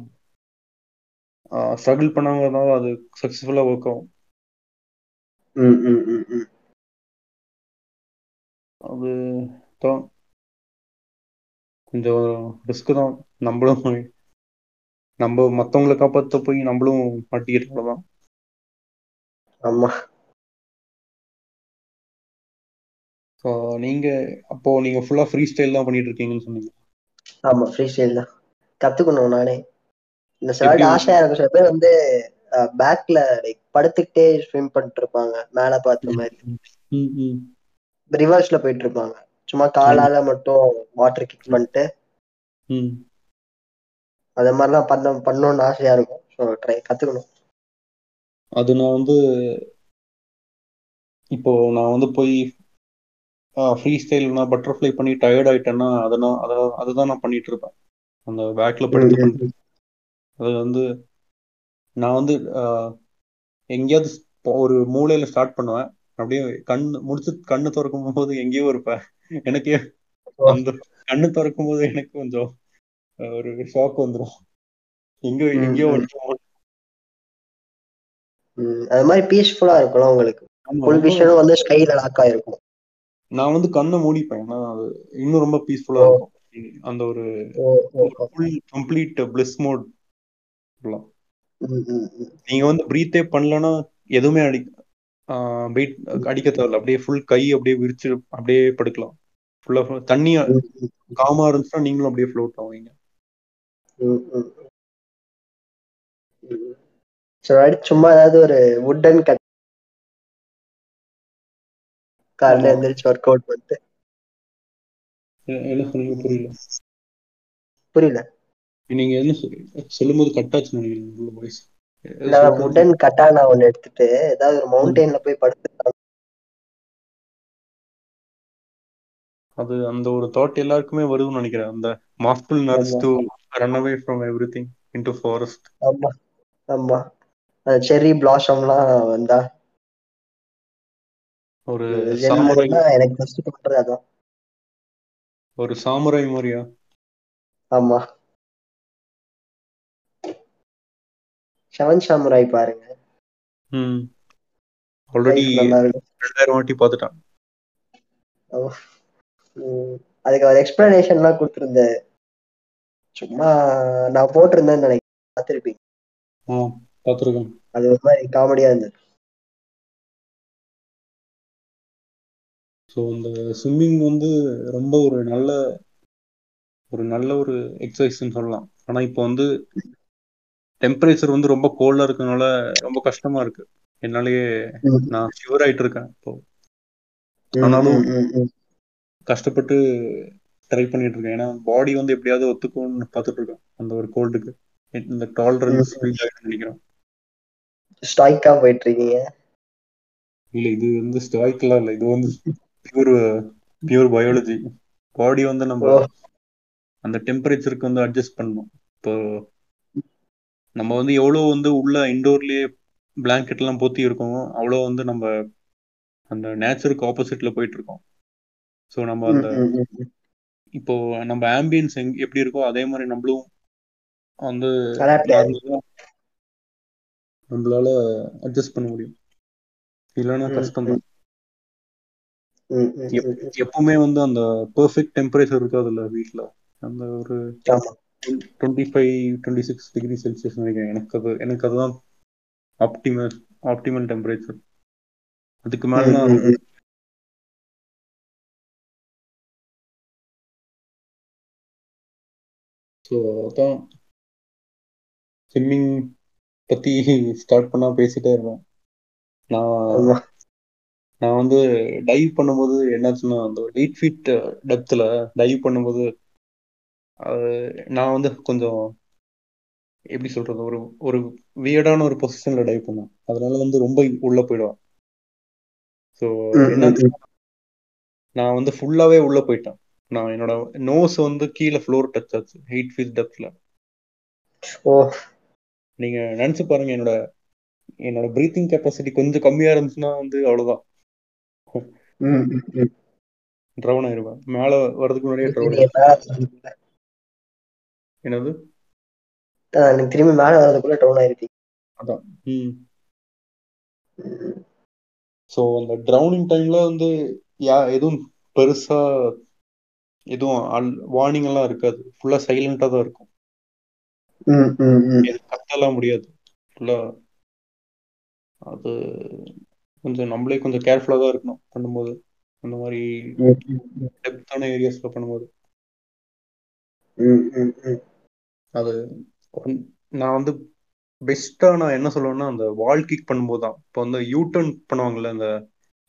ஸ்ட்ரகிள் பண்ணாங்க அது சக்சஸ்ஃபுல்லா ஒர்க் ஆகும். அது தான். கொஞ்சம் ரிஸ்க் தான். நம்மளும் நம்ம மத்தவங்களை காப்பாத்த போய் நம்மளும் மாட்டிக்கிறதுல தான் ஆமா. ஸோ நீங்க அப்போ நீங்க ஃபுல்லா ஃப்ரீ ஸ்டைல் தான் பண்ணிட்டு இருக்கீங்கன்னு சொன்னீங்க. ஆமா ஃப்ரீ ஸ்டைல் தான். கத்துக்கணும் நானே. இந்த சில ஆசையா இருக்கும். சில பேர் வந்து பேக்ல லைக் படுத்துக்கிட்டே ஸ்விம் பண்ணிட்டு இருப்பாங்க மேல பார்த்த மாதிரி. ரிவர்ஸ்ல போயிட்டு இருப்பாங்க சும்மா காலால மட்டும் வாட்டர் கிக் பண்ணிட்டு. அது மாதிரிலாம் பண்ண பண்ணணும்னு ஆசையா இருக்கும். ஸோ ட்ரை கத்துக்கணும். அது நான் வந்து இப்போ நான் வந்து போய் ஃப்ரீ ஸ்டைல் நான் பட்டர்ஃப்ளை பண்ணி டயர்ட் ஆயிட்டேன்னா அதை நான் அதை அதுதான் நான் பண்ணிட்டு இருப்பேன் அந்த பேக்ல படுத்து அது வந்து நான் வந்து எங்கேயாவது ஒரு மூலையில ஸ்டார்ட் பண்ணுவேன். அப்படியே கண்ணு முடிச்சு கண்ணு திறக்கும் போது எங்கேயோ இருப்பேன். எனக்கே. அந்த கண்ணு திறக்கும் போது எனக்கு கொஞ்சம் ஒரு ஷாக் வந்துடும் எங்கேயோ ம், எங்கேயோ அது மாதிரி பீஸ்ஃபுல்லா இருக்கும்ல உங்களுக்கு? ஃபுல் விஷயம் வந்து ஸ்கைல லாக் ஆயிருக்கும். நான் வந்து கண்ணை மூடிப்பேன். ஏன்னா அது இன்னும் ரொம்ப பீஸ்ஃபுல்லா. இருக்கும். அந்த ஒரு. ஃபுல் கம்ப்ளீட் பிளிஸ் மோட் ம். நீங்க வந்து ப்ரீத்தே பண்ணலன்னா எதுவுமே அடி வெயிட் அடிக்க தேவையில்ல. அப்படியே ஃபுல் கை அப்படியே விரிச்சு அப்படியே படுக்கலாம். ஃபுல்லா தண்ணி காமா இருந்துச்சுன்னா நீங்களும் அப்படியே ஃப்ளோட் ஆவீங்க. சும்மா ஏதாவது ஒரு வுட்டன் கட் காலைல. எந்திரிச்சு ஒர்க் அவுட் பண்ணிட்டு. புரியல. புரியல. நீங்க என்ன சொல்லி- சொல்லும்போது கட்டாச்சு நினைக்கிறீங்க வாய்ஸ் இல்ல வுடன் கட்டானா ஒண்ணு எடுத்துட்டு ஏதாவது ஒரு மவுண்டெயின்ல போய் படுத்து அது அந்த ஒரு தாட் எல்லாருக்குமே வருதுன்னு நினைக்கிறேன். அந்த மாஸ்குல் nurse. To run away from everything in to forest ஆமா ஆமா. அந்த செர்ரி பிளாசம்லாம் வந்தா. ஒரு எனக்கு ஃபர்ஸ்ட் பண்றது அதான். ஒரு சாமுரை மாதிரியா? ஆமா. செவன் சாமுராய் பாருங்க. ஆல்ரெடி ரெண்டாயிரம் வாட்டி பார்த்துட்டான். அதுக்கு அவர் எக்ஸ்பிளனேஷன்லாம் கொடுத்துருந்தாரு சும்மா நான் போட்டிருந்தேன்னு நினைக்கிறேன். பார்த்துருப்பீங்க. பார்த்துருக்கேன். அது ஒரு மாதிரி காமெடியா இருந்தது. ஸோ இந்த ஸ்விம்மிங் வந்து ரொம்ப ஒரு நல்ல ஒரு நல்ல ஒரு எக்ஸசைஸ்ன்னு சொல்லலாம். ஆனால் இப்போ வந்து டெம்பரேச்சர் வந்து ரொம்ப கோல்டாக இருக்கனால ரொம்ப கஷ்டமா இருக்கு. என்னாலேயே நான் ஷிவர் ஆயிட்டு இருக்கேன் இப்போ. ஆனாலும். கஷ்டப்பட்டு ட்ரை பண்ணிட்டு இருக்கேன். ஏன்னா பாடி வந்து எப்படியாவது ஒத்துக்கும்னு பார்த்துட்டு இருக்கேன். அந்த ஒரு கோல்டுக்கு இந்த டாலரன்ஸ் ஆகிட்டு நினைக்கிறேன். ஸ்டாய்க்கா போயிட்டு இருக்கீங்க. இல்ல இது வந்து ஸ்டாய்க்கெல்லாம் இல்லை. இது வந்து பியூர் பியூர் பயாலஜி பாடி வந்து நம்ம. அந்த டெம்பரேச்சருக்கு வந்து அட்ஜஸ்ட் பண்ணணும். இப்போ நம்ம வந்து எவ்வளோ வந்து உள்ள இண்டோர்லயே பிளாங்கெட் எல்லாம் போத்தி இருக்கோமோ அவ்வளோ வந்து நம்ம அந்த நேச்சருக்கு ஆப்போசிட்ல போயிட்டு இருக்கோம். ஸோ நம்ம அந்த. இப்போ நம்ம ஆம்பியன்ஸ் எங் எப்படி இருக்கோ அதே மாதிரி நம்மளும் வந்து நம்மளால அட்ஜஸ்ட் பண்ண முடியும். இல்லைன்னா கஷ்டம் தான். எப்பவுமே வந்து அந்த பெர்ஃபெக்ட் டெம்பரேச்சர் இருக்காதுல்ல வீட்டில் அந்த ஒரு twenty five twenty six degree Celsius நினைக்கிறேன். எனக்கு அது எனக்கு அதுதான் ஆப்டிமல் ஆப்டிமல் டெம்பரேச்சர் அதுக்கு மேலே. ஸோ அதான் ஸ்விம்மிங் பற்றி ஸ்டார்ட் பண்ணால் பேசிட்டே இருப்பேன். நான் நான் வந்து டைவ் பண்ணும்போது என்னாச்சுன்னா அந்த எயிட் ஃபீட் டெப்த்தில் டைவ் பண்ணும்போது நான் வந்து கொஞ்சம் எப்படி சொல்றது ஒரு ஒரு வியர்டான ஒரு பொசிஷன்ல டைவ் பண்ணேன். அதனால வந்து ரொம்ப உள்ள போயிடுவேன். ஸோ ம். நான் வந்து ஃபுல்லாவே உள்ள போயிட்டேன். நான் என்னோட நோஸ் வந்து கீழே ஃப்ளோர் டச் ஆச்சு எயிட் ஃபீட் டெப்த்ல ஓ. நீங்க நினைச்சு பாருங்க என்னோட என்னோட ப்ரீத்திங் கெப்பாசிட்டி கொஞ்சம் கம்மியா இருந்துச்சுன்னா வந்து அவ்வளவுதான். ட்ரவுன் ஆயிருவேன். மேல வர்றதுக்கு முன்னாடியே ட்ரவுன் என்னது? நீங்க திரும்பி மேல வர்றதுக்குள்ள டவுன் ஆயிருப்பீங்க அதான். ஸோ அந்த ட்ரவுனிங் டைம்ல வந்து யா எதுவும் பெருசா எதுவும் வார்னிங் எல்லாம் இருக்காது. ஃபுல்லா சைலண்டா தான் இருக்கும். ம், ம், ம். எது கத்தலாம் முடியாது. ஃபுல்லா அது கொஞ்சம் நம்மளே கொஞ்சம் கேர்ஃபுல்லா தான் இருக்கணும் பண்ணும்போது. அந்த மாதிரி. டெப்த்தான ஏரியாஸ்ல பண்ணும்போது. ம், ம், ம். அது நான் வந்து பெஸ்டா நான் என்ன சொல்லுவேன்னா அந்த வால் கிக் பண்ணும்போது தான் இப்போ வந்து யூ டர்ன் பண்ணுவாங்கல்ல அந்த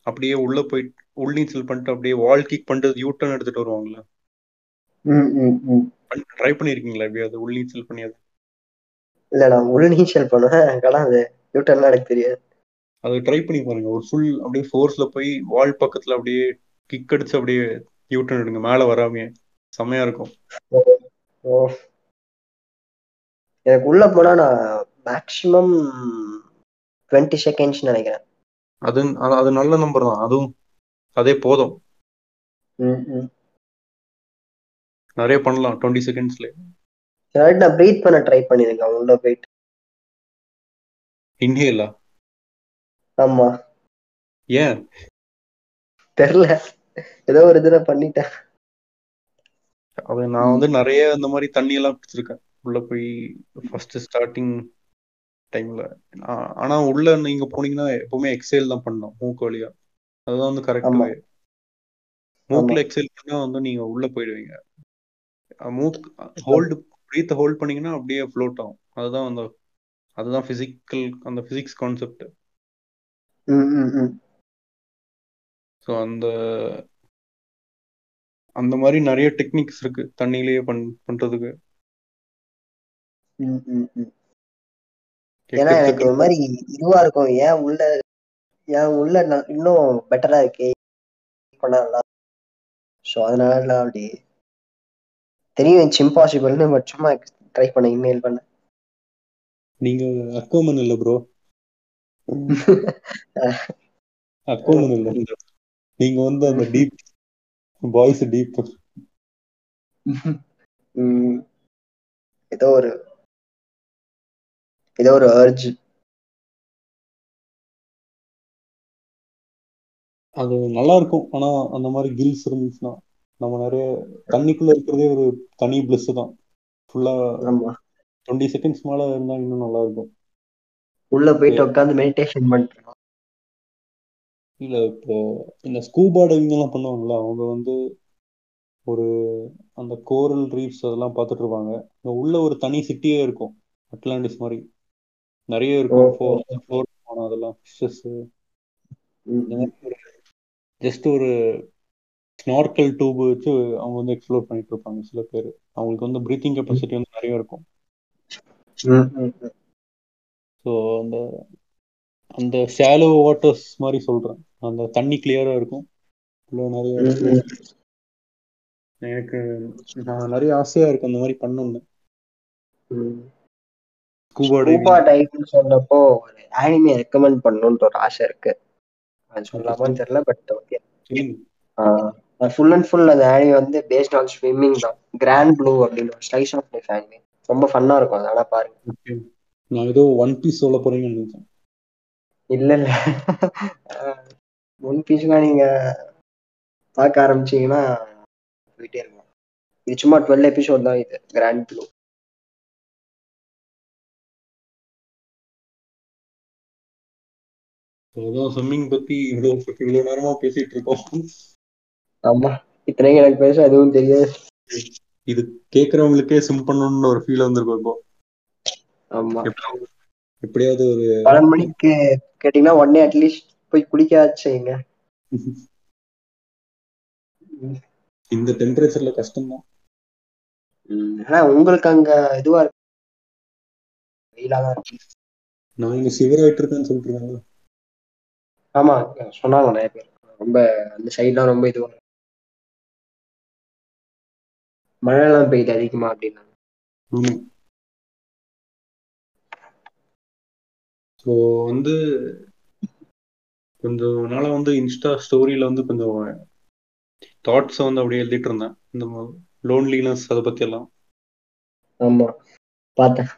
அப்படியே உள்ள போயிட்டு உள்நீச்சல் பண்ணிட்டு அப்படியே வால் கிக் பண்ணிட்டு யூ டர்ன் எடுத்துட்டு வருவாங்கல்ல. ட்ரை பண்ணியிருக்கீங்களா எப்படியாவது? உள்நீச்சல் பண்ணியாது இல்ல நான் உள் நீச்சல் பண்ணுவேன். ஆனா அது யூட்டர்லாம் எனக்கு தெரியாது. அது ட்ரை பண்ணி பாருங்க. ஒரு ஃபுல் அப்படியே ஃபோர்ஸ்ல போய் வால் பக்கத்துல அப்படியே கிக் அடிச்சு அப்படியே யூட்டன் எடுங்க. மேல வராம செம்மையா இருக்கும். ஓ. எனக்கு உள்ள போனா நான் மேக்ஸிமம் டுவெண்ட்டி செகண்ட்ஸ் நினைக்கிறேன். அது அது- நல்ல நம்பர் தான். அதுவும் அதே போதும். நிறைய பண்ணலாம் டுவெண்ட்டி செகண்ட்ஸ்ல நான் ப்ரீத் பண்ண ட்ரை பண்ணிருக்கேன் உள்ள போயிட்டு. இன்ஹேலா ஆமா. ஏன்? தெரியல. ஏதோ ஒரு இதுல பண்ணிட்டேன். அது நான் வந்து நிறைய இந்த மாதிரி தண்ணி எல்லாம் குடிச்சிருக்கேன். உள்ள போய் ஃபர்ஸ்ட் ஸ்டார்டிங் டைம்ல ஆனா உள்ள நீங்க போனீங்கன்னா எப்பவுமே எக்ஸைல் தான் பண்ணணும் மூக்கு வழியா. அதுதான் வந்து கரெக்ட் மூக்குல எக்ஸைல் பண்ணா வந்து நீங்க உள்ள போயிடுவீங்க. மூக்கு ஹோல்டு ப்ரீத் ஹோல்ட் பண்ணீங்கன்னா அப்படியே ஃப்ளோட் ஆகும். அதுதான் அந்த அதுதான் பிசிக்கல் அந்த பிசிக்ஸ் கான்செப்ட். ஸோ அந்த அந்த மாதிரி நிறைய டெக்னிக்ஸ் இருக்கு தண்ணியிலேயே பண் பண்றதுக்கு. ஏன்னா எனக்கு ஒரு மாதிரி இதுவா இருக்கும். ஏன் உள்ள ஏன் உள்ள இன்னும் பெட்டரா இருக்கே? பண்ணா நல்லா ஸோ அதனால நான் அப்படி தெரியும் இட்ஸ் இம்பாசிபிள்னு பட் சும்மா ட்ரை பண்ண இமெயில் பண்ண. நீங்க அக்கோமன் இல்ல ப்ரோ அக்கோமன் இல்ல. நீங்க வந்து அந்த டீப் பாய்ஸ் டீப். ஏதோ ஒரு ஏதோ ஒரு அர்ஜ் அது நல்லா இருக்கும் ஆனா அந்த மாதிரி கில்ஸ் இருந்துச்சுன்னா நம்ம நிறைய தண்ணிக்குள்ள இருக்கிறதே ஒரு தனி பிளஸ் தான். ஃபுல்லா டுவெண்ட்டி செகண்ட்ஸ் மேல இருந்தா இன்னும் நல்லா இருக்கும் உள்ள போயிட்டு உட்காந்து மெடிடேஷன் பண்ணிட்டு இல்ல இப்போ இந்த ஸ்கூபா டைவிங் எல்லாம் பண்ணுவாங்கல்ல அவங்க வந்து ஒரு அந்த கோரல் ரீஃப்ஸ் அதெல்லாம் பார்த்துட்டு இருப்பாங்க. உள்ள ஒரு தனி சிட்டியே இருக்கும். அட்லாண்டிஸ் மாதிரி. நிறைய இருக்கும். ஃபோர் ஃபோர் அதெல்லாம். ஃபிஷஸ் ம், இந்த மாதிரி ஒரு ஜஸ்ட் ஒரு ஸ்னார்க்கல் டியூப் வச்சு அவங்க வந்து எக்ஸ்ப்ளோர் பண்ணிட்டு இருப்பாங்க சில பேர். அவங்களுக்கு வந்து ப்ரீத்திங் கெப்பாசிட்டி வந்து நிறைய இருக்கும். ஸோ அந்த அந்த ஷாலோ வாட்டர்ஸ் மாதிரி சொல்றேன். அந்த தண்ணி கிளியரா இருக்கும். நிறைய. எனக்கு நான் நிறைய ஆசையா இருக்கு அந்த மாதிரி பண்ணணும்னு. ம். ஸ்கூபா டைவிங் சொன்னப்போ ஒரு ஆனிமே ரெக்கமெண்ட் பண்ணணும்னு ஒரு ஆசை இருக்கு. அது சொல்லலாமான்னு தெரியல but okay full and full அந்த ஆனிமே வந்து பேஸ்ட் ஆன் ஸ்விம்மிங் தான். கிராண்ட் ப்ளூ அப்படின்னு ஒரு ஸ்லைஸ் ஆஃப் லைஃப் ஆனிமே ரொம்ப ஃபன்னா இருக்கும் அதனால பாருங்க. நான் ஏதோ ஒன் பீஸ் சொல்ல போறீங்கன்னு நினைச்சேன். இல்ல இல்ல. ஒன் பீஸ்லாம் நீங்க பார்க்க ஆரம்பிச்சீங்கன்னா போயிட்டே இருக்கலாம் இது சும்மா டுவெல் எபிசோட் தான் இது கிராண்ட் ப்ளூ அதான் ஸ்விம்மிங் பத்தி இவ்வளோ இவ்வளோ நேரமா பேசிட்டு இருக்கோம். ஆமா இத்தனைக்கு எனக்கு பேச எதுவும் தெரியாது. இது கேட்கறவங்களுக்கே சிம் பண்ணணும்னு ஒரு ஃபீல் வந்திருக்கும் இப்போ. ஆமா. எப்படியாவது- ஒரு பன்னெண்டு மணிக்கு கேட்டீங்கன்னா உடனே அட்லீஸ்ட் போய் குளிக்காச்சுங்க இந்த டெம்பரேச்சர்ல கஷ்டம்தான். ஆனா உங்களுக்கு அங்க இதுவா இருக்கு. வெயிலா தான் இருக்கு. நான் இங்க சிவர் ஆயிட்டு இருக்கேன்னு சொல்லிட்டு இருக்காங்க ஆமா சொன்னாங்க நிறைய பேர். ரொம்ப அந்த சைட்லாம் ரொம்ப இதுவா இருக்கு. மழைலாம் பெய்யுது அதிகமா அப்படின்னாங்க. ஆமா ஸோ வந்து கொஞ்சம் நாளா வந்து இன்ஸ்டா ஸ்டோரியில வந்து கொஞ்சம் தாட்ஸை வந்து அப்படியே எழுதிட்டு இருந்தேன். இந்த லோன்லினஸ் அதை பத்தி எல்லாம் ஆமா பார்த்தேன்.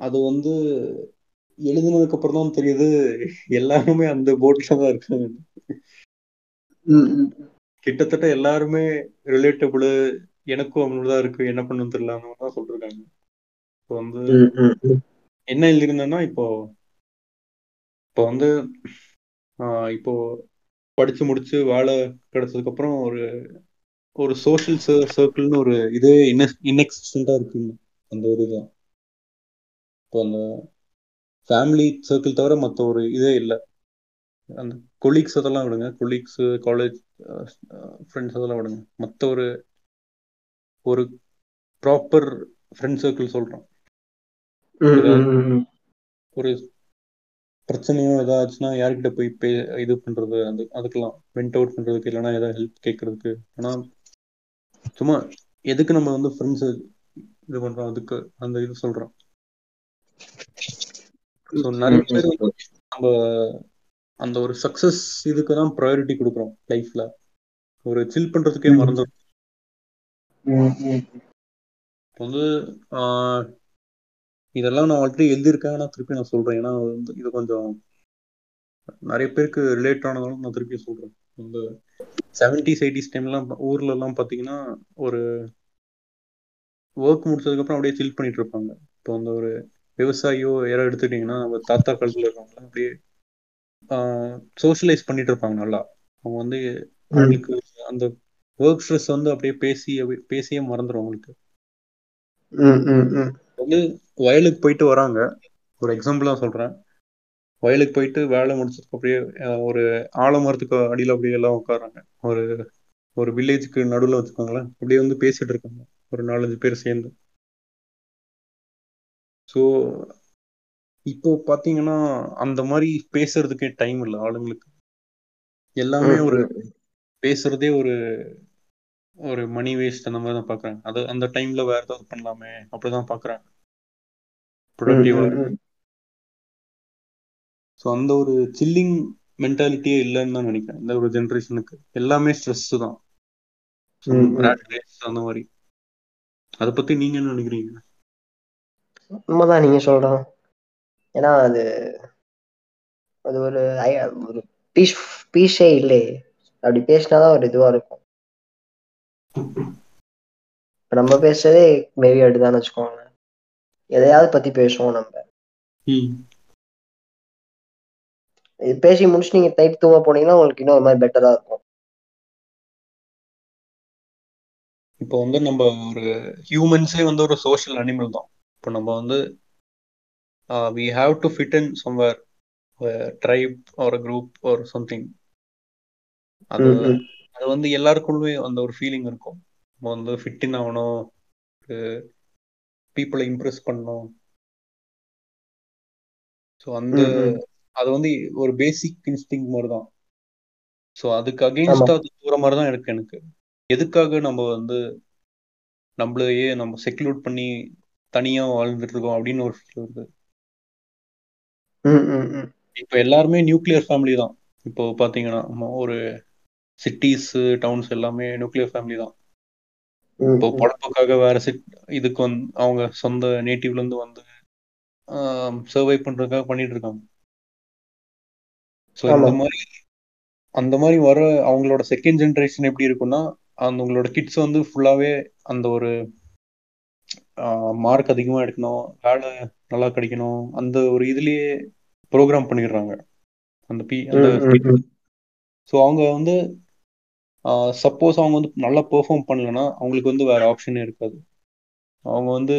அது வந்து எழுதுனதுக்கு அப்புறம் தான் தெரியுது எல்லாருமே அந்த போட்ல தான் இருக்காங்க. கிட்டத்தட்ட எல்லாருமே ரிலேட்டபிள் எனக்கும் அவங்களதான் இருக்கு என்ன பண்ணுன்னு தெரியல அந்த மாதிரி தான் சொல்லிருக்காங்க. இப்போ வந்து. என்ன எழுதியிருந்தேன்னா இப்போ இப்போ வந்து ஆஹ் இப்போ படிச்சு முடிச்சு வேலை கிடைச்சதுக்கு அப்புறம் ஒரு ஒரு சோஷியல் சர்க்கிள்னு ஒரு இதே இன்எக்ஸிஸ்டண்டா இருக்கு அந்த ஒரு இதுதான் இப்போ அந்த ஃபேமிலி சர்க்கிள் தவிர மற்ற ஒரு இதே இல்லை. அந்த கொலீக்ஸ் அதெல்லாம் விடுங்க. கொலீக்ஸ் காலேஜ் ஃப்ரெண்ட்ஸ் அதெல்லாம் விடுங்க. மற்ற ஒரு ஒரு ப்ராப்பர் ஃப்ரெண்ட் சர்க்கிள் சொல்றேன் ம், ஏதாவது ம், ம், ம். ஒரு பிரச்சனையோ ஏதாச்சுன்னா யார்கிட்ட போய் பே இது பண்றது? அது அதுக்கெல்லாம் வெண்ட் அவுட் பண்றதுக்கு இல்லைன்னா ஏதாவது ஹெல்ப் கேட்கறதுக்கு. ஆனா சும்மா எதுக்கு நம்ம வந்து ஃப்ரெண்ட்ஸ் இது பண்றோம்? அதுக்கு அந்த இது சொல்றோம். ஸோ நிறைய பேர் நம்ம அந்த ஒரு சக்சஸ் இதுக்கு தான் ப்ரையாரிட்டி கொடுக்குறோம் லைஃப்ல ஒரு சில் பண்றதுக்கே. மறந்துடும். இப்போ வந்து இதெல்லாம் நான் ஆல்ரெடி எழுதியிருக்கேன். நான் திருப்பி நான் சொல்றேன். ஏன்னா வந்து இது கொஞ்சம் நிறைய பேருக்கு ரிலேட் ஆனதாலும் நான் திருப்பி சொல்றேன். இந்த செவன்டிஸ் எயிட்டிஸ் டைம்லாம் ஊர்ல எல்லாம் பாத்தீங்கன்னா ஒரு ஒர்க் முடிச்சதுக்கு அப்புறம் அப்படியே சில் பண்ணிட்டு இருப்பாங்க. இப்போ வந்து ஒரு விவசாயியோ யாரோ எடுத்துக்கிட்டீங்கன்னா நம்ம தாத்தா காலத்துல இருக்கவங்களாம் அப்படியே சோஷியலைஸ் பண்ணிட்டு இருப்பாங்க நல்லா. அவங்க வந்து அவங்களுக்கு அந்த ஒர்க் ஸ்ட்ரெஸ் வந்து அப்படியே பேசி பேசியே மறந்துடும் அவங்களுக்கு. வந்து வயலுக்கு போயிட்டு வராங்க. ஒரு எக்ஸாம்பிளா சொல்றேன். வயலுக்கு போயிட்டு வேலை முடிச்சதுக்கு அப்படியே ஒரு ஆலமரத்துக்கு அடியில அப்படியே எல்லாம் உட்காராங்க ஒரு ஒரு வில்லேஜுக்கு நடுவில் வச்சுக்கோங்களேன். அப்படியே வந்து பேசிட்டு இருக்காங்க. ஒரு நாலஞ்சு பேர் சேர்ந்து. ஸோ இப்போ பார்த்தீங்கன்னா அந்த மாதிரி பேசுறதுக்கே டைம் இல்லை ஆளுங்களுக்கு. எல்லாமே ஒரு பேசுறதே ஒரு ஒரு மணி வேஸ்ட் அந்த மாதிரி தான் பார்க்குறாங்க அது அந்த டைம்ல வேற ஏதாவது பண்ணலாமே அப்படிதான் பார்க்குறாங்க ம், ப்ரொடக்டிவா. ஸோ அந்த ஒரு சில்லிங் மென்டாலிட்டியே இல்லைன்னு தான் நினைக்கிறேன். இந்த ஒரு ஜென்ரேஷனுக்கு எல்லாமே ஸ்ட்ரெஸ் தான். அந்த மாதிரி. அதை பத்தி நீங்க என்ன நினைக்கிறீங்க? உண்மைதான் நீங்க சொல்றோம் ஏன்னா அது அது ஒரு ஒரு பீஸ் பீஸே இல்லையே. அப்படி பேசினாதான் ஒரு இதுவா இருக்கும். இப்ப நம்ம பேசுறதே மேபி அப்படிதான் வச்சுக்கோங்க எதையாவது பத்தி பேசுவோம் நம்ம. இது பேசி முடிச்சு நீங்க டைட் தூங்க போனீங்கன்னா உங்களுக்கு இன்னும் ஒரு மாதிரி பெட்டரா இருக்கும். இப்போ வந்து நம்ம ஒரு ஹியூமன்ஸே வந்து ஒரு சோஷியல் அனிமல் தான். இப்போ நம்ம வந்து we have to fit in somewhere tribe ஒரு குரூப் ஒரு சம்திங் அது. அது வந்து எல்லாருக்குள்ளே அந்த ஒரு ஃபீலிங் இருக்கும். நம்ம வந்து ஃபிட் இன் ஆகணும் பீப்புளை இம்ப்ரெஸ் பண்ணணும். ஸோ அந்த. அது வந்து ஒரு பேசிக் இன்ஸ்டிங் மாதிரி தான் ஸோ அதுக்கு அகெயின்ஸ்டா அது போகிற மாதிரி தான் இருக்கு எனக்கு. எதுக்காக நம்ம வந்து நம்மளையே நம்ம செக்லூட் பண்ணி தனியா வாழ்ந்துட்டு இருக்கோம் அப்படின்னு ஒரு ஃபீல் வருது. இப்போ எல்லாருமே நியூக்ளியர் ஃபேமிலி தான் இப்போ பாத்தீங்கன்னா ஒரு சிட்டிஸ் டவுன்ஸ் எல்லாமே நியூக்ளியர் ஃபேமிலி தான் இப்போ. பொழப்புக்காக வேற சிட் இதுக்கு வந்து அவங்க சொந்த நேட்டிவ்ல இருந்து வந்து சர்வை பண்றதுக்காக பண்ணிட்டு இருக்காங்க ஸோ இந்த. மாதிரி அந்த மாதிரி வர அவங்களோட செகண்ட் ஜென்ரேஷன் எப்படி இருக்கும்னா அந்த உங்களோட கிட்ஸ் வந்து ஃபுல்லாவே அந்த ஒரு மார்க் அதிகமா எடுக்கணும் வேலை நல்லா கிடைக்கணும் அந்த ஒரு இதுலயே ப்ரோக்ராம் பண்ணிடுறாங்க. அந்த பி அந்த. ஸோ அவங்க வந்து சப்போஸ் அவங்க வந்து நல்லா பெர்ஃபார்ம் பண்ணலன்னா அவங்களுக்கு வந்து வேற ஆப்ஷனே இருக்காது. அவங்க வந்து.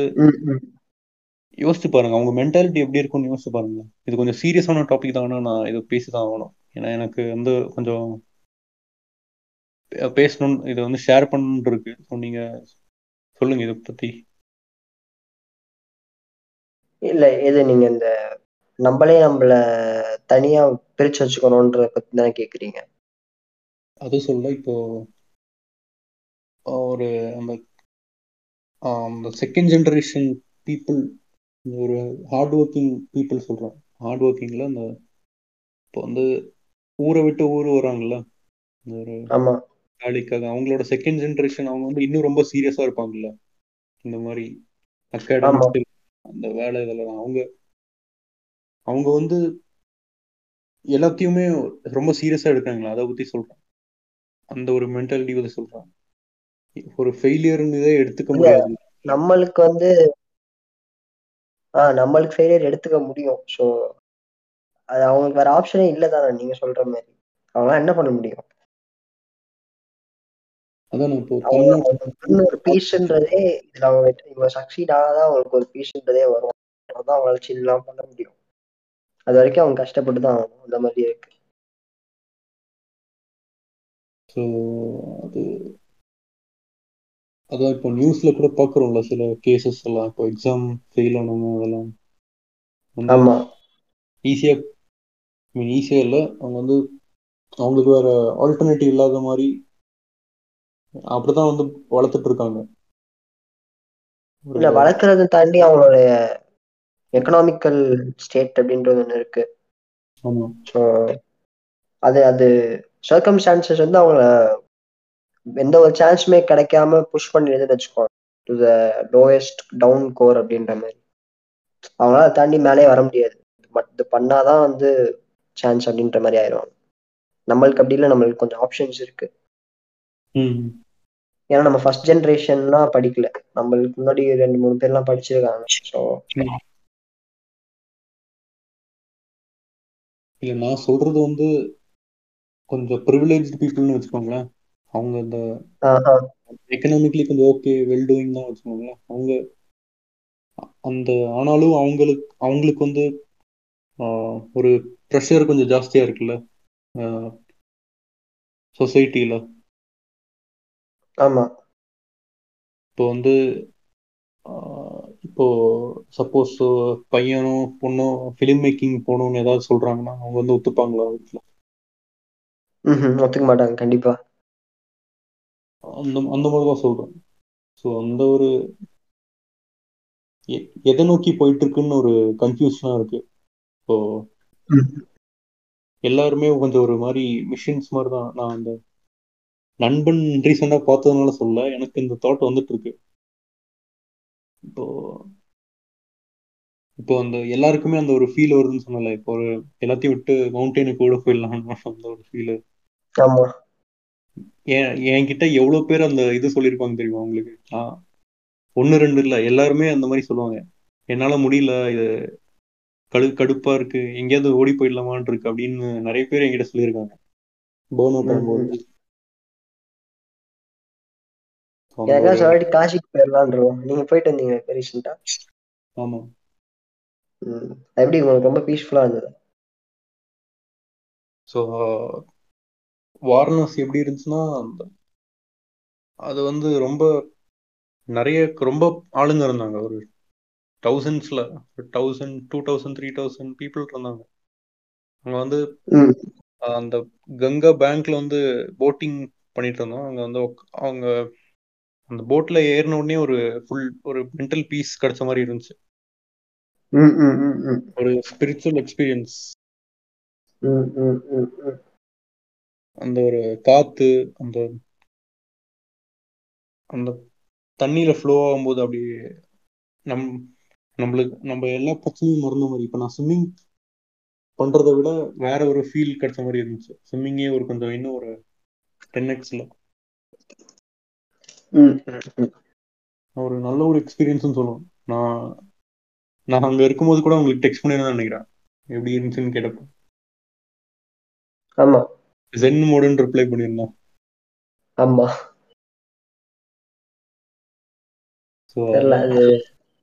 யோசிச்சு பாருங்க அவங்க மென்டாலிட்டி எப்படி இருக்கும்னு யோசிச்சு பாருங்க. இது கொஞ்சம் சீரியஸான டாபிக் தான் நான் இதை பேசிதான் ஆகணும். ஏன்னா எனக்கு வந்து கொஞ்சம் பே- பேசணும் இதை வந்து ஷேர் பண்ணணும்னு இருக்கு. ஸோ நீங்க சொல்லுங்க இதை பத்தி. இல்ல இது நீங்க இந்த நம்மளே நம்மள தனியா பிரிச்சு வச்சுக்கணும்ன்றத பத்தி தானே கேக்குறீங்க? அது சொல்ல இப்போ ஒரு அந்த செகண்ட் ஜென்ரேஷன் பீப்புள் ஒரு ஹார்ட் ஒர்க்கிங் பீப்புள் சொல்றேன் ஹார்ட் ஒர்க்கிங்ல அந்த இப்போ வந்து ஊரை விட்டு ஊர் வராங்கல்ல ஒரு வேலைக்காக அவங்களோட செகண்ட் ஜென்ரேஷன் அவங்க வந்து இன்னும் ரொம்ப சீரியஸா இருப்பாங்கல்ல. இந்த மாதிரி அகாடமிக்ஸ் அந்த வேலை இதெல்லாம். அவங்க அவங்க வந்து எல்லாத்தையுமே ரொம்ப சீரியஸா எடுக்கிறாங்களா அதை பத்தி சொல்றேன் அந்த ஒரு மென்டாலிட்டி பத்தி சொல்றேன் ஒரு ஃபெயிலியர்னு எடுத்துக்க. முடியாது. நம்மளுக்கு வந்து ஆஹ் நம்மளுக்கு ஃபெயிலியர் எடுத்துக்க முடியும். ஸோ அது அவங்களுக்கு வேற ஆப்ஷனே இல்லை தானே நீங்க சொல்ற மாதிரி. அவங்க என்ன பண்ண முடியும்? அதான் இப்போ ஒரு பீஸ்ன்றதே இதுல அவங்க இவங்க சக்சீட் ஆனாதான் அவங்களுக்கு ஒரு பீஸ்ன்றதே வரும். அதான் அவங்களால சில்லாம் பண்ண முடியும். அது வரைக்கும் அவங்க கஷ்டப்பட்டு தான் ஆகணும். அந்த மாதிரி இருக்கு. ஸோ அது அதான் இப்போ நியூஸ்ல கூட பார்க்குறோம்ல சில கேசஸ் எல்லாம். இப்போ எக்ஸாம் ஃபெயில் ஆனவங்க அதெல்லாம். ஆமா. ஈஸியாக மீன் ஈஸியாக இல்லை. அவங்க வந்து அவங்களுக்கு வேற ஆல்டர்னேட்டிவ் இல்லாத மாதிரி அப்படிதான் வந்து வளர்த்துட்டு இருக்காங்க. இல்ல வளர்க்கறதை தாண்டி அவங்களுடைய எக்கனாமிக்கல் ஸ்டேட் அப்படின்றது ஒண்ணு இருக்கு. ஸோ அது அது சர்க்கம்ஸ்டான்சஸ் வந்து அவங்கள எந்த ஒரு சான்ஸுமே கிடைக்காம புஷ் பண்ணிடுதுன்னு வச்சுக்கோங்க. To the lowest down core அப்படின்ற மாதிரி. அவங்களால தாண்டி மேலே வர முடியாது. பட் இது பண்ணாதான் வந்து சான்ஸ் அப்படின்ற மாதிரி ஆயிரும். நம்மளுக்கு அப்படி இல்லை நம்மளுக்கு கொஞ்சம் ஆப்ஷன்ஸ் இருக்கு. ஏன்னா நம்ம ஃபர்ஸ்ட் ஜென்ரேஷன்லாம் படிக்கல. நம்மளுக்கு முன்னாடி ரெண்டு மூணு பேர்லாம் படிச்சிருக்காங்க. ஸோ இல்லை நான் சொல்றது வந்து கொஞ்சம் ப்ரிவிலேஜ் பீப்புள்னு வச்சுக்கோங்களேன். அவங்க இந்த எக்கனாமிக்கலி கொஞ்சம் ஓகே வெல் டூயிங் தான் வச்சுக்கோங்களேன். அவங்க அந்த ஆனாலும் அவங்களுக்கு அவங்களுக்கு வந்து ஒரு ப்ரெஷர் கொஞ்சம் ஜாஸ்தியா இருக்குல்ல சொசைட்டியில் ஆமா. இப்போ வந்து இப்போ சப்போஸ் பையனும் பொண்ணும் ஃபிலிம் மேக்கிங் போகணும்னு ஏதாவது சொல்றாங்கன்னா அவங்க வந்து ஒத்துப்பாங்களா வீட்டில் ம் ஒத்துக்க மாட்டாங்க. கண்டிப்பா. அந்த அந்த மாதிரி தான் சொல்றேன். ஸோ அந்த ஒரு எதை நோக்கி போயிட்டு இருக்குன்னு ஒரு கன்ஃபியூஷனா இருக்கு. இப்போ எல்லாருமே கொஞ்சம் ஒரு மாதிரி மிஷின்ஸ் மாதிரி தான் நான் அந்த நண்பன் ரீசெண்டாக பார்த்ததுனால சொல்ல எனக்கு இந்த தாட் வந்துட்டு இருக்கு இப்போ இப்போ அந்த எல்லாருக்குமே அந்த ஒரு ஃபீல் வருதுன்னு சொன்னல இப்போ ஒரு எல்லாத்தையும் விட்டு மவுண்டெயினுக்கு கூட போயிடலாம் அந்த ஒரு ஃபீல் ஆமா. என்கிட்ட எவ்வளோ பேர் அந்த இது சொல்லியிருப்பாங்க தெரியுமா உங்களுக்கு? நான் ஒன்று ரெண்டு இல்லை எல்லாருமே அந்த மாதிரி சொல்லுவாங்க. என்னால் முடியல இது கடு கடுப்பா இருக்கு எங்கேயாவது ஓடி போயிடலாமான் இருக்கு அப்படின்னு நிறைய பேர் என்கிட்ட சொல்லியிருக்காங்க. போன் அவுட் ஒரு- சொல்லிட்டு காசிக்கு போயிடலான்றோம் நீங்க போயிட்டு வந்தீங்க ரீசெண்டா ஆமா. எப்படி உங்களுக்கு ரொம்ப பீஸ்ஃபுல்லா இருந்தது? ஸோ வாரணாசி எப்படி இருந்துச்சுன்னா அது வந்து ரொம்ப நிறைய ரொம்ப ஆளுங்க இருந்தாங்க. ஒரு தௌசண்ட்ஸ்ல thousand two thousand three thousand people இருந்தாங்க. அங்க வந்து அந்த கங்கா பேங்க்ல வந்து போட்டிங் பண்ணிட்டு இருந்தோம். அங்க வந்து அவங்க அந்த போட்ல ஏறின உடனே ஒரு ஃபுல் ஒரு மென்டல் பீஸ் கிடைச்ச மாதிரி இருந்துச்சு. ஒரு ஸ்பிரிச்சுவல் எக்ஸ்பீரியன்ஸ் அந்த ஒரு காத்து அந்த அந்த தண்ணியில ஃப்ளோ ஆகும்போது அப்படி நம் நம்மளுக்கு நம்ம எல்லா பிரச்சனையும் மறந்த மாதிரி. இப்போ நான் ஸ்விம்மிங் பண்றதை விட வேற ஒரு ஃபீல் கிடைச்ச மாதிரி இருந்துச்சு. ஸ்விம்மிங்கே ஒரு கொஞ்சம் இன்னும் ஒரு டென் எக்ஸ்ல ஒரு நல்ல ஒரு எக்ஸ்பீரியன்ஸ்னு சொல்லணும். நான் நான் அங்க இருக்கும்போது கூட உங்களுக்கு டெக்ஸ்ட் பண்ணி தான் நினைக்கிறேன். எப்படி இருந்துச்சுன்னு கேட்டப்போ. ஆமா. ஜென் மோடுன்னு ரிப்ளை பண்ணியிருந்தேன் ஆமா. தெரியல அது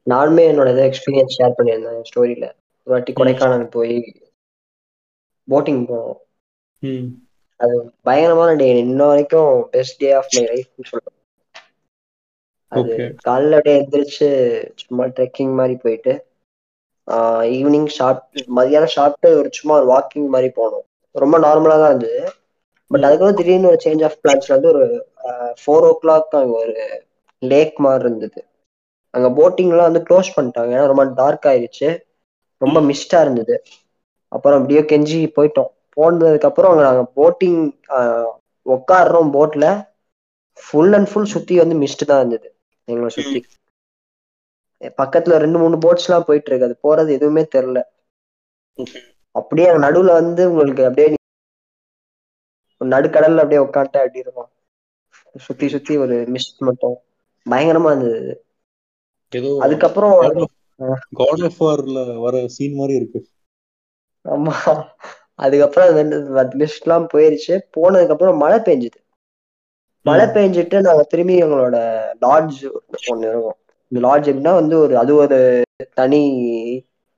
நானுமே என்னோட இதை எக்ஸ்பீரியன்ஸ் ஷேர் பண்ணியிருந்தேன் ஸ்டோரியில ஒரு வாட்டி கொடைக்கானல் போய் போட்டிங் போனோம். அது பயங்கரமான டே இன்ன வரைக்கும் பெஸ்ட் டே ஆஃப் மை லைஃப்னு சொல்றேன். அது காலைல அப்படியே எந்திரிச்சு சும்மா ட்ரெக்கிங் மாதிரி போயிட்டு ஈவினிங் சாப்பிட்டு மதியானம் சாப்பிட்டு ஒரு சும்மா ஒரு வாக்கிங் மாதிரி போனோம். ரொம்ப நார்மலா தான் இருந்தது. பட் அதுக்கப்புறம் திடீர்னு ஒரு சேஞ்ச் ஆஃப் பிளான்ஸ்ல வந்து ஒரு ஃபோர் ஓ கிளாக் அங்கே ஒரு லேக் மாதிரி இருந்தது. அங்க போட்டிங்லாம் வந்து க்ளோஸ் பண்ணிட்டாங்க. ஏன்னா ரொம்ப டார்க் ஆயிடுச்சு ரொம்ப மிஸ்டா இருந்தது. அப்புறம் அப்படியே கெஞ்சி போயிட்டோம். போனதுக்கு அப்புறம் அங்க நாங்க போட்டிங் உட்காடுறோம் போட்ல ஃபுல் அண்ட் ஃபுல் சுத்தி வந்து மிஸ்ட் தான் இருந்தது. எங்களை சுத்தி. பக்கத்துல ரெண்டு மூணு போட்ஸ் எல்லாம் போயிட்டு இருக்கு அது போறது எதுவுமே தெரியல. அப்படியே நடுவுல வந்து உங்களுக்கு அப்படியே நடுக்கடல்ல அப்படியே உட்காந்துட்டு அப்படி இருக்கும். சுத்தி சுத்தி ஒரு மிஸ்ட் மட்டும். பயங்கரமா இருந்தது அதுக்கப்புறம் காட் ஆஃப் வார்ல வர சீன் மாதிரி இருக்கு. ஆமா. அதுக்கப்புறம் அந்த மிஸ்ட் எல்லாம் போயிருச்சு. போனதுக்கு அப்புறம் மழை பெஞ்சுது. மழை பெஞ்சிட்டு நாங்க திரும்பி எங்களோட லாட்ஜ் ஒண்ணு இருக்கும். இந்த லாட்ஜ் எப்படின்னா வந்து ஒரு அது ஒரு தனி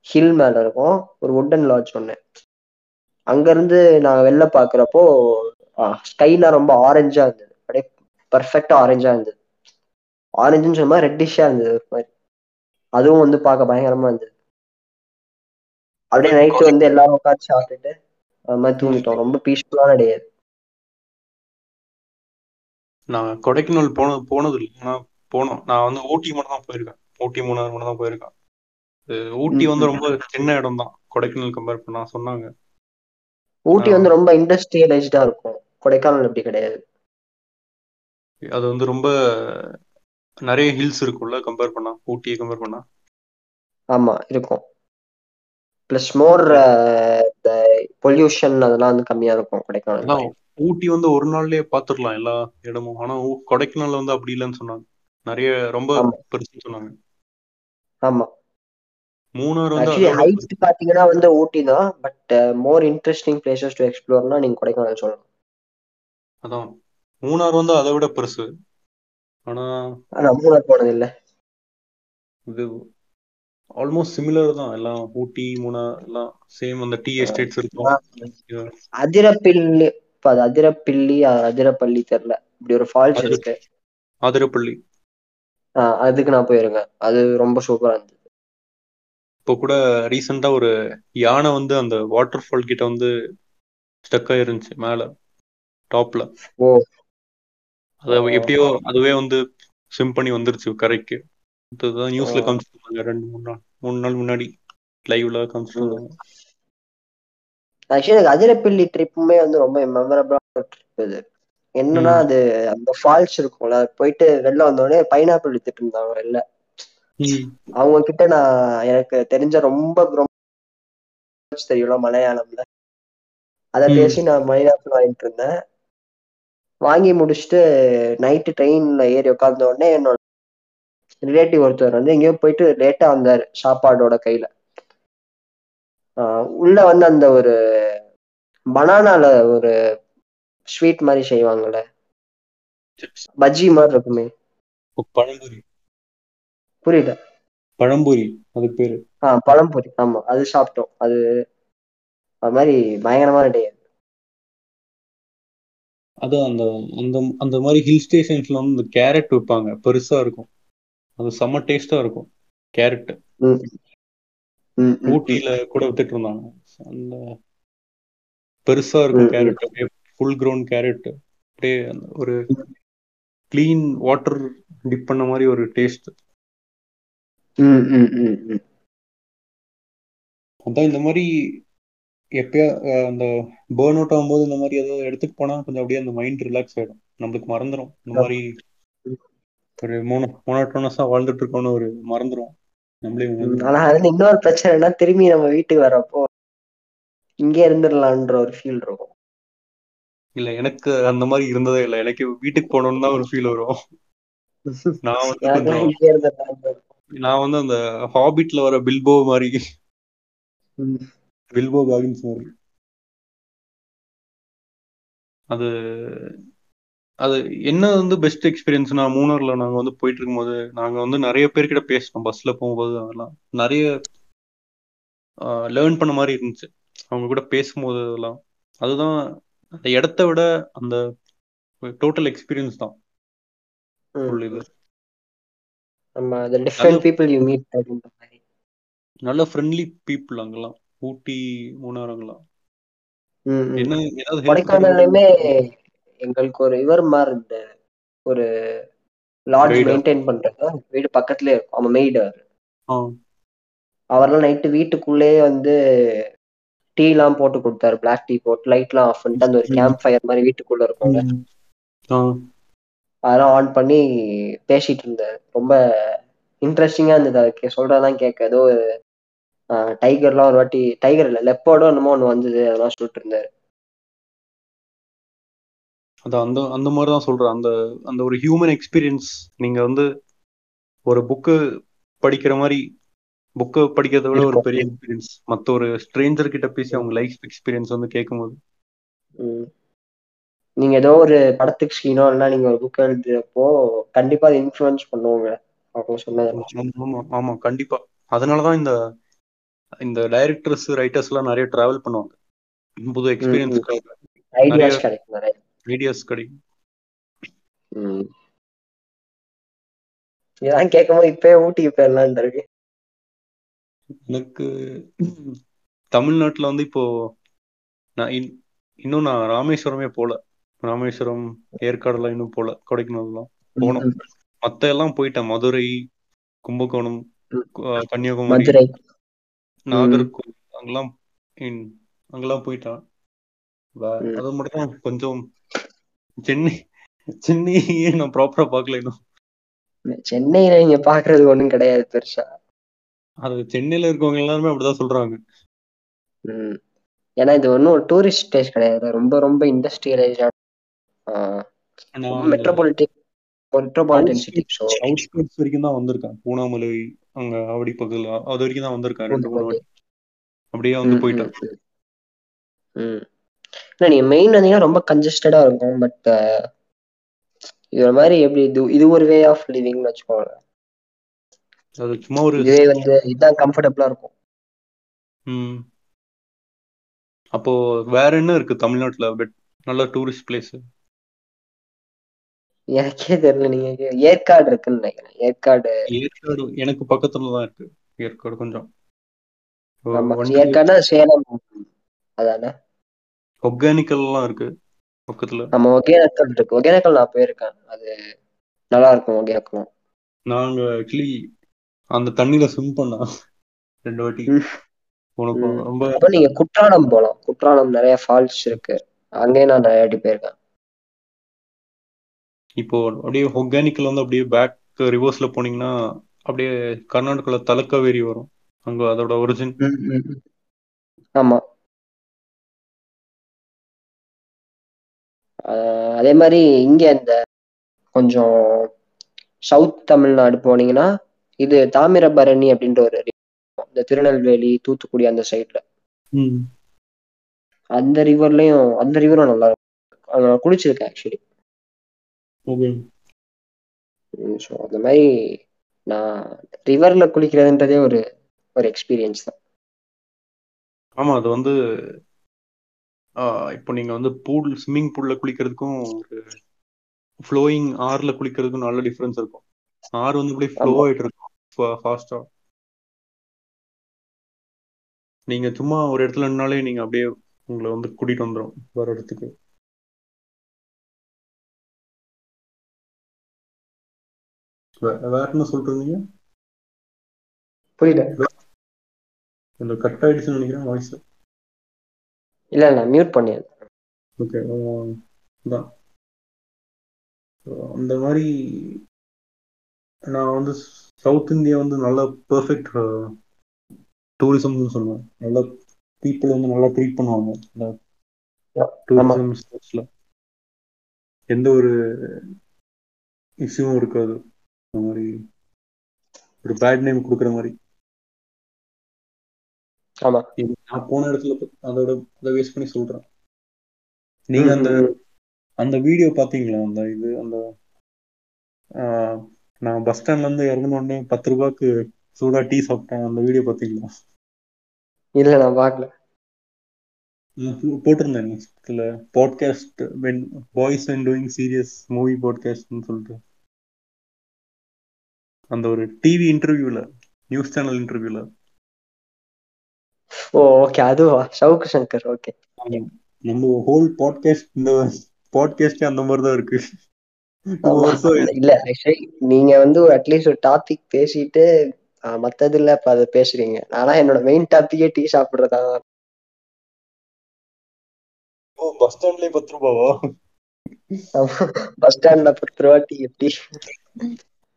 ஹில் மேல இருக்கும். ஒரு வுட்டன் லாட்ஜ் ஒண்ணு. அங்க இருந்து நாங்க வெளில பாக்குறப்போ ஸ்கைலாம் ரொம்ப ஆரஞ்சா இருந்தது. அப்படியே பர்ஃபெக்டா ஆரஞ்சா இருந்தது. ஆரஞ்சுன்னு சொன்னா ரெட்டிஷா இருந்தது ஒரு மாதிரி. அதுவும் வந்து பார்க்க பயங்கரமா இருந்தது. அப்படியே நைட்டு வந்து எல்லாரும் உட்காந்து சாப்பிட்டுட்டு அது மாதிரி தூங்கிட்டோம். ரொம்ப பீஸ்ஃபுல்லான டே நான் கொடைக்கானல் போன போனது இல்லை ஆனா போனோம். நான் வந்து ஊட்டி மட்டும் தான் போயிருக்கேன். ஊட்டி மூணாறு மட்டும் தான் போயிருக்கேன் ஊட்டி வந்து ரொம்ப சின்ன இடம் தான் கொடைக்கானல் கம்பேர் பண்ணா சொன்னாங்க. ஊட்டி. வந்து ரொம்ப இண்டஸ்ட்ரியலைஸ்டா இருக்கும். கொடைக்கானல் அப்படி கிடையாது. அது வந்து ரொம்ப நிறைய ஹில்ஸ் இருக்கும்ல கம்பேர் பண்ணா? ஊட்டியை கம்பேர் பண்ணா? ஆமா இருக்கும். பிளஸ் மோர் பொல்யூஷன் அதெல்லாம் வந்து கம்மியா இருக்கும் கொடைக்கானல் ஊட்டி வந்து ஒரு நாள்லயே பாத்துடலாம் எல்லா இடமும். ஆனா கொடைக்கானல் வந்து அப்படி இல்லைன்னு சொன்னாங்க. நிறைய ரொம்ப. பெருசுன்னு சொன்னாங்க. ஆமா. மூணாறு வந்து பெருசு. ஹைட் பாத்தீங்கன்னா வந்து ஊட்டி தான் but more interesting places to எக்ஸ்ப்ளோர்னா நீங்க கொடைக்கானல் சொல்லலாம் அதான். மூணாறு வந்து அதை விட பெருசு. ஆனா மூணார் போனது இல்ல. இது ஆல்மோஸ்ட் சிமிலர் தான். எல்லாம் ஊட்டி மூணார் எல்லாம் சேம் அந்த டீ எஸ்டேட்ஸ் இருக்கும். அதிரப்பிள்ளி இப்ப அது அதிரப்பிள்ளி அதிரப்பள்ளி தெரியல இப்படி ஒரு ஃபால்ஸ் இருக்கு. ஆதிரப்பள்ளி ஆஹ் அதுக்கு நான் போயிருக்கேன் அது ரொம்ப சூப்பரா இருந்தது. இப்போ கூட ரீசெண்டா ஒரு யானை வந்து அந்த வாட்டர் ஃபால் கிட்ட வந்து ஸ்டக் ஆயிருந்துச்சு மேல டாப்ல ஓ. அது. எப்படியோ அதுவே வந்து ஸ்விம் பண்ணி வந்துருச்சு கரைக்கு. இதுதான் நியூஸ்ல. காமிச்சிருந்தாங்க ரெண்டு மூணு நாள். மூணு நாள் முன்னாடி லைவ்ல காமிச்சிருந்தாங்க. ஆக்சுவலி எனக்கு அதிரப்பள்ளி ட்ரிப்புமே வந்து ரொம்ப மெமரபிளான ட்ரிப் இது என்னன்னா. அது அந்த ஃபால்ஸ் இருக்கும்ல போயிட்டு வெளில வந்தோடனே பைனாப்பிள் வித்துட்டு இருந்தாங்க வெளில. அவங்க கிட்ட நான் எனக்கு தெரிஞ்ச ரொம்ப ரொம்ப தெரியும்ல மலையாளம்ல அதை. பேசி நான் பைனாப்பிள் வாங்கிட்டு இருந்தேன் வாங்கி முடிச்சுட்டு நைட்டு ட்ரெயின்ல ஏறி உட்கார்ந்த உடனே என்னோட ரிலேட்டிவ் ஒருத்தர் வந்து எங்கேயோ போயிட்டு லேட்டா வந்தாரு சாப்பாடோட கையில உள்ள வந்து அந்த ஒரு பனானால ஒரு ஸ்வீட் மாதிரி செய்வாங்கல்ல? பஜ்ஜி மாதிரி இருக்குமே. பழம்புரி. புரியல பழம்புரி அது பேரு. ஆஹ் பழம்பொரி. ஆமா அது சாப்பிட்டோம். அது அது மாதிரி பயங்கரமான டே அதான் அந்த அந்த அந்த மாதிரி ஹில் ஸ்டேஷன்ஸ்ல வந்து இந்த கேரட் விற்பாங்க பெருசா இருக்கும். அது செம்ம டேஸ்டா இருக்கும். கேரட் ஊட்டியில கூட வித்துட்டு இருந்தாங்க அந்த பெருசா இருக்கும். கேரட் அப்படியே ஃபுல் க்ரௌன் கேரட் அப்படியே ஒரு க்ளீன் வாட்டர் டிப் பண்ண மாதிரி ஒரு டேஸ்ட். அதான் இந்த மாதிரி எப்பயா அந்த பேர்ன் அவுட் ஆகும்போது இந்த மாதிரி ஏதோ எடுத்துட்டு போனா கொஞ்சம் அப்படியே அந்த மைண்ட் ரிலாக்ஸ் ஆயிடும். நம்மளுக்கு மறந்துடும் இந்த மாதிரி ஒரு மோனோ மோனோட்டோனஸா வாழ்ந்துட்டு இருக்கோம்னு ஒரு மறந்துடும் ஆனா அது இன்னொரு பிரச்சனைனா திரும்பி நம்ம வீட்டுக்கு வரப்போ இங்கே இருந்துடலான்ற ஒரு ஃபீல் இருக்கும். இல்ல எனக்கு அந்த மாதிரி இருந்ததே இல்லை. எனக்கு வீட்டுக்கு போகணும்னு தான் ஒரு ஃபீல் வரும். நான் வந்து நான் வந்து அந்த ஹாபிட்ல வர பில்போ மாதிரி. பில்போ பாகின்ஸ் மாதிரி. அது அது என்ன வந்து பெஸ்ட் எக்ஸ்பீரியன்ஸ்னா மூணார்ல நாங்க வந்து போயிட்டு இருக்கும்போது நாங்க வந்து நிறைய பேர்கிட்ட பேசினோம். பஸ்ல போகும்போது அதெல்லாம். நிறைய லேர்ன் பண்ண மாதிரி இருந்துச்சு. அவங்க கூட பேசும்போது அதெல்லாம். அதுதான் அந்த இடத்த விட அந்த டோட்டல் எக்ஸ்பீரியன்ஸ் தான். அப்படின்ற மாதிரி. நல்ல ஃப்ரெண்ட்லி பீப்புள் அங்கெல்லாம். ஊட்டி மூணார் அங்கெல்லாம். என்ன ஏதாவது கொடைக்கானல்லையுமே எங்களுக்கு ஒரு இவர் மாதிரி இருந்த ஒரு லாட்ஜ்? மெயின்டைன் பண்றது? வீடு பக்கத்துலயே இருக்கும். அவன் மெய்டு ஆ. அவரெல்லாம் நைட்டு வீட்டுக்குள்ளேயே வந்து டீ எல்லாம் போட்டு கொடுத்தாரு. பிளாக் டீ போட்டு லைட் எல்லாம் ஆஃப் பண்ணிட்டு அந்த ஒரு. கேம்ப் ஃபயர் மாதிரி வீட்டுக்குள்ள இருக்கும்ல. அதெல்லாம் ஆன் பண்ணி பேசிட்டு இருந்தாரு. ரொம்ப இன்ட்ரெஸ்டிங்கா இருந்தது. அதுக்கு சொல்றதெல்லாம் கேட்க ஏதோ டைகர்லாம் ஒரு வாட்டி டைகர் இல்ல லெப்போர்டோ என்னமோ ஒன்று வந்தது. அதெல்லாம் சொல்லிட்டு இருந்தாரு. அது அந்த அந்த மாதிரி தான் சொல்றேன். அந்த அந்த ஒரு ஹியூமன் எக்ஸ்பீரியன்ஸ் நீங்க வந்து ஒரு புக்கு படிக்கிற மாதிரி புக்கு படிக்கிறத விட ஒரு. பெரிய எக்ஸ்பீரியன்ஸ் மற்ற ஒரு ஸ்ட்ரேஞ்சர் கிட்ட பேசி அவங்க லைஃப் எக்ஸ்பீரியன்ஸ் வந்து கேட்கும்போது. நீங்க ஏதோ ஒரு படத்துக்கு ஸ்கீனோ இல்லைன்னா நீங்க ஒரு புக் எழுதுறப்போ கண்டிப்பா அது இன்ஃப்ளூயன்ஸ் பண்ணுவோங்க. அவங்க ஆமா, ஆமா கண்டிப்பா. அதனாலதான் இந்த இந்த டைரக்டர்ஸ் ரைட்டர்ஸ் எல்லாம் நிறைய டிராவல் பண்ணுவாங்க. புது எக்ஸ்பீரியன்ஸ்க்காக ஐடியாஸ் கிடைக்கும் நிறைய. ஐடியாஸ் கிடைக்கும் இதெல்லாம் கேட்கும்போது இப்பயே ஊட்டிக்கு போயிடலான் இருக்கு. எனக்கு தமிழ்நாட்டுல வந்து இப்போ நான் இன்- இன்னும் நான் ராமேஸ்வரமே போல. ராமேஸ்வரம் ஏற்காடுலாம் இன்னும் போல கொடைக்கானல்லாம் போனோம் மத்த எல்லாம் போயிட்டேன். மதுரை கும்பகோணம் கன்னியாகுமரி நாகர்கோவில் அங்கெல்லாம் அங்கெல்லாம் போயிட்டேன். அது மட்டும் கொஞ்சம் சென்னை சென்னையே நான் ப்ராப்பரா பார்க்கல இன்னும். சென்னையில நீங்க பாக்குறது ஒண்ணும் கிடையாது பெருசா. அது சென்னையில இருக்கவங்க எல்லாருமே அப்படிதான் சொல்றாங்க. ஏன்னா இது ஒன்றும் ஒரு டூரிஸ்ட் பிளேஸ் கிடையாது. ரொம்ப ரொம்ப இண்டஸ்ட்ரியலைஸ்டான metropolitic metropolitan city so outskirts வரைக்கும் தான் வந்திருக்கேன் பூனாமலை அங்க ஆவடி பக்கத்துல அது வரைக்கும் தான் வந்திருக்கேன் ரெண்டு மூணு வாட்டி. அப்படியே வந்து போயிட்டேன் ம். இல்லை நீங்க மெயின் வந்தீங்கன்னா ரொம்ப கன்ஜஸ்டடா இருக்கும். பட் இது ஒரு மாதிரி எப்படி இது இது ஒரு வே ஆஃப் லிவிங்னு வச்சுக்கோங்க அது சும்மா ஒரு இதுவே வந்து இதுதான் கம்ஃபர்டபுளா இருக்கும். ம். அப்போ வேற என்ன இருக்கு தமிழ்நாட்டுல? பெட் நல்ல டூரிஸ்ட் பிளேஸ் எனக்கே தெரியல நீங்க ஏற்காடு இருக்குன்னு நினைக்கிறேன். ஏற்காடு. ஏற்காடு எனக்கு பக்கத்துல தான் இருக்கு. ஏற்காடு கொஞ்சம். ஏற்காடுனா சேலம். அதானே? ஒர்கானிக்கல் எல்லாம் இருக்கு பக்கத்துல. நம்ம ஒகேனக்கல் இருக்கு. ஒகேனக்கல் நான் போயிருக்கேன். அது நல்லா இருக்கும் ஒகேனக்கலும் நாங்க ஆக்சுவலி அந்த தண்ணியில ஸ்விம் பண்ணா. ரெண்டு வாட்டி. உனக்கு. ரொம்ப அப்ப நீங்க குற்றாலம் போலாம். குற்றாலம் நிறைய ஃபால்ஸ் இருக்கு. அங்கேயும் நான் நிறைய வாட்டி போயிருக்கேன். இப்போ அப்படியே ஒர்கானிக்கல் வந்து அப்படியே பேக் ரிவர்ஸ்ல போனீங்கன்னா அப்படியே கர்நாடகால தலக்காவேரி வரும். அங்க அதோட ஒரிஜின். ஆமா. அதே மாதிரி இங்க இந்த கொஞ்சம் சவுத் தமிழ்நாடு போனீங்கன்னா இது தாமிரபரணி அப்படின்ற ஒரு. இந்த திருநெல்வேலி தூத்துக்குடி அந்த சைட்ல அந்த ரிவர்லயும் அந்த ரிவரும் நல்லா இருக்கும். நான் குளிச்சிருக்கேன் ஆக்சுவலி ஸோ அந்த மாதிரி நான் ரிவர்ல குளிக்கிறதுன்றதே ஒரு ஒரு எக்ஸ்பீரியன்ஸ் தான். ஆமா அது வந்து இப்போ நீங்க வந்து பூல் ஸ்விம்மிங் பூல்ல குளிக்கிறதுக்கும் ஒரு ஃப்ளோயிங் ஆறுல குளிக்கிறதுக்கும் நல்ல டிஃபரன்ஸ் இருக்கும். ஆறு வந்து அப்படியே ஃப்ளோ. ஆயிட்டு இருக்கும். ஃபாஸ்டா நீங்க சும்மா ஒரு இடத்துல நின்னாலே நீங்க அப்படியே உங்களை வந்து கூட்டிட்டு வந்துடும் வேற இடத்துக்கு. வேற என்ன இருந்தீங்க? புரியல. கட் ஆயிடுச்சுன்னு நினைக்கிறேன் வாய்ஸ் இல்ல இல்ல மியூட் பண்ணியது ஓகே அந்த மாதிரி நான் வந்து சவுத் இந்தியா வந்து நல்ல பெர்ஃபெக்ட் டூரிசம்னு சொல்லுவேன். நல்ல பீப்புள் வந்து நல்லா ட்ரீட் பண்ணுவாங்க. இந்த டூரிசம் ஸ்போர்ட்ஸ்ல எந்த ஒரு இஷ்யூவும் இருக்காது. அந்த மாதிரி ஒரு பேட் நேம் கொடுக்குற மாதிரி. ஆமா. நான் போன இடத்துல அதோட அதை வேஸ்ட் பண்ணி சொல்றேன். நீங்க அந்த அந்த வீடியோ பாத்தீங்களா? அந்த இது அந்த நான் பஸ் ஸ்டாண்ட்ல இருந்து இறங்கின உடனே பத்து ரூபாய்க்கு சூடா டீ சாப்பிட்டேன். அந்த வீடியோ பாத்தீங்களா? இல்ல நான் பார்க்கல நான் போ- போட்டிருந்தேன் இதுல podcast when boys and doing serious movie பாட்காஸ்ட்னு சொல்லிட்டு. அந்த ஒரு டிவி இன்டர்வியூல நியூஸ் சேனல் இன்டர்வியூல ஓ ஓகே அதுவா சவுக்கு சங்கர் ஓகே நம்ம ஹோல் பாட்காஸ்ட் இந்த பாட்காஸ்டே அந்த மாதிரி தான் இருக்கு இல்ல நீங்க வந்து அட்லீஸ்ட் ஒரு டாபிக் பேசிட்டு ஆஹ், மத்தது இல்ல இப்ப அதை பேசுறீங்க. ஆனா என்னோட மெயின் டாபிக்கே டீ சாப்பிடுறதா பஸ் ஸ்டாண்ட்லயே பத்து ரூபாவா பஸ் ஸ்டாண்ட்ல பத்து ரூபா டீ எப்படி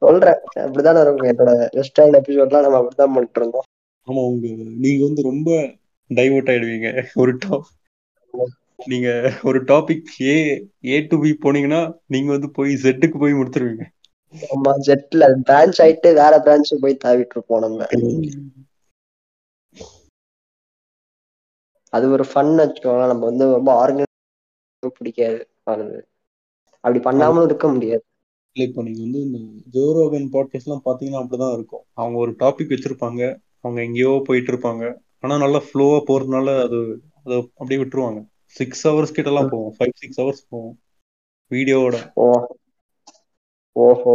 சொல்றேன் அப்படிதானே இருக்கும் என்னோட ரெஸ்டாரண்ட் எபிசோட்லாம் நம்ம அப்படிதான் பண்ணிட்டு இருந்தோம் ஆமா உங்க நீங்க வந்து ரொம்ப டைவர்ட் ஆயிடுவீங்க. ஒரு டாப் நீங்க ஒரு topic A A to B போனீங்கன்னா நீங்க வந்து போய் ஜெட்டுக்கு போய் முடிச்சிருவீங்க. ஆமா ஜெட்ல பிரான்ச் ஆயிட்டு வேற பிரான்ச் போய் தாவிட்டு இருப்போம் நம்ம. அது ஒரு ஃபன் வச்சுக்கோங்களேன் நம்ம வந்து ரொம்ப ஆர்கனைஸ் பிடிக்காது. அது அப்படி பண்ணாமலும் இருக்க முடியாது. இப்போ நீங்க வந்து இந்த ஜோரோகன் பாட்காஸ்ட் எல்லாம் பாத்தீங்கன்னா அப்படிதான் இருக்கும். அவங்க ஒரு டாபிக் வச்சிருப்பாங்க. அவங்க எங்கேயோ போயிட்டு இருப்பாங்க ஆனா நல்லா ஃப்ளோவா போறதுனால அது அதை அப்படியே விட்டுருவாங்க. சிக்ஸ் ஹவர்ஸ் கிட்ட எல்லாம் போகும் ஃபைவ் சிக்ஸ் ஹவர்ஸ் போகும் வீடியோவோட ஓஹோ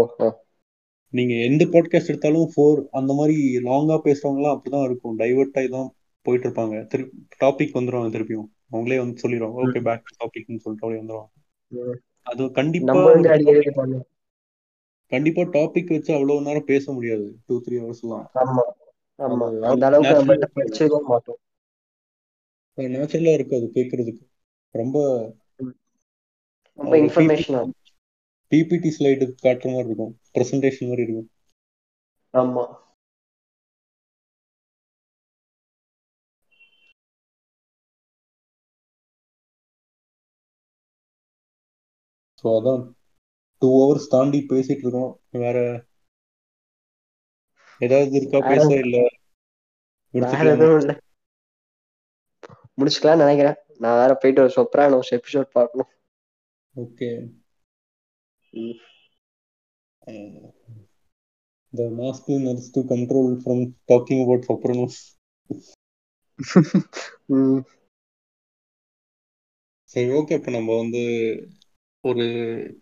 நீங்க எந்த பாட்காஸ்ட் எடுத்தாலும் ஃபோர் அந்த மாதிரி லாங்கா பேசுறவங்கலாம் அப்படிதான் இருக்கும். டைவர்ட் ஆகி தான் போயிட்டு இருப்பாங்க திருப்பி டாபிக் வந்துருவாங்க திருப்பியும். அவங்களே வந்து சொல்லிடுவாங்க. ஓகே பேக் டாபிக்னு சொல்லிட்டு அப்படியே வந்துருவாங்க. அது கண்டிப்பா கண்டிப்பா டாபிக் வச்சு அவ்வளவு நேரம் பேச முடியாது. டூ த்ரீ ஹவர்ஸ்லாம் ஆமா. ஆமா. அந்த அளவுக்கு படிச்சிருக்க மாட்டோம். நேச்சுரலா இருக்கு அது கேட்கறதுக்கு ரொம்ப ரொம்ப இன்ஃபர்மேஷன் பிபிடி ஸ்லைடு காட்டுற மாதிரி இருக்கும். ப்ரெசன்டேஷன் மாதிரி இருக்கும். ஆமா. ஸோ அதான் டூ ஹவர்ஸ் தாண்டி பேசிட்டு இருக்கோம். வேற ஏதாவது இருக்கா? பேச இல்ல. முடிச்சுக்கலாமா? நினைக்கிறேன். நான் வேற போயிட்டு ஒரு சொப்ரானோஸ் எபிசோட் பார்க்கணும். Okay. The masculine urge to control from talking about Sopranos. சரி ஓகே இப்போ நம்ம வந்து ஒரு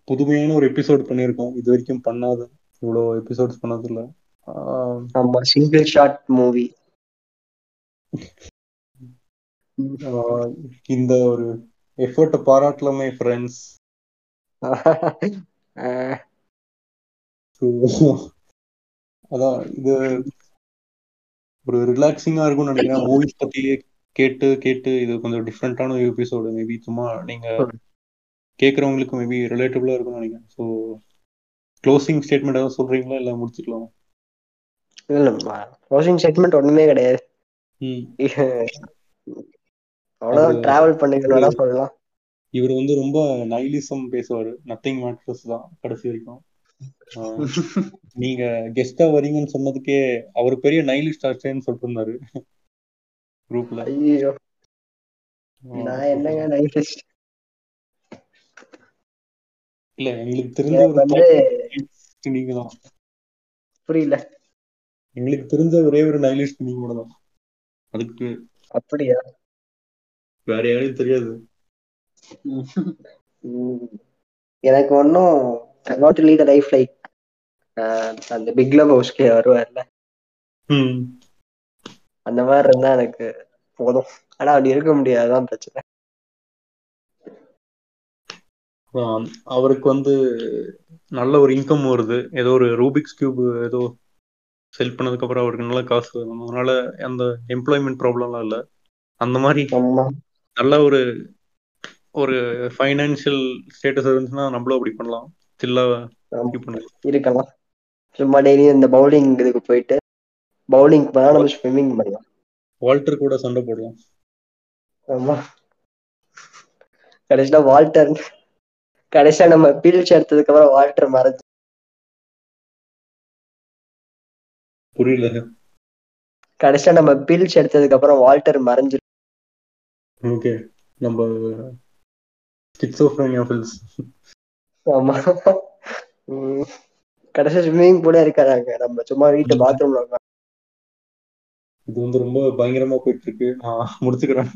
புதுமையான ஒரு எபிசோட் பண்ணியிருக்கோம். இது வரைக்கும் பண்ணாத இவ்வளோ எபிசோட்ஸ் பண்ணதில்ல. ஆமா. சிங்கிள் ஷாட் மூவி இந்த ஒரு எஃபர்ட்டை பாராட்டலாமே ஃப்ரெண்ட்ஸ் அதான் இது ஒரு ரிலாக்ஸிங்கா இருக்கும்னு நினைக்கிறேன். மூவிஸ் பத்தியே கேட்டு கேட்டு இது கொஞ்சம் டிஃப்ரெண்டான ஒரு எபிசோடு மேபி சும்மா நீங்க கேட்குறவங்களுக்கு மேபி ரிலேட்டபிளா இருக்கும்னு நினைக்கிறேன். ஸோ க்ளோசிங் ஸ்டேட்மெண்ட் ஏதாவது சொல்றீங்களா? இல்லை முடிச்சுக்கலாம்? இல்ல க்ளோசிங் செக்மெண்ட் ஒண்ணுமே கிடையாது. அவரு- டிராவல் பண்ணுங்கன்னு வேணா சொல்லலாம். இவர் வந்து ரொம்ப நைலிசம் பேசுவாரு. நத்திங் மேட்டர்ஸ் தான் கடைசி வரைக்கும். நீங்க கெஸ்டா வரீங்கன்னு சொன்னதுக்கே அவர் பெரிய நைலிஸ்ட் ஆச்சேன்னு சொல்லிட்டு இருந்தாரு. குரூப்ல ஐயோ. நான் என்னங்க நைஸ் இல்ல எங்களுக்கு தெரிஞ்ச ஒரு நீங்க தான் புரியல. எங்களுக்கு தெரிஞ்ச ஒரே ஒரு நைலிஸ்ட் நீங்க கூட தான் அதுக்கு அப்படியா? வேற யாரையும் தெரியாது. எனக்கு ஒன்றும் நாட் லீட் லைஃப் லைக் அந்த பிக் லவ் ஹவுஸ்க்கு வருவார்ல. அந்த மாதிரி இருந்தா எனக்கு போதும். ஆனா அப்படி இருக்க முடியாதுதான் பிரச்சனை. அவருக்கு வந்து நல்ல ஒரு இன்கம் வருது. ஏதோ ஒரு ரூபிக்ஸ் கியூப் ஏதோ செல் பண்ணதுக்கு அப்புறம் அவருக்கு நல்ல காசு வரும் அதனால அந்த எம்ப்ளாய்மெண்ட் ப்ராப்ளம்லாம் இல்லை. அந்த மாதிரி நல்ல ஒரு ஒரு ஃபைனான்சியல் ஸ்டேட்டஸ் இருந்துச்சுன்னா நம்மளும் அப்படி பண்ணலாம். சில்லா ஆமா. இது பண்ணலாம். இருக்கலாம். சும்மா டெய்லி இந்த பவுலிங் இதுக்கு போயிட்டு பவுலிங் பண்ணா நம்ம ஸ்விம்மிங் பண்ணலாம். வால்டர் கூட சண்டை போடலாம் ஆமா. கடைசியில வால்டர் கடைசியா நம்ம பீல்ஸ் எடுத்ததுக்கு அப்புறம் வால்டர் மறைஞ்சு புரியல கடைசியா நம்ம பீல்ஸ் எடுத்ததுக்கு அப்புறம் வால்டர் மறைஞ்சு ஓகே. நம்ம ஸ்கிட்சோஃப்ரேனியா ஃபில்ஸ் ஆமா. கடைசியா ஸ்விம்மிங் கூட இருக்காங்க நம்ம சும்மா வீட்டு பாத்ரூம்ல இது வந்து ரொம்ப பயங்கரமா போயிட்டு இருக்கு நான் முடிச்சுக்கிறேன்.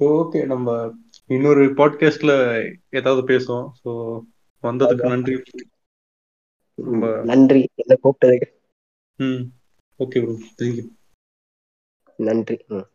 ஓகே நம்ம இன்னொரு பாட்காஸ்ட்ல ஏதாவது பேசுவோம். ஸோ வந்ததுக்கு நன்றி. நன்றி. என்ன கூப்பிட்டதுக்கு. ம் ஓகே ப்ரோ தேங்க்யூ நன்றி. ம்.